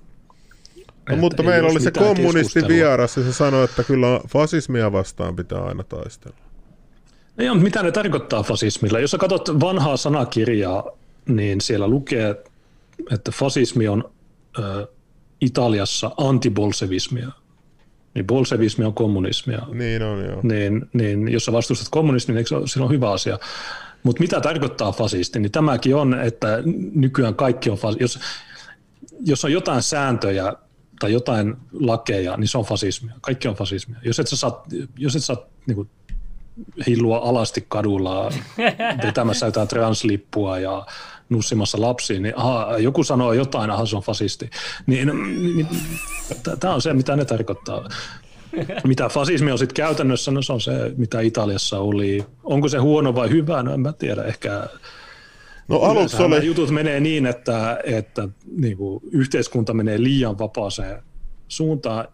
No, mutta meillä oli se kommunisti vieras ja se sanoi, että kyllä fasismia vastaan pitää aina taistella. Ei, no mitä ne tarkoittaa fasismilla? Jos sä katsot vanhaa sanakirjaa, niin siellä lukee, että fasismi on ö, Italiassa antibolsevismia. Niin bolsevismi on kommunismia. Niin on, joo. Niin, niin jos sä vastustat kommunismia, niin se on hyvä asia. Mutta mitä tarkoittaa fasisti, niin tämäkin on, että nykyään kaikki on fasisti. Jos, jos on jotain sääntöjä tai jotain lakeja, niin se on fasismia. Kaikki on fasismia. Jos et sä saa, jos et saa niin kuin, hillua alasti kadulla vetämässä jotain translippua ja nussimassa lapsiin, niin aha, joku sanoo jotain, aha se on fasisti. Niin, niin, niin tämä on se, mitä ne tarkoittaa. Mitä fasismi on sitten käytännössä, no se on se, mitä Italiassa oli. Onko se huono vai hyvä, no en mä tiedä, ehkä No aluksi oli... jutut menee niin, että, että niin kuin yhteiskunta menee liian vapaaseen suuntaan,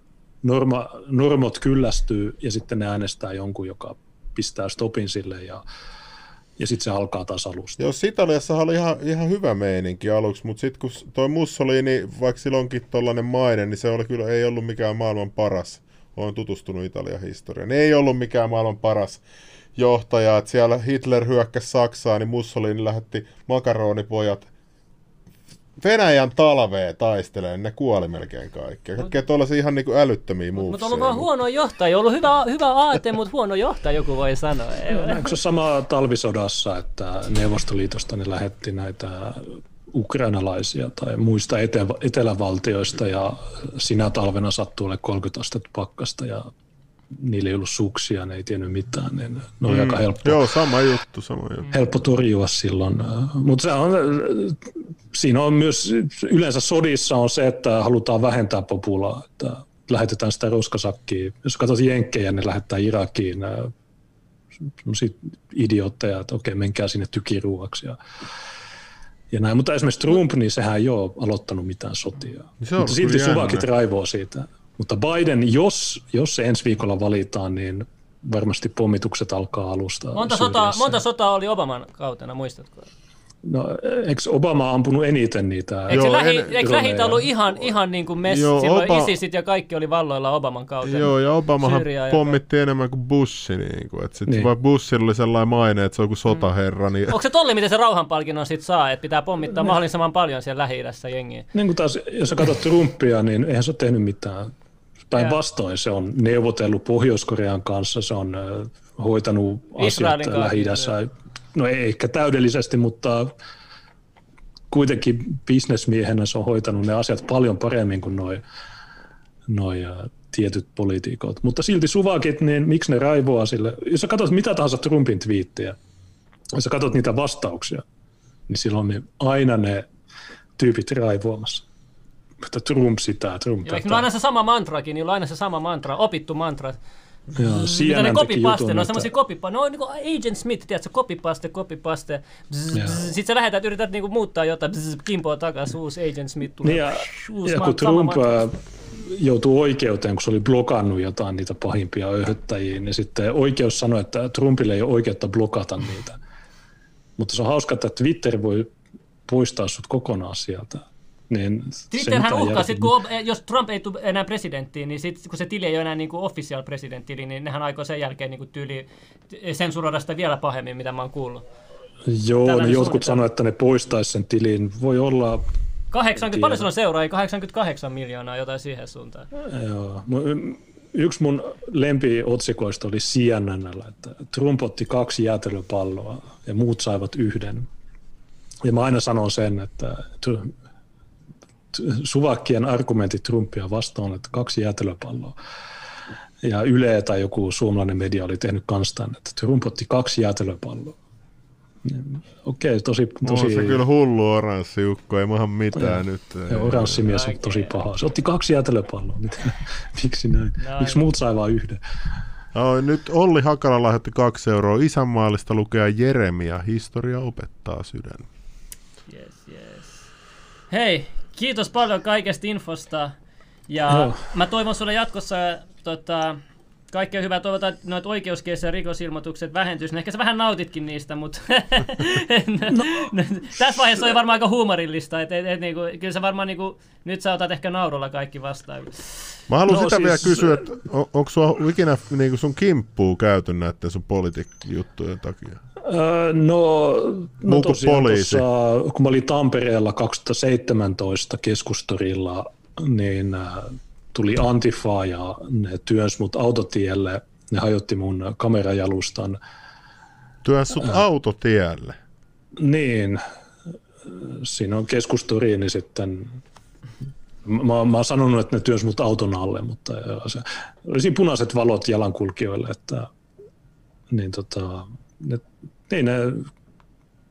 Norma, normot kyllästyy ja sitten ne äänestää jonkun, joka pistää stopin sille ja ja sitten se alkaa taas alusta. Joo, Italiassa oli ihan, ihan hyvä meininki aluksi, mutta sitten kun toi Mussolini, vaikka silloinkin tollainen maine, niin se oli kyllä, ei ollut mikään maailman paras. Olen tutustunut Italian historiaan. Ei ollut mikään maailman paras johtaja, että siellä Hitler hyökkäsi Saksaan, niin Mussolini lähetti makaronipojat Venäjän talveen taistelee, niin ne kuoli melkein kaikki. Kaikkea tuollaisia ihan niinku älyttömiä muuksia. Mutta on ollut vaan huono johtaja. ollut hyvä, hyvä aate, mutta huono johtaja, joku voi sanoa. Ei no, Onko se sama talvisodassa, että Neuvostoliitosta ne lähetti näitä ukrainalaisia tai muista ete- etelävaltioista ja sinä talvena sattuu ole 30 astetta pakkasta ja niillä ei ollut suksia, ne ei tiennyt mitään, niin ne oli mm. aika helppo. Joo, sama juttu, sama juttu. Helppo torjua silloin. Mutta se on, siinä on myös, yleensä sodissa on se, että halutaan vähentää populaa, että lähetetään sitä roskasakkiin. Jos katsot jenkkejä, ne lähettää Irakiin idiootteja, että okei, menkää sinne tykiruuaksi. Ja, ja näin. Mutta esimerkiksi Trump, niin sehän ei ole aloittanut mitään sotia. Se Mutta silti suvakit raivoo siitä. Mutta Biden, jos, jos se ensi viikolla valitaan, niin varmasti pommitukset alkaa alusta. Monta sotaa, monta sotaa oli Obaman kautena, muistatko? No, eikö Obama ampunut eniten niitä? Eikö, Joo, lähi, en, eikö lähintä ollut ihan, ihan niin kuin messi? Joo, Silloin Oba... ISISit ja kaikki oli valloilla Obaman kautta. Joo, ja Obamahan Syyriä pommitti ja... enemmän kuin Bush. Niin kuin, että sit niin. Vaikka Bushilla oli sellainen maine, että se on kuin sotaherra. Niin... Onko se tolli, miten se rauhanpalkinnon sit saa, että pitää pommittaa niin. mahdollisimman paljon siellä lähi jengiä? Niin kuin taas, jos sä katsot Trumpia, niin eihän se ole tehnyt mitään. Päinvastoin se on neuvotellut Pohjois-Korean kanssa, se on hoitanut asiat lähi No ei ehkä täydellisesti, mutta kuitenkin bisnesmiehenä se on hoitanut ne asiat paljon paremmin kuin noin noi, tietyt poliitikot. Mutta silti suvakit, niin miksi ne raivoaa sille? Jos sä katsot mitä tahansa Trumpin twiittejä, jos sä katsot niitä vastauksia, niin silloin ne, aina ne tyypit raivoamassa. Että Trump sitä, Trump Joo, tätä. on aina se sama mantrakin, niin on aina se sama mantra, opittu mantra. Joo, Mitä ne jutun, ne on semmosia copypaste, ne on niinku Agent Smith, tiedätkö, copypaste, copypaste. Bzz, Joo. bzz. Sit sä lähetät, yrität niinku muuttaa jotain, bzz, kimpoa takas, uusi Agent Smith tulee. Niin ja, uusi ja kun Trump ää, joutui oikeuteen, kun se oli blokannut jotain niitä pahimpia öyhöttäjiä, niin sitten oikeus sanoi, että Trumpille ei ole oikeutta blokata niitä. Mutta se on hauska, että Twitter voi poistaa sut kokonaan sieltä. Niin mitään uhkaa, sit, kun, ob- jos Trump ei tule enää presidenttiin, niin sit, kun se tili ei ole enää niin kuin official presidenttili, niin nehän aikoo sen jälkeen niin kuin tyyli sensuroida sitä vielä pahemmin, mitä mä oon kuullut. Joo, no tällainen jotkut sanoivat, että ne poistaisi sen tilin. Voi olla, 80, paljon on seuraajia? 88 miljoonaa, jotain siihen suuntaan. joo. Yksi mun lempiotsikoista oli CNNllä, että Trump otti kaksi jäätelöpalloa ja muut saivat yhden. Ja mä aina sanon sen, että suvakkien argumentit Trumpia vastaan, että kaksi jäätelöpalloa. Ja Yle tai joku suomalainen media oli tehnyt kans tämän, että Trump otti kaksi jäätelöpalloa. Okei, okay, tosi, Tosi... tosi On se kyllä hullu oranssi ukko, ei maahan mitään Joo. nyt. ja oranssimies on tosi paha. Se otti kaksi jäätelöpalloa. Miksi näin? Miksi muut sai vain yhden? Nyt Olli Hakala lähetti kaksi euroa isänmaallista lukea Jeremia. Historia opettaa sydän. Yes, yes. Hei, kiitos paljon kaikesta infosta. Ja Joo. mä toivon sulle jatkossa tota, kaikkea hyvää. Toivotaan, että noita oikeuskeissa ja rikosilmoitukset vähentyisi. Ehkä sä vähän nautitkin niistä, mutta no. tässä vaiheessa on varmaan aika huumorillista. Et, et, et, niinku, kyllä sä varmaan niinku, nyt sä otat ehkä naurulla kaikki vastaan. Mä haluan No sitä siis- vielä kysyä, että on, onko sua ikinä niin sun kimppuu käyty näiden sun poliitikjuttujen takia? Öö, no, no tosiaan poliisi. tuossa, kun mä olin Tampereella 2017 keskustorilla, niin äh, tuli Antifa ja ne työnsi mut autotielle. Ne hajotti mun kamerajalustan. Työs sut autotielle. Niin, siinä on keskustori, niin sitten mä, mä oon sanonut, että ne työns mut auton alle, mutta joo, se, oli siinä punaiset valot jalankulkijoille, että niin tota, ne, niin ne,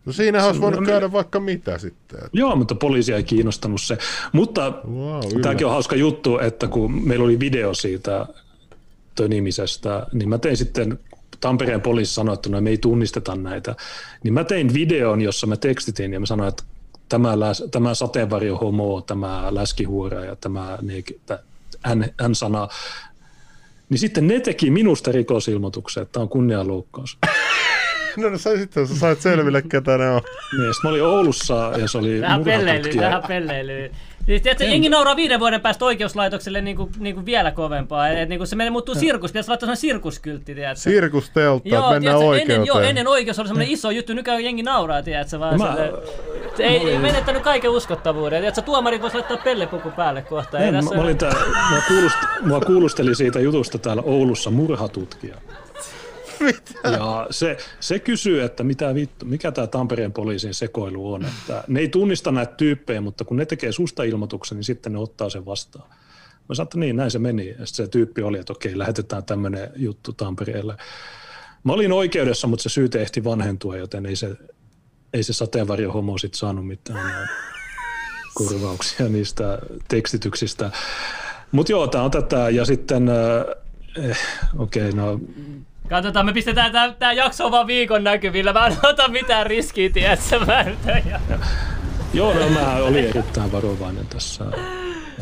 No siinähän olisi voinut käydä vaikka mitä sitten. joo, mutta poliisia ei kiinnostanut se. Mutta Wow, tämäkin on hauska juttu, että kun meillä oli video siitä tönimisestä, niin mä tein sitten, Tampereen poliisi sanoi, että no me ei tunnisteta näitä, niin mä tein videon, jossa mä tekstitin ja mä sanoin, että tämä, läs, tämä sateenvarjo homo, tämä läskihuura ja tämä N-sana, niin sitten ne teki minusta rikosilmoituksen, että tämä on kunnianloukkaus. No, no sä sitten sä sait selville, ketä ne on. Niin, mä olin Oulussa ja se oli Vähän pelleilyä, vähän pelleilyä. Siis tiedätkö, jengi nauraa viiden vuoden päästä oikeuslaitokselle niinku, niinku vielä kovempaa. Et, niinku se menee muuttuu sirkus, pitäisi laittaa sellainen sirkuskyltti, tiedätkö? Sirkusteltta, että mennään tiedätkö, oikeuteen. Ennen, joo, ennen oikeus oli semmoinen iso juttu, nykyään jengi nauraa, tiedätkö, vaan Mä- mä, se ei, ei menettänyt kaiken uskottavuuden. Tiedätkö, tuomarit vois laittaa pellepuku päälle kohta. Ei En, mä, mä olin tää, mua, kuulust, mua kuulusteli siitä jutusta täällä Oulussa murhatutkija. Ja se, se kysyy, että mitä vittu, mikä tämä Tampereen poliisin sekoilu on. Että ne ei tunnista näitä tyyppejä, mutta kun ne tekee susta ilmoituksen, niin sitten ne ottaa sen vastaan. Mä sanoin, että niin, näin se meni. Ja se tyyppi oli, että okei, lähetetään tämmöinen juttu Tampereelle. Mä olin oikeudessa, mutta se syyte ehti vanhentua, joten ei se, ei se sateenvarjo homo sit saanut mitään ää, korvauksia niistä tekstityksistä. Mutta joo, tämä on tätä. Ja sitten, äh, eh, okei, okay, no Katsotaan, me pistetään tää, tää jakso vaan viikon näkyvillä. Mä en ota mitään riskiä, tiedätkö? Mä ja... Joo, no, mä olin erittäin varovainen tässä.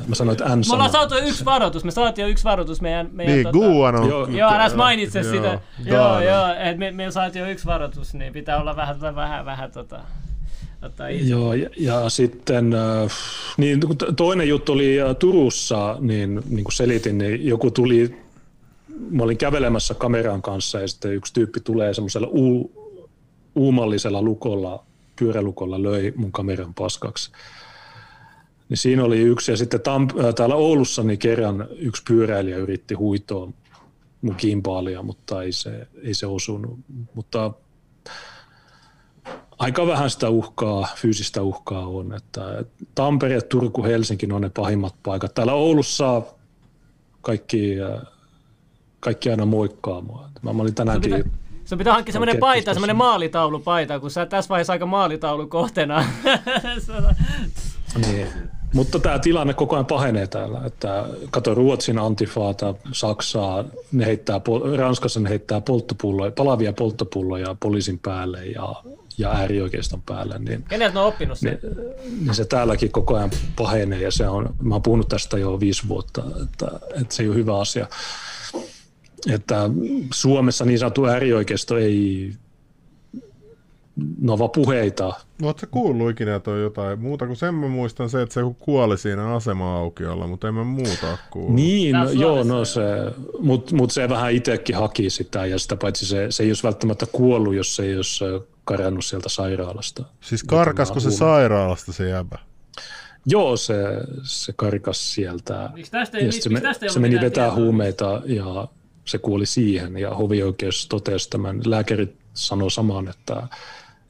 Mä sanoin, että n Me ollaan saatu jo yksi varoitus. Me saatiin jo yksi varoitus meidän... meidän Niin, Guan on... Joo. Joo, älä mainitse Joo, sitä. Joo, joo, et me, me saatiin jo yksi varoitus, niin pitää olla vähän, vähän, vähän tota, ottaa itse. Joo, ja, ja sitten äh, niin, toinen juttu oli äh, Turussa, niin, niin kuin selitin, niin joku tuli, mä olin kävelemässä kameran kanssa ja sitten yksi tyyppi tulee semmoisella u, uumallisella lukolla, pyörälukolla löi mun kameran paskaksi. Niin siinä oli yksi ja sitten Tamp- äh, täällä Oulussa niin kerran yksi pyöräilijä yritti huitoa mun kimpaalia, mutta ei se, ei se osunut. Mutta aika vähän sitä uhkaa, fyysistä uhkaa on. Että Tampere, Turku, Helsinki on ne pahimmat paikat. Täällä Oulussa kaikki, äh, kaikki aina moikkaa mua. Mä, olin tänäänkin... Sun pitää, sun pitää hankkia semmoinen paita, semmoinen maalitaulupaita, kun sä oot tässä vaiheessa aika maalitaulu kohteena. Niin. Mutta tämä tilanne koko ajan pahenee täällä. Että kato Ruotsin antifaata, Saksaa, ne heittää, Ranskassa ne heittää polttopulloja, palavia polttopulloja poliisin päälle ja, ja äärioikeiston päälle. Niin, Keneltä ne on oppinut sen? niin, niin se täälläkin koko ajan pahenee ja se on, mä oon puhunut tästä jo viisi vuotta, että, että se ei ole hyvä asia. Että Suomessa niin sanottu äärioikeisto ei, vaan puheita, Oletko kuullut ikinä toi jotain muuta kuin sen mä muistan se, että se kuoli siinä asema-aukiolla, mutta en mä muuta ole kuullut. Niin, no, joo, no se, mutta mut se vähän itsekin haki sitä ja sitä paitsi se, se ei olisi välttämättä kuollut, jos se ei olisi karannut sieltä sairaalasta. Siis karkasko se sairaalasta se jäbä? Joo, se, se karkas sieltä. Miksi tästä ei- ja miksi- se, miksi me, tästä ei se meni vetää huumeita ja se kuoli siihen. Ja hovioikeus totesi tämän. Lääkärit sanoi samaan, että,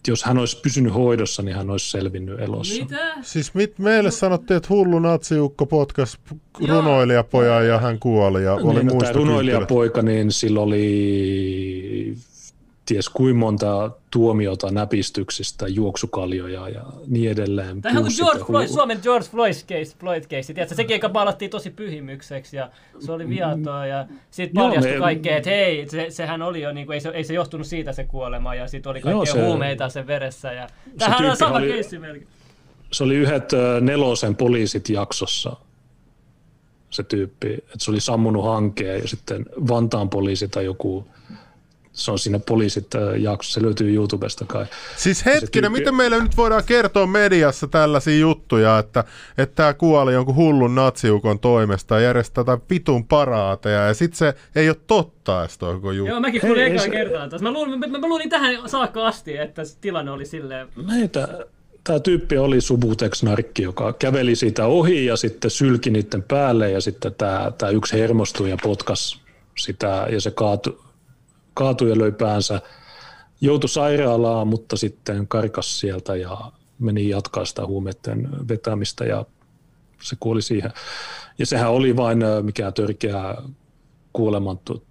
jos hän olisi pysynyt hoidossa, niin hän olisi selvinnyt elossa. Mitä? Siis mit, meille sanottiin, että hullu natsiukko potkas runoilijapojan ja hän kuoli ja oli niin, no, tämä runoilijapoika, niin sillä oli ties kuin monta tuomiota näpistyksistä, juoksukaljoja ja niin edelleen. Tämähän on Plus George Floyd, Suomen George Floyd case, Floyd case. Tiedätkö, sekin eikä maalattiin tosi pyhimykseksi ja se oli viaton ja sitten paljastui me- kaikkea, että hei, se, sehän oli jo, niin kuin, ei, se, ei se johtunut siitä se kuolema ja sitten oli kaikkea Joo, se- huumeita sen veressä. Ja, tämähän on tyyppi sama oli- keissi melkein. se oli yhdet nelosen poliisit jaksossa se tyyppi, että se oli sammunut hankeen ja sitten Vantaan poliisi tai joku, se on siinä poliisit ö, jaksossa, se löytyy YouTubesta kai. Siis hetkinen, tyyppi- miten meille nyt voidaan kertoa mediassa tällaisia juttuja, että että tämä kuoli jonkun hullun natsiukon toimesta ja järjestää jotain vitun paraateja ja sit se ei ole totta edes toi koko juttu. Joo, mäkin kuulin ekaan se- kertaa taas. Mä luulin, mä, mä, luulin tähän saakka asti, että se tilanne oli silleen... Näitä, tämä tyyppi oli Subutex-narkki, joka käveli siitä ohi ja sitten sylki niiden päälle ja sitten tämä, tämä yksi hermostui ja potkas sitä ja se kaatui, kaatui ja löi päänsä. Joutui sairaalaan, mutta sitten karkas sieltä ja meni jatkaa sitä huumeiden vetämistä ja se kuoli siihen. Ja sehän oli vain ö, mikä törkeä kuolemantu,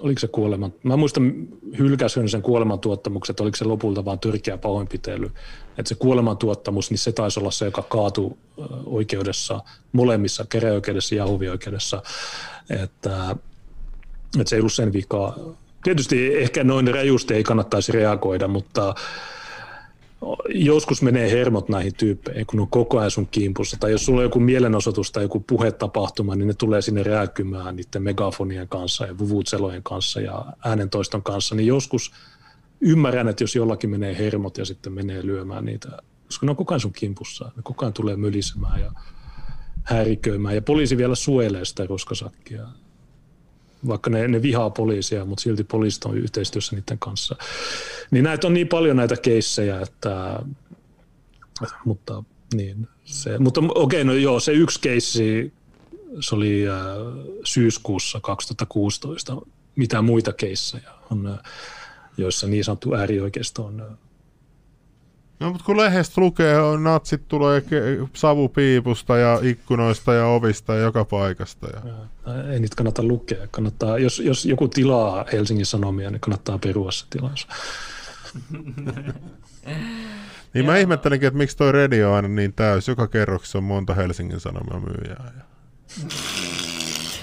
oliko se kuoleman, mä muistan hylkäsyn sen kuolemantuottamukset, oliko se lopulta vaan törkeä pahoinpitely. Että se kuolemantuottamus, niin se taisi olla se, joka kaatui oikeudessa, molemmissa, käräjäoikeudessa ja hovioikeudessa. Että, että se ei ollut sen vikaa. Tietysti ehkä noin rajusti ei kannattaisi reagoida, mutta joskus menee hermot näihin tyyppeihin, kun on koko ajan sun kimpussa. Tai jos sulla on joku mielenosoitus tai joku puhetapahtuma, niin ne tulee sinne rääkymään niiden megafonien kanssa ja vuvutselojen kanssa ja äänentoiston kanssa. Niin joskus ymmärrän, että jos jollakin menee hermot ja sitten menee lyömään niitä, koska ne on koko ajan sun kimpussa. Ne koko ajan tulee mölisemään ja häiriköimään. Ja poliisi vielä suojelee sitä roskasakkia. Vaikka ne, ne vihaa poliisia, mutta silti poliisit on yhteistyössä niiden kanssa. Niin näitä on niin paljon näitä keissejä, että mutta niin, se, mutta okei, no joo, se yksi keissi, se oli äh, syyskuussa 2016. Mitä muita keissejä on, äh, joissa niin sanottu äärioikeisto on äh, No mutta kun lehdestä lukee, on natsit tulee ke- savupiipusta ja ikkunoista ja ovista ja joka paikasta. Ja... Ää, Ei niitä kannata lukea. Kannattaa, jos, jos joku tilaa Helsingin Sanomia, niin kannattaa perua se tilaus. Niin mä ihmettelinkin, että miksi toi radio on aina niin täys. Joka kerroksessa on monta Helsingin Sanomia myyjää. Ja...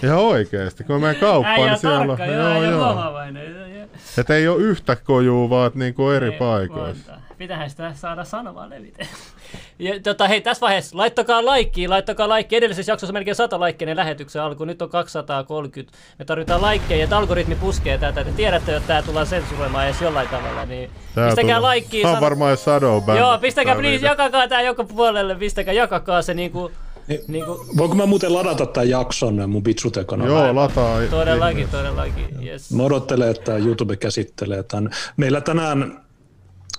Ihan oikeesti, kun mä menen kauppaan, Äijä niin siellä on... joo, joo, joo. Että ei ole yhtä kojuu, vaan niinku eri Ei, paikoissa. monta. Pitähän sitä saada sanomaan levitä. Ja, tota, hei, tässä vaiheessa laittakaa laikkiin, laittakaa laikkiin. Edellisessä jaksossa melkein 100 laikkeinen lähetyksen alku, nyt on 230. Me tarvitaan laikkeja, että algoritmi puskee tätä. Te tiedätte, että tämä tullaan sensuroimaan edes jollain tavalla, niin Tää pistäkää laikkiin. Tää on sano- varmaan jo Shadow Band. Joo, pistäkää please, video. jakakaa tää joka puolelle, pistäkää, jakakaa se niinku, niinku Voinko mä muuten ladata tämän jakson mun Bitsute-kanavalle? Joo, lataa. todellakin, todellakin, yes. Mä odottelen, että YouTube käsittelee tämän. Meillä tänään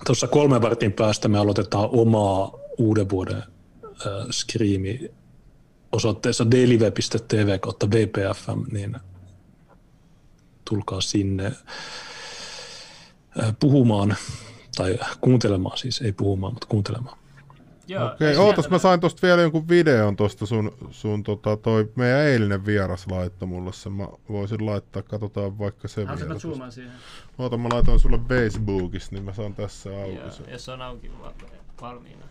tuossa kolmen vartin päästä me aloitetaan omaa uuden vuoden äh, skriimi osoitteessa dailyve.tv kautta VPFM, niin tulkaa sinne puhumaan, tai kuuntelemaan siis, ei puhumaan, mutta kuuntelemaan. Joo, Okei, ei ootas mä sain tosta vielä jonkun videon tosta sun, sun tota, toi meidän eilinen vieras laittoi mulle sen. Mä voisin laittaa, katsotaan vaikka se vielä. mä zoomaan siihen? Oota, mä laitoin sulle Facebookissa, niin mä saan tässä auki Joo, sen. jos on auki va- valmiina.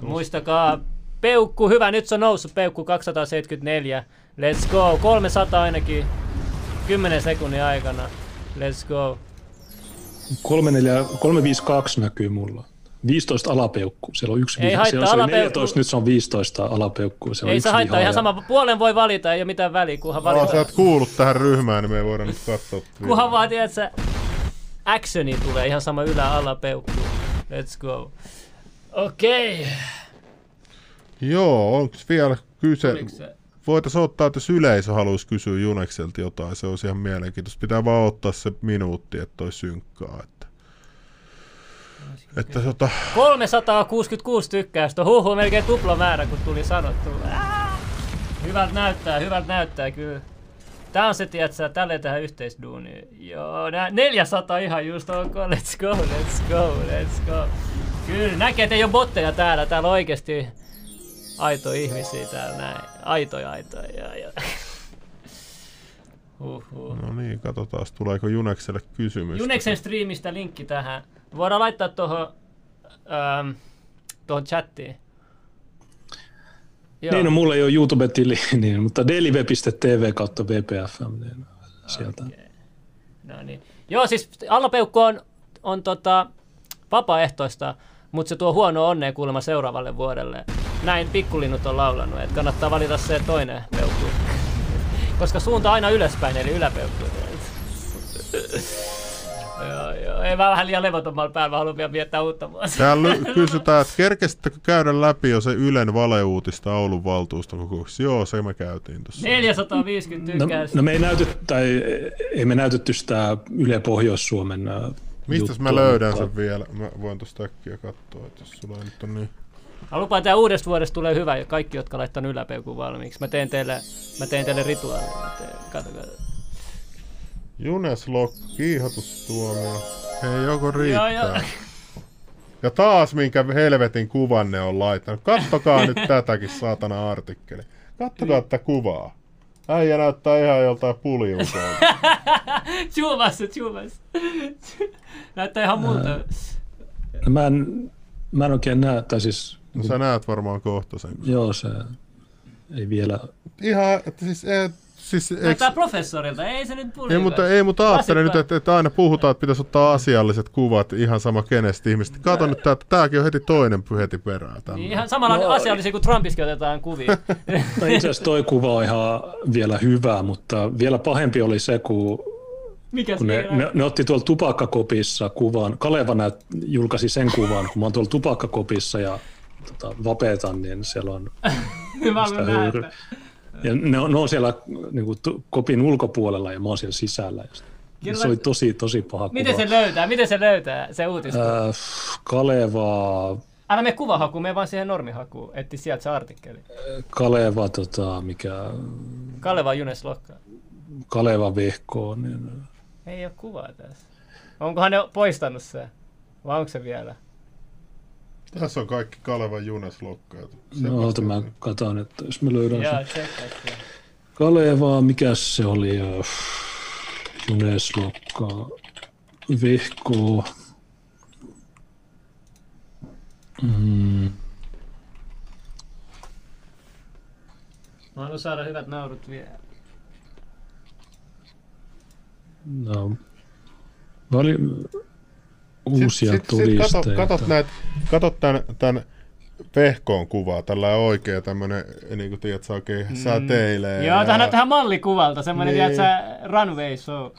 Muistakaa Peukku, hyvä, nyt se on noussut Peukku 274. Let's go, 300 ainakin 10 sekunnin aikana. Let's go. 34 352 näkyy mulla. 15 alapeukku. Siellä on yksi Ei viha. haittaa, Siellä oli alapeukku- 14, nyt se on 15 alapeukku. Siellä on Ei yksi se haittaa, ihan ja- sama. Puolen voi valita, ei ole mitään väliä, kunhan No, sä valita. oot kuullut tähän ryhmään, niin me ei voida nyt katsoa. Kunhan vaan tiedät, että actioni tulee ihan sama ylä ala peukku. Let's go. Okei. Okay. Joo, onks vielä kyse? Voitaisiin ottaa, että jos yleisö haluaisi kysyä Junekselta jotain, se olisi ihan mielenkiintoista. Pitää vaan ottaa se minuutti, että toi synkkaa. Että, että tota, 366 tykkäystä. Huhu, melkein tupla määrä, kun tuli sanottu. Hyvältä näyttää, hyvältä näyttää kyllä. Tää on se, tiedätkö, tälleen tehdään yhteisduunia. Joo, nää 400 ihan just ok. Let's go, let's go, let's go. Kyllä, näkee, että ei ole botteja täällä. Täällä on oikeesti aitoja ihmisiä täällä näin. Aitoja, aitoja. Ja, ja. Huhhuh. no niin, katsotaan, tuleeko Junekselle kysymys. Juneksen striimistä linkki tähän. Voidaan laittaa tuohon ähm, tuohon chattiin. Joo. Niin, no mulla ei ole YouTube-tili, niin, mutta dailyweb.tv kautta VPFM, niin sieltä. No niin. Joo, siis allapeukku on, on tota, vapaaehtoista, mutta se tuo huono onnea kuulemma seuraavalle vuodelle. Näin pikkulinnut on laulanut, että kannattaa valita se toinen peukku. Koska suunta aina ylöspäin, eli yläpeukku. joo, joo. Ei mä vähän liian levotommalla päällä, mä haluan vielä viettää uutta vuotta. Täällä kysytään, että kerkesittekö käydä läpi jo se Ylen valeuutista Oulun valtuustokokouksessa? Joo, se me käytiin tuossa. 450 No, tykkäystä. no me ei näytetty, tai ei me näytetty sitä Yle Pohjois-Suomen ää, Mistä mä löydän mutta- sen vielä? Mä voin tuosta äkkiä katsoa, että jos sulla nyt on niin... Mä lupaan, että uudesta vuodesta tulee hyvä, ja kaikki, jotka on laittanut yläpeukun valmiiksi. Mä teen teille, mä teen teille rituaalin. Kato. Junes Lock, kiihotustuomio. Hei, joko riittää? Joo, joo. Ja taas minkä helvetin kuvan ne on laittanut. Kattokaa nyt tätäkin saatana artikkeli. Kattokaa tätä kuvaa. Äijä näyttää ihan joltain puliukolta. Zoomassa, zoomassa. Näyttää ihan muuta. Mä, en, mä en oikein näe, tai siis, No, sä näet varmaan kohta sen. joo se ei vielä, Ihan, että siis, et, siis Näyttää professorilta, ei se nyt puli. ei, mutta, ei, mutta ajattelen nyt, että, että aina puhutaan, että pitäisi ottaa asialliset kuvat ihan sama kenestä ihmistä. Kato nyt, että tämäkin on heti toinen heti perään. Niin, ihan samalla No, asiallisia kuin Trumpiskin otetaan kuvia. no itse asiassa toi kuva on ihan vielä hyvä, mutta vielä pahempi oli se, kun Mikä kun ne, ne, ne, otti tuolla tupakkakopissa kuvan. Kaleva näyt, julkaisi sen kuvan, kun mä oon tuolla tupakkakopissa ja tota, vapetan, niin siellä on Hyvä sitä höyry. Ja ne, on- ne on siellä niin kuin, kopin ulkopuolella ja mä oon siellä sisällä. Ja sit- se oli tosi, tosi paha Miten kuva. se löytää? Miten se löytää, se uutista? Äh, Kaleva, Älä mene kuvahakuun, mene vaan siihen normihakuun. Etti sieltä se artikkeli. Kaleva, tota, mikä, Kaleva Junes Lokka. Kaleva Vehko, niin Ei ole kuvaa tässä. Onkohan ne poistanut se? Vai onko se vielä? Tässä on kaikki Kalevan Junes lokkaat. no, oota, mä katson, että jos mä löydän sen. tsekkaa se. Kaleva, mikä se oli? äh, Junes Lokka, Vehko. Mm, Mä haluan saada hyvät naurut vielä. no, oli uusia sit, sit, todisteita. Sit katot, katot, näet, katot tämän, tämän Vehkoon kuvaa, tällä oikea tämmönen, niin kuin tiedät, oikein mm. säteilee. Joo, tähän ja, näyttää mallikuvalta, semmonen, Niin. tiedätkö, runway show.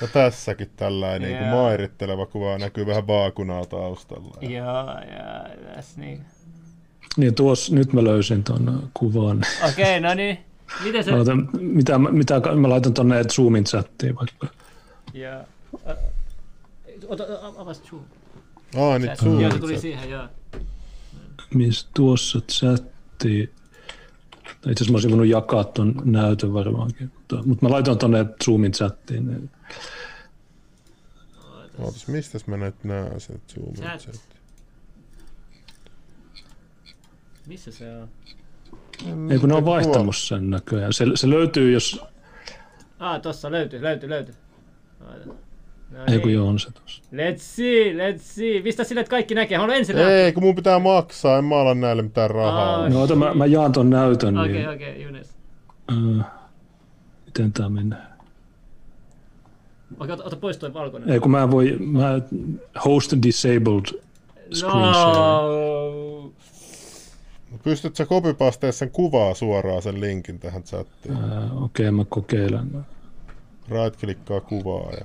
ja tässäkin tällainen niin kuin mairitteleva kuva näkyy vähän vaakunaa taustalla. Ja. Joo, joo, tässä niin. Niin tuossa, nyt mä löysin ton kuvan. Okei, no niin. Miten se... Oota, mitä, mitä mä laitan tonne Zoomin chattiin vaikka. Joo. Ä, Ota, ota, avas Zoom. Aa, niin Chat. Joo, se tuli siihen, joo. Missä tuossa chatti. Itse asiassa mä olisin voinut jakaa ton näytön varmaankin. Mutta, mutta mä laitoin tonne Zoomin chattiin. Niin. Ootas, mistäs mä nyt näen sen zoomin Chat. chat? Missä se on? Ei kun ne on vaihtanut sen näköjään. Se, se löytyy, jos... Ah, tossa löytyy, löytyy, löytyy. Oota. No Ei kun niin. joo, on se tuossa. Let's see, let's see. Pistä sille, että kaikki näkee. Haluan ensin nähdä. Ei, kun mun pitää maksaa, en mä ala näille mitään rahaa. Aa, No ota, mä, mä jaan ton näytön, Okei, niin okei, okay, Junes. äh, miten tää menee? Okei, ota, ota pois toi valkoinen. Ei kun mä voi, mä host disabled screen share. No. Pystyt sä copypastea sen kuvaa suoraan sen linkin tähän chattiin? Äh, Okei, okay, mä kokeilen. Right-klikkaa kuvaa ja...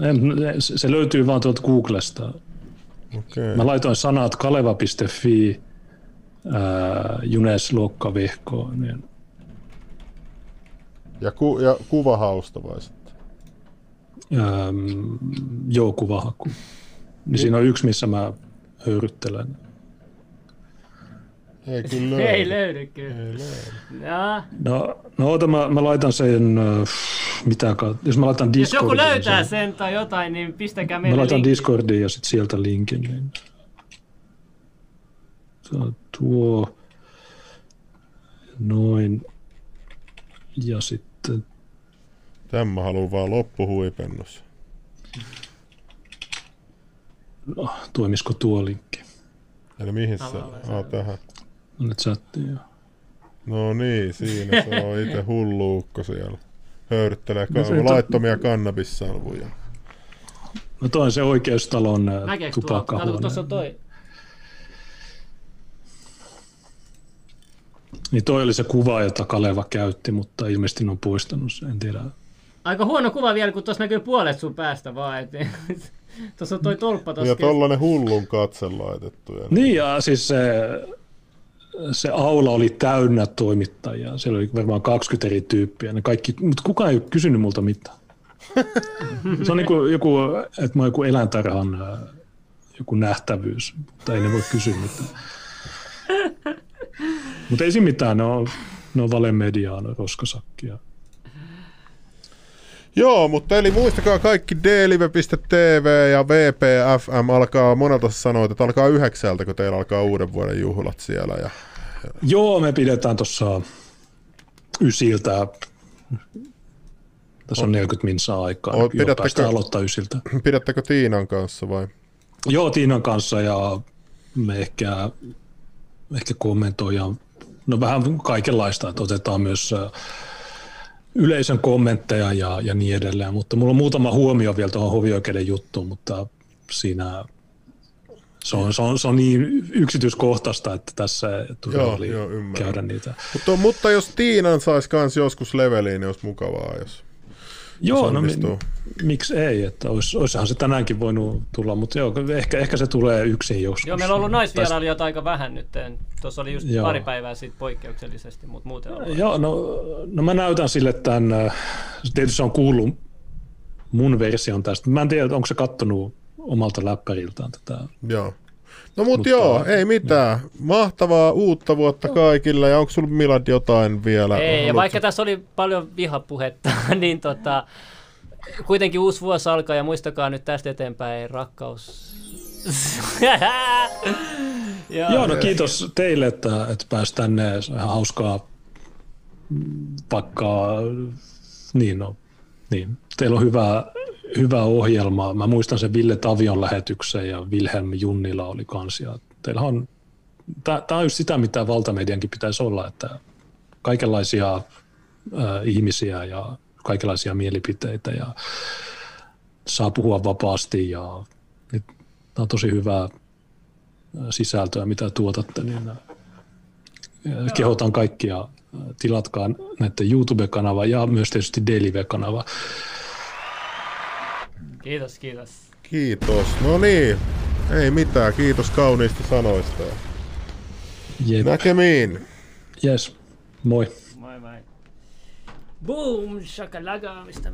En, se löytyy vaan tuolta Googlesta. Okei. Mä laitoin sanat kaleva.fi ää, Junes Luokkavihko, niin Ja, ku, ja kuvahausta vai sitten? äm, joo, kuvahaku. Niin siinä on yksi, missä mä höyryttelen. Ei kyllä löydy. Ei löydy kyllä. Ei löydy. No. No, no ota, mä, mä laitan sen, äh, mitä jos mä laitan Jos Discordiin. joku löytää sen, sen tai jotain, niin pistäkää Mä meille laitan linkki. Discordiin ja sitten sieltä linkin. Niin. Tuo noin. Ja sitten Tän mä haluan vaan loppuhuipennus. no, toimisiko tuo linkki? Eli mihin se? Aa, tähän. Nyt chattiin. joo. No niin, siinä se on itse hulluukko siellä. Höyryttelee No laittomia kannabissalvuja. No toi on se oikeustalon kun tupakkahuone. tuossa on toi. Niin toi oli se kuva, jota Kaleva käytti, mutta ilmeisesti ne on poistanut sen, en tiedä. Aika huono kuva vielä, kun tuossa näkyy puolet sun päästä vaan. Et, tuossa on toi tolppa tuossa. Ja tollanen hullun katse laitettu. Ja Niin ja siis se, se aula oli täynnä toimittajia. Siellä oli varmaan 20 eri tyyppiä. Ne kaikki, mutta kukaan ei ole kysynyt multa mitään. Se on niin kuin joku, että mä oon joku eläintarhan ää, joku nähtävyys, mutta ei ne voi kysyä mitään. Mutta ei siinä mitään, ne on, ne on valemediaa, ne on roskasakkia. Joo, mutta eli muistakaa kaikki dlive.tv ja VPFM alkaa, monelta sanoit, että alkaa yhdeksältä, kun teillä alkaa uuden vuoden juhlat siellä. Ja Joo, me pidetään tuossa ysiltä. Tässä on 40 minsaa aikaa. Joo, pidättekö- päästään aloittaa ysiltä. pidättekö Tiinan kanssa vai? Joo, Tiinan kanssa ja me ehkä, ehkä kommentoidaan, no vähän kaikenlaista, että otetaan myös yleisön kommentteja ja, ja niin edelleen, mutta mulla on muutama huomio vielä tuohon hovioikeuden juttuun, mutta siinä se on, se on, se on niin yksityiskohtaista, että tässä Joo, oli joo, ymmärrän. käydä niitä. Mutta, mutta jos Tiinan saisi kans joskus leveliin, niin olisi mukavaa, jos Joo, no mi, miksi ei, että ois, oishan se tänäänkin voinut tulla, mutta joo, ehkä, ehkä se tulee yksin joskus. Joo, meillä on ollut naisvierailijoita aika vähän nyt. Tuossa oli just Joo. pari päivää siitä poikkeuksellisesti, mutta muuten on. Joo, no, no mä näytän sille tämän, äh, tietysti se on kuullut mun version tästä. Mä en tiedä, onko se kattonut omalta läppäriltään tätä. Joo. No mut Mutta- joo, ei mitään. Mahtavaa uutta vuotta kaikille. Ja onko sulla Milad jotain vielä? Ei, ja vaikka tässä oli paljon vihapuhetta, niin tota, kuitenkin uusi vuosi alkaa ja muistakaa nyt tästä eteenpäin rakkaus. Joo. Joo, no kiitos teille, että, että pääsi tänne. Se on ihan hauskaa, vaikka niin no, niin. Teillä on hyvä, hyvä ohjelma. Mä muistan sen Ville Tavion lähetyksen ja Wilhelm Junnila oli kans. Ja teillä on, tämä on just sitä, mitä valtamediankin pitäisi olla, että kaikenlaisia äh, ihmisiä ja kaikenlaisia mielipiteitä ja saa puhua vapaasti ja tämä on tosi hyvää sisältöä, mitä tuotatte, niin kehotan kaikkia, tilatkaa näiden YouTube-kanava ja myös tietysti Delive-kanava. Kiitos, kiitos. Kiitos. No niin. Ei mitään. Kiitos kauniista sanoista. Jep. Näkemiin. Yes. Moi. Moi moi. Boom, shakalaka, mistä